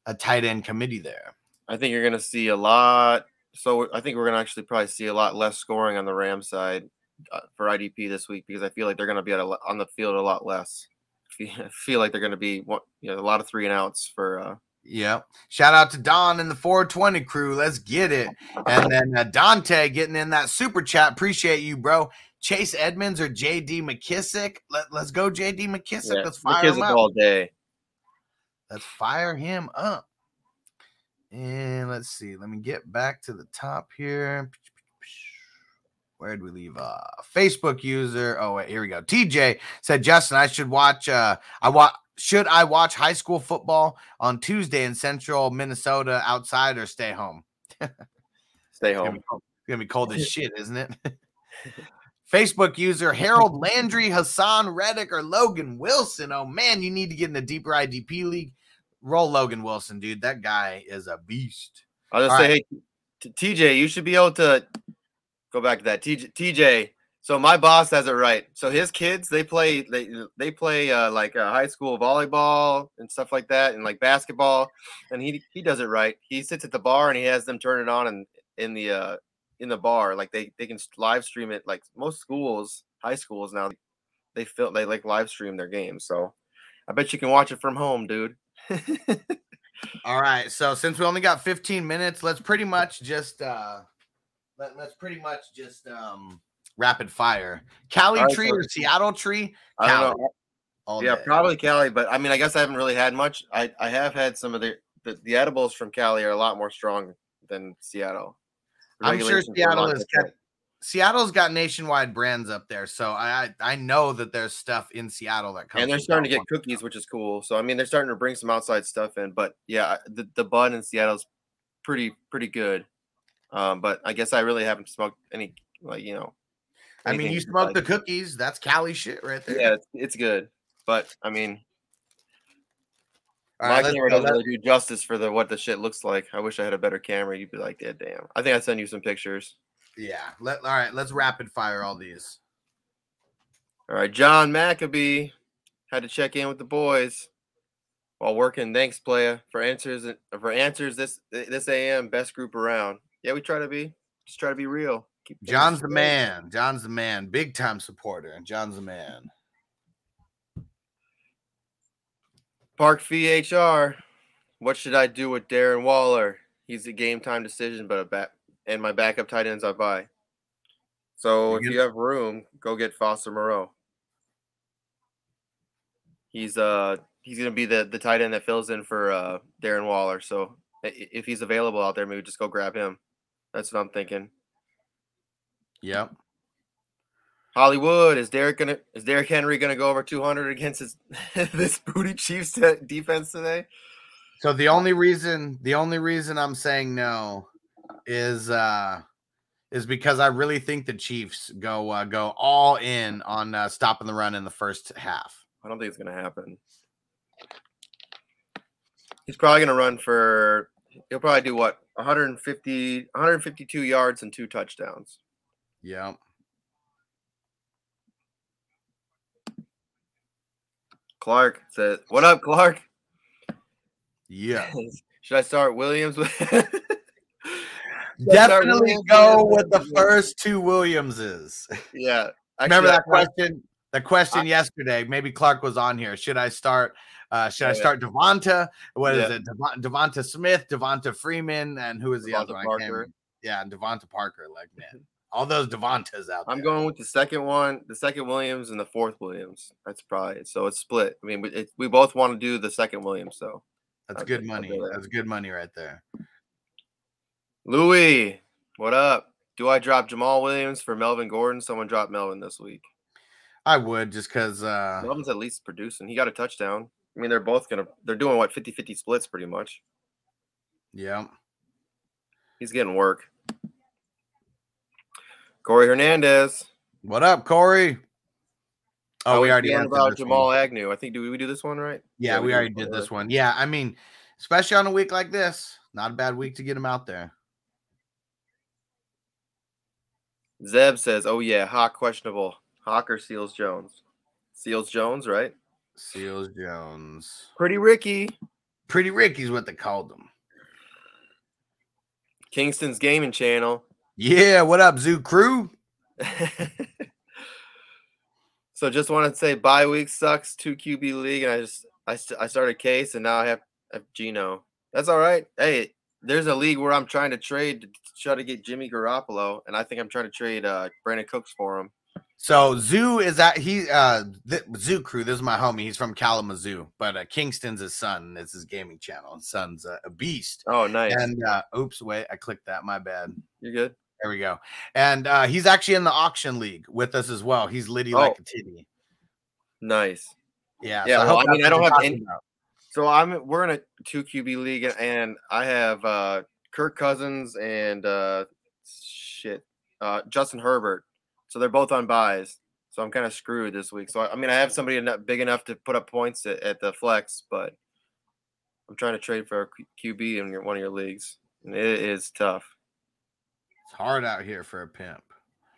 Speaker 2: a tight end committee there.
Speaker 3: I think you're gonna see a lot. So I think we're gonna actually probably see a lot less scoring on the Ram side uh, for IDP this week because I feel like they're gonna be at a, on the field a lot less. *laughs* I feel like they're gonna be you know a lot of three and outs for uh,
Speaker 2: Yep. Shout out to Don and the 420 crew. Let's get it. And then uh, Dante getting in that super chat. Appreciate you, bro. Chase Edmonds or JD McKissic. Let, let's go, JD McKissic.
Speaker 3: yeah,
Speaker 2: let's fire him up.
Speaker 3: all day.
Speaker 2: Let's fire him up. And let's see. Let me get back to the top here. Where did we leave off? Facebook user. Oh, wait, here we go. TJ said, Justin, I should watch uh I watch should I watch high school football on Tuesday in central Minnesota outside or stay home? *laughs*
Speaker 3: Stay
Speaker 2: It's gonna,
Speaker 3: home.
Speaker 2: be cold. It's gonna be cold as shit, isn't it? *laughs* Facebook user Harold *laughs* Landry, Haason Reddick, or Logan Wilson. Oh man, you need to get in the deeper IDP league. Roll Logan Wilson, dude. That guy is a beast.
Speaker 3: I'll just
Speaker 2: All
Speaker 3: say, hey, TJ, you should be able to go back to that. TJ, TJ. So my boss has it right. So his kids, they play, they they play uh, like uh, high school volleyball and stuff like that, and like basketball. And he he does it right. He sits at the bar and he has them turn it on and in the uh in the bar, like they they can live stream it. Like most schools, high schools now, they feel they like live stream their games. So I bet you can watch it from home, dude. *laughs*
Speaker 2: All right. So since we only got 15 minutes, let's pretty much just uh let, let's pretty much just um rapid fire. Cali
Speaker 3: right,
Speaker 2: tree
Speaker 3: so-
Speaker 2: or Seattle tree?
Speaker 3: I don't
Speaker 2: Cali.
Speaker 3: know. Yeah,
Speaker 2: day.
Speaker 3: probably Cali, but I mean, I guess I haven't really had much. I, I have had some of the, the the edibles from Cali are a lot more strong than Seattle.
Speaker 2: I'm sure
Speaker 3: regulations are a lot
Speaker 2: Seattle is
Speaker 3: different.
Speaker 2: Seattle's got nationwide brands up there, so I I know that there's stuff in Seattle that comes.
Speaker 3: and they're starting to get cookies, which is cool. So I mean, they're starting to bring some outside stuff in. But yeah, the the bud in Seattle's pretty pretty good. Um, but I guess I really haven't smoked any like you know.
Speaker 2: I mean, you smoke the cookies. That's Cali shit right there.
Speaker 3: Yeah, it's, it's good, but I mean,
Speaker 2: All
Speaker 3: my
Speaker 2: right,
Speaker 3: camera doesn't really do justice for the what the shit looks like. I wish I had a better camera. You'd be like, yeah, damn. I think I send you some pictures.
Speaker 2: yeah. Let all right. Let's rapid fire all these.
Speaker 3: All right, John Maccabee had to check in with the boys while working. Thanks, playa, for answers for answers this this AM best group around. Yeah, we try to be just try to be real. Keep
Speaker 2: John's the man. John's the man. Big time supporter. And John's the man.
Speaker 3: Park VHR. What should I do with Darren Waller? He's a game time decision, but a back and my backup tight ends I buy. So if you have room, go get Foster Moreau. He's uh he's gonna be the the tight end that fills in for uh Darren Waller. So if he's available out there, maybe just go grab him. That's what I'm thinking.
Speaker 2: Yep.
Speaker 3: Hollywood is Derrick gonna is Derrick Henry gonna go over 200 against his *laughs* this booty Chiefs defense today?
Speaker 2: So the only reason the only reason I'm saying no is uh is because I really think the Chiefs go uh, go all in on uh, stopping the run in the first half.
Speaker 3: I don't think it's gonna happen. He's probably gonna run for. He'll probably do what 150, 152 yards and two touchdowns.
Speaker 2: Yep.
Speaker 3: Clark says, "What up, Clark?
Speaker 2: Yeah. *laughs*
Speaker 3: Should I start Williams with?" *laughs*
Speaker 2: Definitely go
Speaker 3: with-
Speaker 2: the first two Williamses. *laughs*
Speaker 3: yeah,
Speaker 2: Remember
Speaker 3: actually,
Speaker 2: that question? The question yesterday. Maybe Clark was on here. Should I start? Uh, should I start Devonta? What is
Speaker 3: Yeah.
Speaker 2: it? Devon- DeVonta Smith, Devonta Freeman, and who is the other
Speaker 3: Devonta
Speaker 2: one?
Speaker 3: Parker.
Speaker 2: Yeah, and Devonta Parker. Like man, all those Devontas out there.
Speaker 3: I'm going with the second one, the second Williams, and the fourth Williams. That's probably it. So it's split. I mean, we- it, we both want to do the second Williams. So
Speaker 2: That's
Speaker 3: I'll
Speaker 2: good money.
Speaker 3: that.
Speaker 2: That's good money right there.
Speaker 3: Louis, what up? Do I drop Jamaal Williams for Melvin Gordon? Someone dropped Melvin this week.
Speaker 2: I would just because. uh
Speaker 3: Melvin's at least producing. He got a touchdown. I mean, they're both gonna they're doing what 50-50 splits pretty much.
Speaker 2: Yeah.
Speaker 3: He's getting work. Corey Hernandez.
Speaker 2: What up, Corey? Oh,
Speaker 3: How
Speaker 2: we
Speaker 3: we
Speaker 2: already answered
Speaker 3: about Jamal
Speaker 2: one.
Speaker 3: Agnew. I think do we, we do this one right?
Speaker 2: Yeah, we already
Speaker 3: did
Speaker 2: this one. Yeah, I mean, especially on a week like this, not a bad week to get him out there.
Speaker 3: Zeb says, "Oh yeah, Hawk questionable. Hawk or Seals Jones? Seals Jones, right?
Speaker 2: Seals Jones.
Speaker 3: Pretty Ricky.
Speaker 2: Pretty Ricky's what they called him.
Speaker 3: Kingston's gaming channel.
Speaker 2: Yeah, what up, Zoo Crew? *laughs*
Speaker 3: so just want to say bye week sucks. Two QB league, and I just I, st- I started case, and now I have, have Gino. That's all right. Hey, there's a league where I'm trying to trade to try to get Jimmy Garoppolo, and I think I'm trying to trade uh Brandin Cooks for him.
Speaker 2: So Zoo is that he uh th- Zoo Crew, this is my homie. He's from Kalamazoo, but uh, Kingston's his son. It's his gaming channel. His son's uh, a beast.
Speaker 3: Oh, nice.
Speaker 2: And uh oops, wait, I clicked that. My bad.
Speaker 3: You're good.
Speaker 2: There we go. And uh he's actually in the auction league with us as well. He's like
Speaker 3: Oh.
Speaker 2: a titty.
Speaker 3: Nice.
Speaker 2: Yeah.
Speaker 3: Yeah,
Speaker 2: so
Speaker 3: well,
Speaker 2: hope
Speaker 3: I mean, I don't have any.
Speaker 2: About.
Speaker 3: So I'm we're in a two QB league, and I have uh Kirk Cousins and uh shit uh Justin Herbert. So they're both on byes. So I'm kind of screwed this week. So I, I mean, I have somebody big enough to put up points at, at the flex, but I'm trying to trade for a Q- QB in your, one of your leagues, and it is tough.
Speaker 2: It's hard out here for a pimp.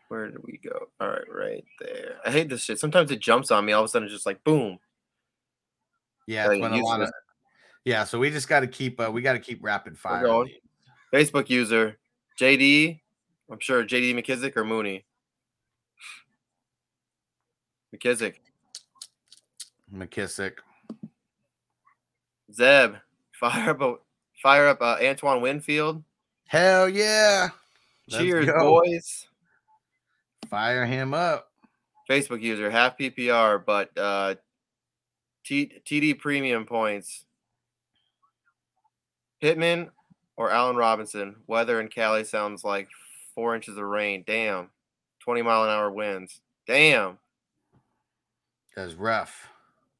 Speaker 3: Where did we go? All right, right there. I hate this shit. Sometimes it jumps on me. All of a sudden, it's just like boom.
Speaker 2: Yeah,
Speaker 3: Like,
Speaker 2: a lot of yeah. So we just got to keep uh, we got to keep rapid fire.
Speaker 3: Facebook user JD. I'm sure JD McKissic or Mooney. McKissic.
Speaker 2: McKissic.
Speaker 3: Zeb. Fire up a fire up uh, Antoine Winfield.
Speaker 2: Hell yeah! Let's
Speaker 3: Cheers,
Speaker 2: go.
Speaker 3: boys.
Speaker 2: Fire him up.
Speaker 3: Facebook user, half PPR, but uh T- TD premium points. Pittman or Allen Robinson. Weather in Cali sounds like four inches of rain. Damn. 20 mile an hour winds. Damn.
Speaker 2: That's rough.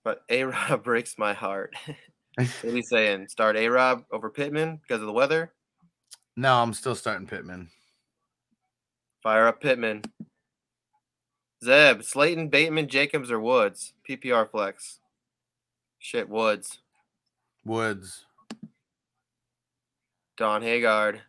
Speaker 3: But A Rob *laughs* breaks my heart. *laughs* what are you saying? Start A Rob over Pittman because of the weather?
Speaker 2: No, I'm still starting Pittman.
Speaker 3: Fire up Pittman. Zeb, Slayton, Bateman, Jacobs, or Woods? PPR flex. Shit, Woods.
Speaker 2: Woods.
Speaker 3: Don Haggard.
Speaker 2: Yeah.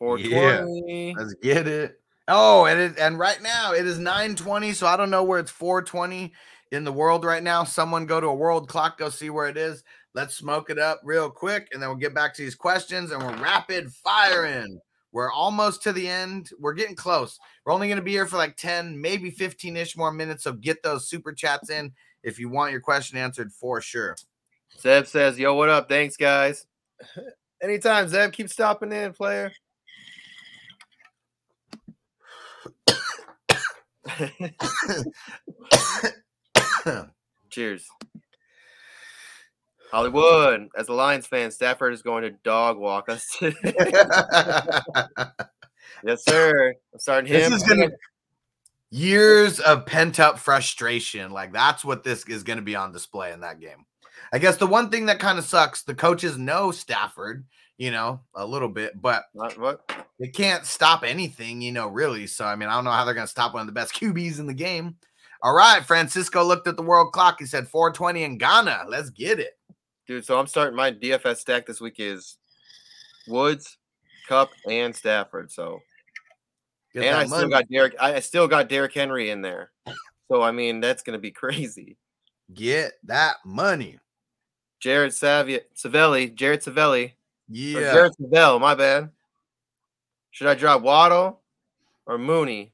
Speaker 3: 420.
Speaker 2: Let's get it. Oh, and it, and right now it is 920, so I don't know where it's 420 in the world right now. Someone go to a world clock, go see where it is. Let's smoke it up real quick, and then we'll get back to these questions and we're rapid firing. We're almost to the end. We're getting close. We're only going to be here for like 10, maybe 15 ish more minutes. So get those super chats in if you want your question answered for sure.
Speaker 3: Zeb says, "Yo, what up? Thanks, guys. *laughs* Anytime, Zeb. Keep stopping in, player." *coughs* *coughs* Cheers. Hollywood, as a Lions fan, Stafford is going to dog walk us. today. *laughs* yes, sir. I'm starting
Speaker 2: This
Speaker 3: him.
Speaker 2: is gonna years of pent up frustration. Like that's what this is going to be on display in that game. I guess the one thing that kind of sucks, the coaches know Stafford, you know, a little bit, but
Speaker 3: Not- what?
Speaker 2: they can't stop anything, you know, really. So I mean, I don't know how they're going to stop one of the best QBs in the game. All right, Francisco looked at the world clock. He said 420 in Ghana. Let's get it.
Speaker 3: Dude, so I'm starting my DFS stack this week is Woods, Kupp, and Stafford. So
Speaker 2: Get
Speaker 3: and I still got Derrick. I I still got Derrick Henry in there. So I mean, that's gonna be *laughs* crazy.
Speaker 2: get that money.
Speaker 3: Jared Savi- Savelli, Jared Savelli,
Speaker 2: Yeah.
Speaker 3: Jared Savell. My bad. Should I drop Waddle or Mooney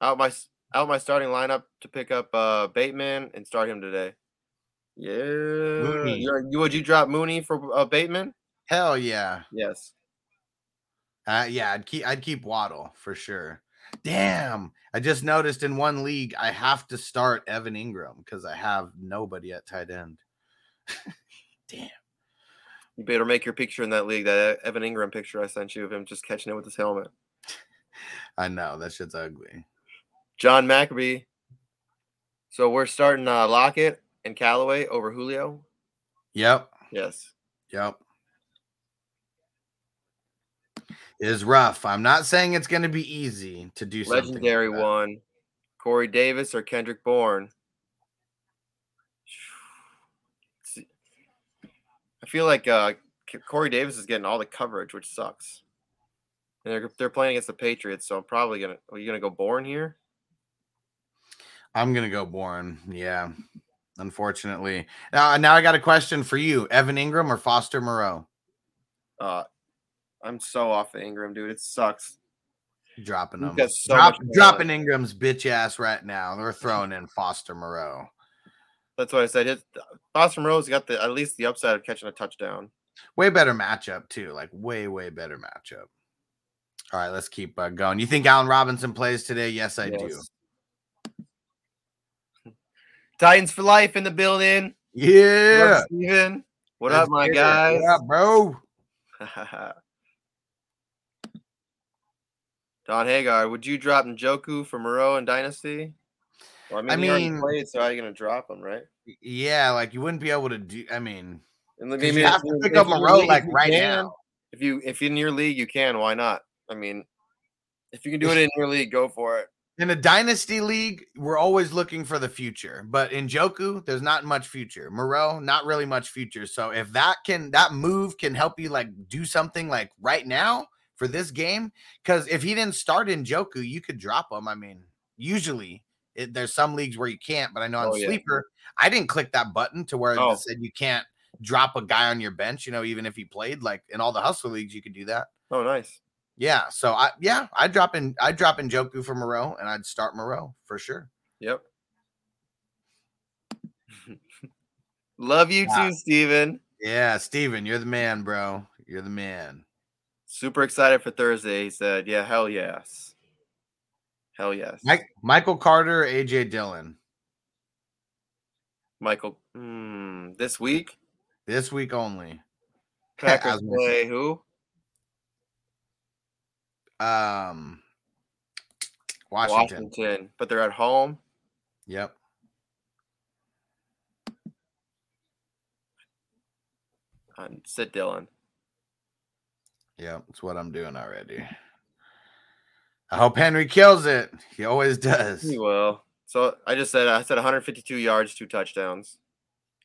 Speaker 3: out my out my starting lineup to pick up uh Bateman and start him today? Yeah.
Speaker 2: Mooney.
Speaker 3: You're, would you drop Mooney for uh, Bateman?
Speaker 2: Hell yeah.
Speaker 3: Yes.
Speaker 2: Uh, yeah, I'd keep I'd keep Waddle for sure. Damn, I just noticed in one league I have to start Evan Engram because I have nobody at tight end. *laughs* Damn.
Speaker 3: You better make your picture in that league. That Evan Engram picture I sent you of him just catching it with his helmet. *laughs*
Speaker 2: I know that shit's ugly.
Speaker 3: John Maccabee. So we're starting uh, Lockett and Callaway over Julio.
Speaker 2: Yep,
Speaker 3: Yes.
Speaker 2: yep. It is rough. I'm not saying it's going to be easy to do something. like
Speaker 3: Legendary
Speaker 2: that.
Speaker 3: one. Corey Davis or Kendrick Bourne. I feel like uh, Corey Davis is getting all the coverage, which sucks. And they're, they're playing against the Patriots, so I'm probably gonna. Are you gonna go Bourne here?
Speaker 2: I'm gonna go Bourne. Yeah, unfortunately. Now, now I got a question for you: Evan Engram or Foster Moreau?
Speaker 3: Uh, I'm so off of Engram, dude. It sucks.
Speaker 2: Dropping them.
Speaker 3: so
Speaker 2: Drop, dropping Engram's bitch ass right now. They're throwing in Foster Moreau.
Speaker 3: That's what I said. His, Boston Rose got the at least the upside of catching a touchdown.
Speaker 2: Way better matchup too. Like way, way better matchup. All right, let's keep uh, going. You think Allen Robinson plays today? Yes, I do.
Speaker 3: Titans for life in the building. What
Speaker 2: Yeah.
Speaker 3: up, Steven? What
Speaker 2: Let's
Speaker 3: up, my guys?
Speaker 2: What up, bro? *laughs*
Speaker 3: Don Hagar, would you drop Njoku for Moreau and Dynasty? Well, I mean,
Speaker 2: I mean-
Speaker 3: played, so how are you gonna drop him, right?
Speaker 2: Yeah, like you wouldn't be able to do. I mean,
Speaker 3: And let
Speaker 2: 'Cause
Speaker 3: me-
Speaker 2: you have to pick up Moreau, like, right
Speaker 3: can.
Speaker 2: now.
Speaker 3: If you if in your league you can, why not? I mean, if you can do it in your league, go for it.
Speaker 2: In a dynasty league, we're always looking for the future. But Njoku, there's not much future. Moreau, not really much future. So if that can that move can help you like do something like right now for this game, because if he didn't start Njoku, you could drop him. I mean, usually it, there's some leagues where you can't, but I know on
Speaker 3: Oh, yeah.
Speaker 2: sleeper, I didn't click that button to where
Speaker 3: Oh.
Speaker 2: it said you can't drop a guy on your bench. You know, even if he played like in all the hustle leagues, you could do that.
Speaker 3: Oh, nice.
Speaker 2: Yeah, so I yeah, I'd drop in I'd drop Njoku for Moreau and I'd start Moreau for sure.
Speaker 3: Yep. *laughs* Love you
Speaker 2: Wow.
Speaker 3: too, Steven.
Speaker 2: Yeah, Steven, you're the man, bro. You're the man.
Speaker 3: Super excited for Thursday. He said, "Yeah, hell yes, hell yes."
Speaker 2: Mike, Michael Carter, AJ Dillon.
Speaker 3: Michael, hmm, this week
Speaker 2: This week only. *laughs*
Speaker 3: Packers play who?
Speaker 2: Um Washington.
Speaker 3: Washington, but they're at home.
Speaker 2: Yep.
Speaker 3: Uh, sit Dillon.
Speaker 2: Yep. That's what I'm doing already. I hope Henry kills it. He always does.
Speaker 3: He will. So I just said I said 152 yards, two touchdowns.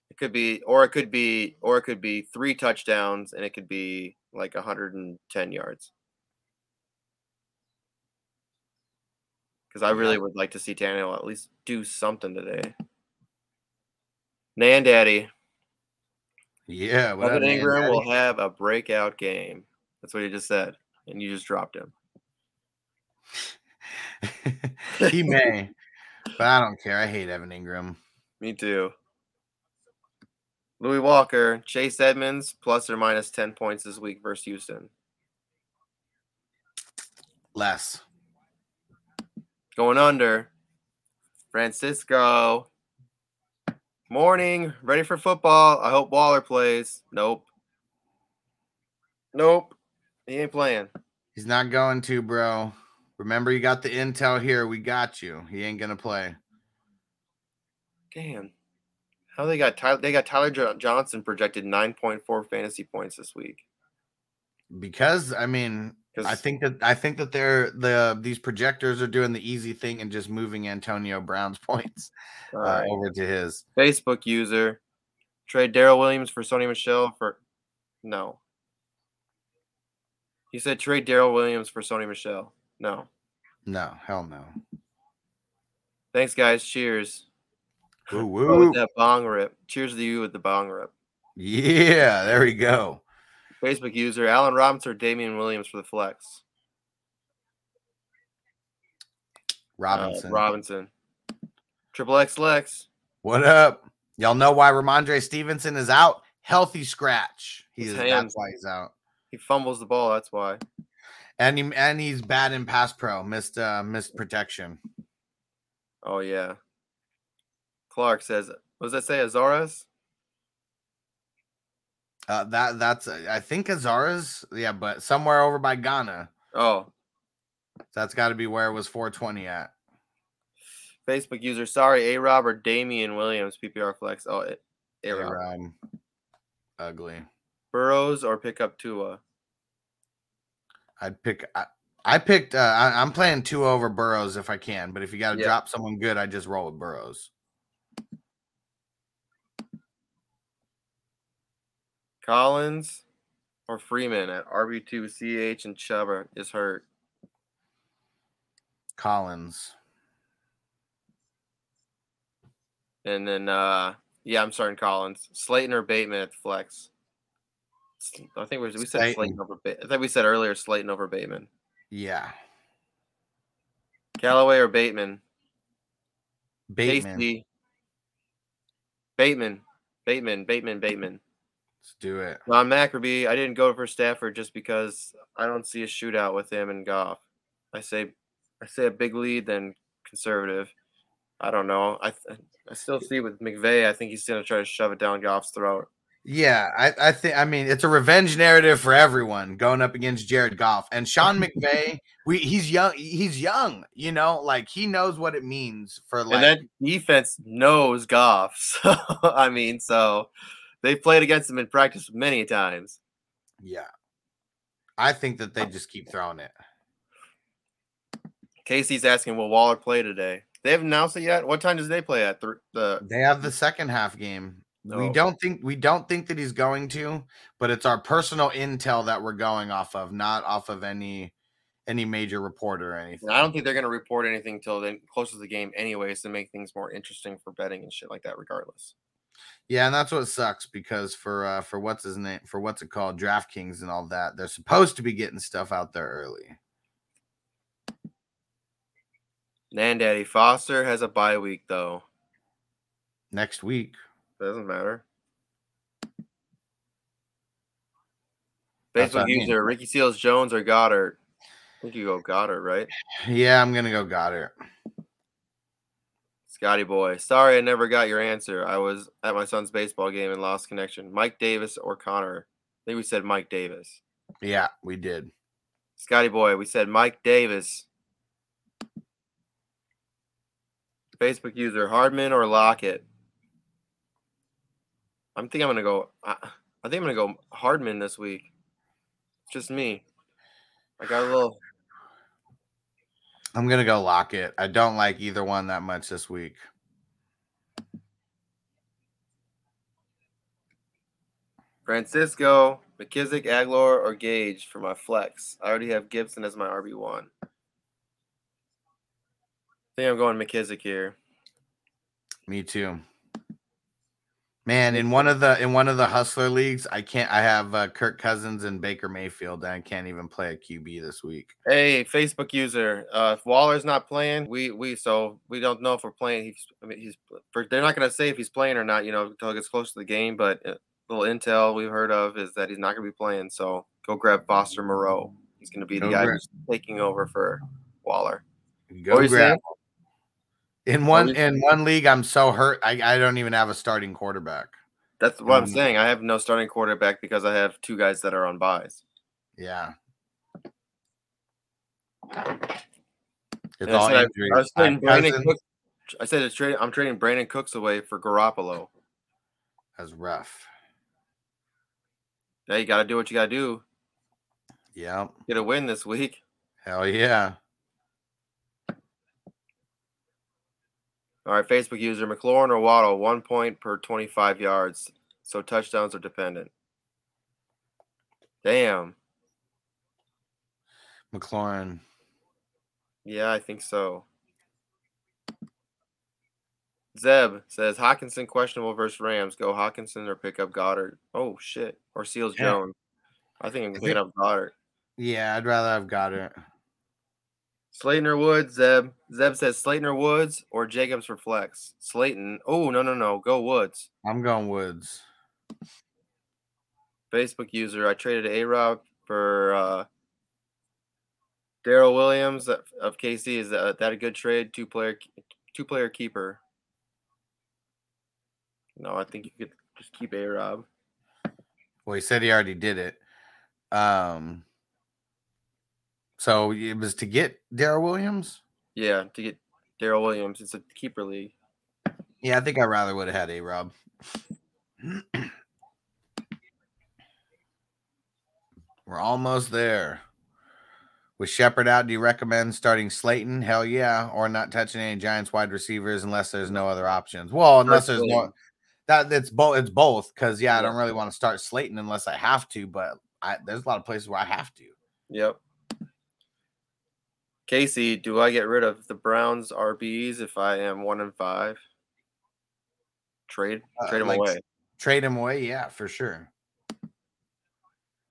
Speaker 3: It could be, or it could be, or it could be three touchdowns, and it could be like 110 yards. Because I really would like to see Tannehill at least do something today. Nan Daddy,
Speaker 2: Yeah, what up,
Speaker 3: Evan
Speaker 2: man,
Speaker 3: Engram will have a breakout game. That's what he just said, and you just dropped him. *laughs*
Speaker 2: he may, but I don't care. I hate Evan Engram.
Speaker 3: Me too. Louis Walker, Chase Edmonds, plus or minus 10 points this week versus Houston.
Speaker 2: Less.
Speaker 3: Going under. Francisco. Morning. Ready for football. I hope Waller plays. Nope. Nope. He ain't playing.
Speaker 2: He's not going to, bro. Remember, you got the intel here. We got you. He ain't gonna play.
Speaker 3: Damn. How they got Tyler? They got Tyler Johnson projected 9.4 fantasy points this week.
Speaker 2: Because I mean, I think that I think that they're the these projectors are doing the easy thing and just moving Antonio Brown's *laughs* points uh,
Speaker 3: right.
Speaker 2: over to his.
Speaker 3: Facebook user. Trade Darrel Williams for Sony Michel for no. He said trade Darrel Williams for Sony Michel. No.
Speaker 2: No, hell no.
Speaker 3: Thanks, guys. Cheers.
Speaker 2: Woo
Speaker 3: Oh,
Speaker 2: woo.
Speaker 3: with that bong rip. Cheers to you with the bong rip.
Speaker 2: Yeah, there we go.
Speaker 3: Facebook user Allen Robinson or Damien Williams for the flex. Uh,
Speaker 2: Robinson.
Speaker 3: Robinson. Triple X Lex.
Speaker 2: What up? Y'all know why Rhamondre Stevenson is out? Healthy scratch. He
Speaker 3: His
Speaker 2: is,
Speaker 3: hands.
Speaker 2: that's why he's out.
Speaker 3: He fumbles the ball. That's why.
Speaker 2: And he and he's bad in pass pro, missed uh missed protection.
Speaker 3: Oh yeah. Clark says, "What does that say, Azores?"
Speaker 2: Uh that that's uh, I think Azara's, yeah, but somewhere over by Ghana.
Speaker 3: Oh,
Speaker 2: That's got to be where it was 420 at.
Speaker 3: Facebook user. Sorry, A Rob or Damien Williams PPR flex. Oh, A Rob.
Speaker 2: Ugly.
Speaker 3: Burrows or pick up Tua.
Speaker 2: I'd pick. I, I picked. Uh, I, I'm playing Tua over Burrows if I can, but if you got to
Speaker 3: Yeah.
Speaker 2: drop someone good, I just roll with Burrows.
Speaker 3: Collins or Freeman at RB2 CH and Chuba is hurt.
Speaker 2: Collins.
Speaker 3: And then uh yeah, I'm starting Collins. Slayton or Bateman at the flex. I think we, we said
Speaker 2: Slayton.
Speaker 3: Slayton over Bateman. I think we said earlier Slayton over Bateman.
Speaker 2: Yeah.
Speaker 3: Callaway or Bateman.
Speaker 2: Bateman.
Speaker 3: Tasty. Bateman. Bateman. Bateman. Bateman.
Speaker 2: Let's do it.
Speaker 3: Ron Macroby, I didn't go for Stafford just because I don't see a shootout with him and Goff. I say I say a big lead, then conservative. I don't know. I th- I still see with McVay. I think he's gonna try to shove it down Goff's throat.
Speaker 2: Yeah, I, I think I mean it's a revenge narrative for everyone going up against Jared Goff and Sean McVay. We he's young. He's young. You know, like he knows what it means for like.
Speaker 3: and that defense knows Goff. *laughs* So I mean, so they played against him in practice many times.
Speaker 2: yeah, I think that they uh, just keep throwing it.
Speaker 3: Casey's asking, will Waller play today? They haven't announced it yet. What time does they play at? The, the
Speaker 2: They have the second half game. We
Speaker 3: oh.
Speaker 2: don't think we don't think that he's going to, but it's our personal intel that we're going off of, not off of any any major reporter or anything.
Speaker 3: I don't think they're going to report anything till then close to the game, anyways, to make things more interesting for betting and shit like that. Regardless,
Speaker 2: Yeah, and that's what sucks because for uh for what's his name for what's it called DraftKings and all that, they're supposed to be getting stuff out there early.
Speaker 3: Nan Daddy Foster has a bye week though.
Speaker 2: Next week.
Speaker 3: Doesn't matter. Facebook
Speaker 2: I mean.
Speaker 3: user Ricky Seals Jones or Goedert. I think you go Goedert, right?
Speaker 2: Yeah, I'm gonna go Goedert.
Speaker 3: Scotty boy. Sorry I never got your answer. I was at my son's baseball game and lost connection. Mike Davis or Conner? I think we said Mike Davis.
Speaker 2: Yeah, we did.
Speaker 3: Scotty boy, we said Mike Davis. Facebook user Hardman or Lockett. I'm think I'm gonna go. I, I think I'm gonna go Hardman this week. Just me. I got a little.
Speaker 2: I'm gonna go Lockett. I don't like either one that much this week.
Speaker 3: Francisco, McKissic, Agholor, or Gage for my flex. I already have Gibson as my RB one. I think I'm going McKissic here.
Speaker 2: Me too. Man, in one of the in one of the hustler leagues, I can't. I have uh, Kirk Cousins and Baker Mayfield. And I can't even play a QB this week.
Speaker 3: Hey, Facebook user, uh, if Waller's not playing, we we so we don't know if we're playing. He's I mean he's for, they're not going to say if he's playing or not. You know until it gets close to the game. But a little intel we've heard of is that he's not going to be playing. So go grab Foster Moreau. He's going to be the
Speaker 2: Go
Speaker 3: guy
Speaker 2: grab-
Speaker 3: who's taking over for Waller.
Speaker 2: Go grab.
Speaker 3: saying?
Speaker 2: In one in one league, I'm so hurt. I, I don't even have a starting quarterback.
Speaker 3: That's what I'm
Speaker 2: Um,
Speaker 3: saying. I have no starting quarterback because I have two guys that are on byes.
Speaker 2: Yeah. It's
Speaker 3: And I
Speaker 2: all
Speaker 3: said
Speaker 2: injuries.
Speaker 3: I,
Speaker 2: I
Speaker 3: trading Brandon
Speaker 2: Cousins.
Speaker 3: I said it's trading. I'm trading Brandin Cooks away for Garoppolo.
Speaker 2: That's rough.
Speaker 3: Yeah, you got to do what you got to do.
Speaker 2: Yeah.
Speaker 3: Get a win this week.
Speaker 2: Hell yeah.
Speaker 3: All right, Facebook user McLaurin or Waddle, one point per 25 yards. So touchdowns are dependent. Damn.
Speaker 2: McLaurin.
Speaker 3: Yeah, I think so. Zeb says Hockenson questionable versus Rams. Go Hockenson or pick up Goedert. Oh shit. Or Seals
Speaker 2: Yeah.
Speaker 3: Jones. I think I'm picking up Goedert.
Speaker 2: Yeah, I'd rather have got it.
Speaker 3: Slayton Woods, Zeb. Zeb says Slayton Woods or Jacobs for flex. Slayton. Oh, no, no, no. Go Woods.
Speaker 2: I'm going Woods.
Speaker 3: Facebook user. I traded A Rob for uh, Darrel Williams of KC. Is that, that a good trade? Two player, two player keeper. No, I think you could just keep A Rob.
Speaker 2: Well, he said he already did it. Um. So it was to get Darrel Williams.
Speaker 3: Yeah, to get Darrel Williams. It's a keeper league.
Speaker 2: Yeah, I think I rather would have had a Rob. *clears throat* We're almost there. With Shepard out, do you recommend starting Slayton? Hell yeah, or not touching any Giants wide receivers unless there's no other options. Well, unless there's no that it's both. It's both because yeah, I don't really want to start Slayton unless I have to, but I, there's a lot of places where I have to.
Speaker 3: Yep. Casey, do I get rid of the Browns RBs if I am one and five? Trade,
Speaker 2: Uh,
Speaker 3: trade them
Speaker 2: like-
Speaker 3: away.
Speaker 2: Trade him away, yeah, for sure.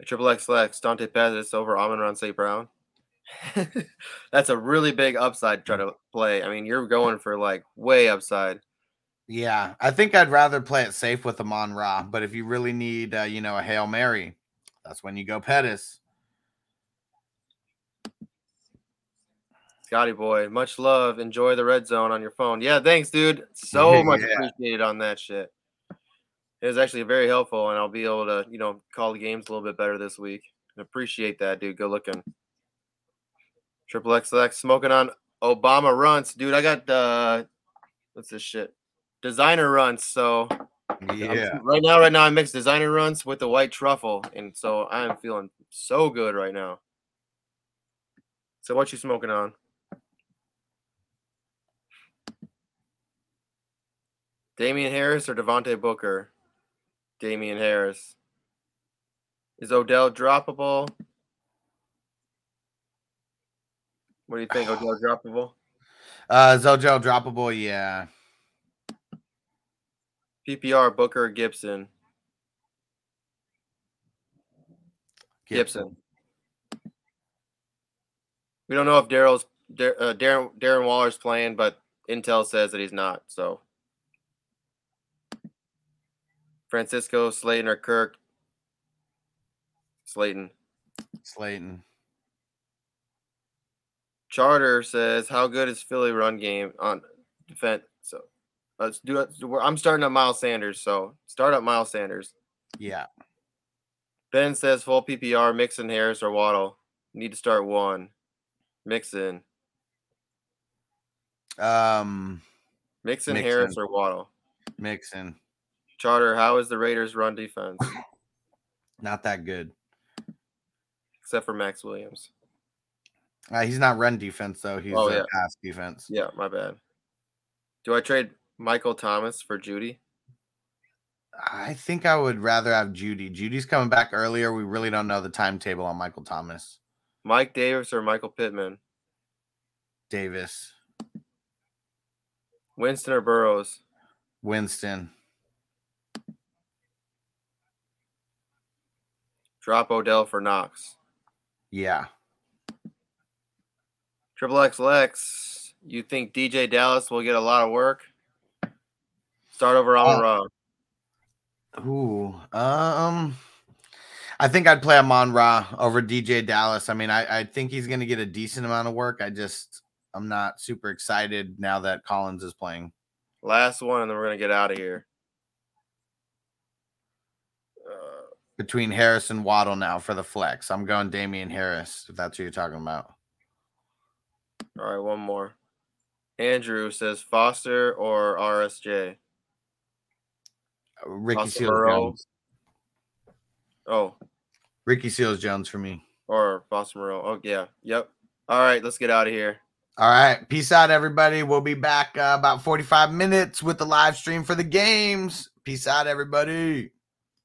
Speaker 3: Triple X Lex, Dante Pettis over Amon Ra St. Brown. *laughs* That's a really big upside try to play. I mean, you're going for like way upside.
Speaker 2: Yeah, I think I'd rather play it safe with Amon Ra, but if you really need, uh, you know, a hail mary, that's when you go Pettis.
Speaker 3: Scotty boy, much love. Enjoy the red zone on your phone. Yeah, thanks, dude. So *laughs* much
Speaker 2: Yeah.
Speaker 3: appreciated on that shit. It was actually very helpful, and I'll be able to, you know, call the games a little bit better this week. And Appreciate that, dude. Good looking. Triple XLX smoking on Obama runts, dude. I got uh, what's this shit? Designer runts. So I'm-
Speaker 2: Yeah,
Speaker 3: right now, right now, I mix designer runs with the white truffle, and so I am feeling so good right now. So what you smoking on? Damien Harris or Devontae Booker? Damien Harris. Is Odell droppable? What do you think, Odell droppable?
Speaker 2: uh, Zojo droppable, yeah.
Speaker 3: PPR Booker or Gibson? Gibson. We don't know if Daryl's Dar- uh, Darren Darren Waller's playing, but Intel says that he's not. So Francisco Slayton or Kirk Slayton.
Speaker 2: Slayton.
Speaker 3: Charter says, "How good is Philly run game on defense?" So let's do it. I'm starting up Miles Sanders. So start up Miles Sanders.
Speaker 2: Yeah.
Speaker 3: Ben says full PPR, Mixon, Harris, or Waddle. Need to start one. Mixon,
Speaker 2: Um,
Speaker 3: Mixon, Harris, or Waddle.
Speaker 2: Mixon.
Speaker 3: Charter, how is the Raiders' run defense *laughs*
Speaker 2: Not that good.
Speaker 3: except for Max Williams?
Speaker 2: Uh, he's not run defense though. He's
Speaker 3: Oh, yeah.
Speaker 2: pass defense.
Speaker 3: Yeah, my bad. Do I trade Michael Thomas for Jeudy?
Speaker 2: I think I would rather have Jeudy. Jeudy's coming back earlier. We really don't know the timetable on Michael Thomas
Speaker 3: Mike Davis or Michael Pittman?
Speaker 2: Davis.
Speaker 3: Winston or Burrows?
Speaker 2: Winston.
Speaker 3: Drop Odell for Knox.
Speaker 2: Yeah.
Speaker 3: Triple X Lex, you think DJ Dallas will get a lot of work? Start over on
Speaker 2: Uh,
Speaker 3: Ra.
Speaker 2: Ooh. Um I think I'd play Amon Ra over DJ Dallas. I mean, I, I think he's gonna get a decent amount of work. I just I'm not super excited now that Collins is playing.
Speaker 3: Last one, and then we're gonna get out of here. Uh,
Speaker 2: Between Harris and Waddle now for the flex. I'm going Damien Harris, if that's what you're talking about.
Speaker 3: all right, one more. Andrew says Foster or RSJ.
Speaker 2: Uh, Ricky Seals Jones.
Speaker 3: Oh,
Speaker 2: Ricky Seals Jones for me.
Speaker 3: or Foster Moreau. Oh, yeah. Yep. All right, let's get out of here.
Speaker 2: All right. Peace out, everybody. We'll be back uh, about 45 minutes with the live stream for the games. Peace out, everybody.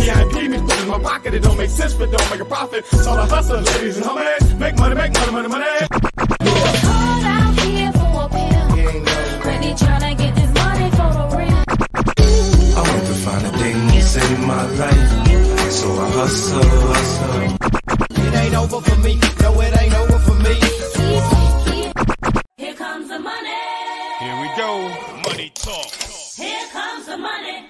Speaker 5: VIP me put in my pocket, it don't make sense, but don't make a profit. It's all a hustle, ladies and homies. Make money, make money, money, money.
Speaker 6: I want to find the things in my life, so I hustle, hustle.
Speaker 7: It ain't over for me. No, it ain't over for me.
Speaker 8: Here comes the money.
Speaker 9: Here we go. Money talk.
Speaker 8: Here comes the money.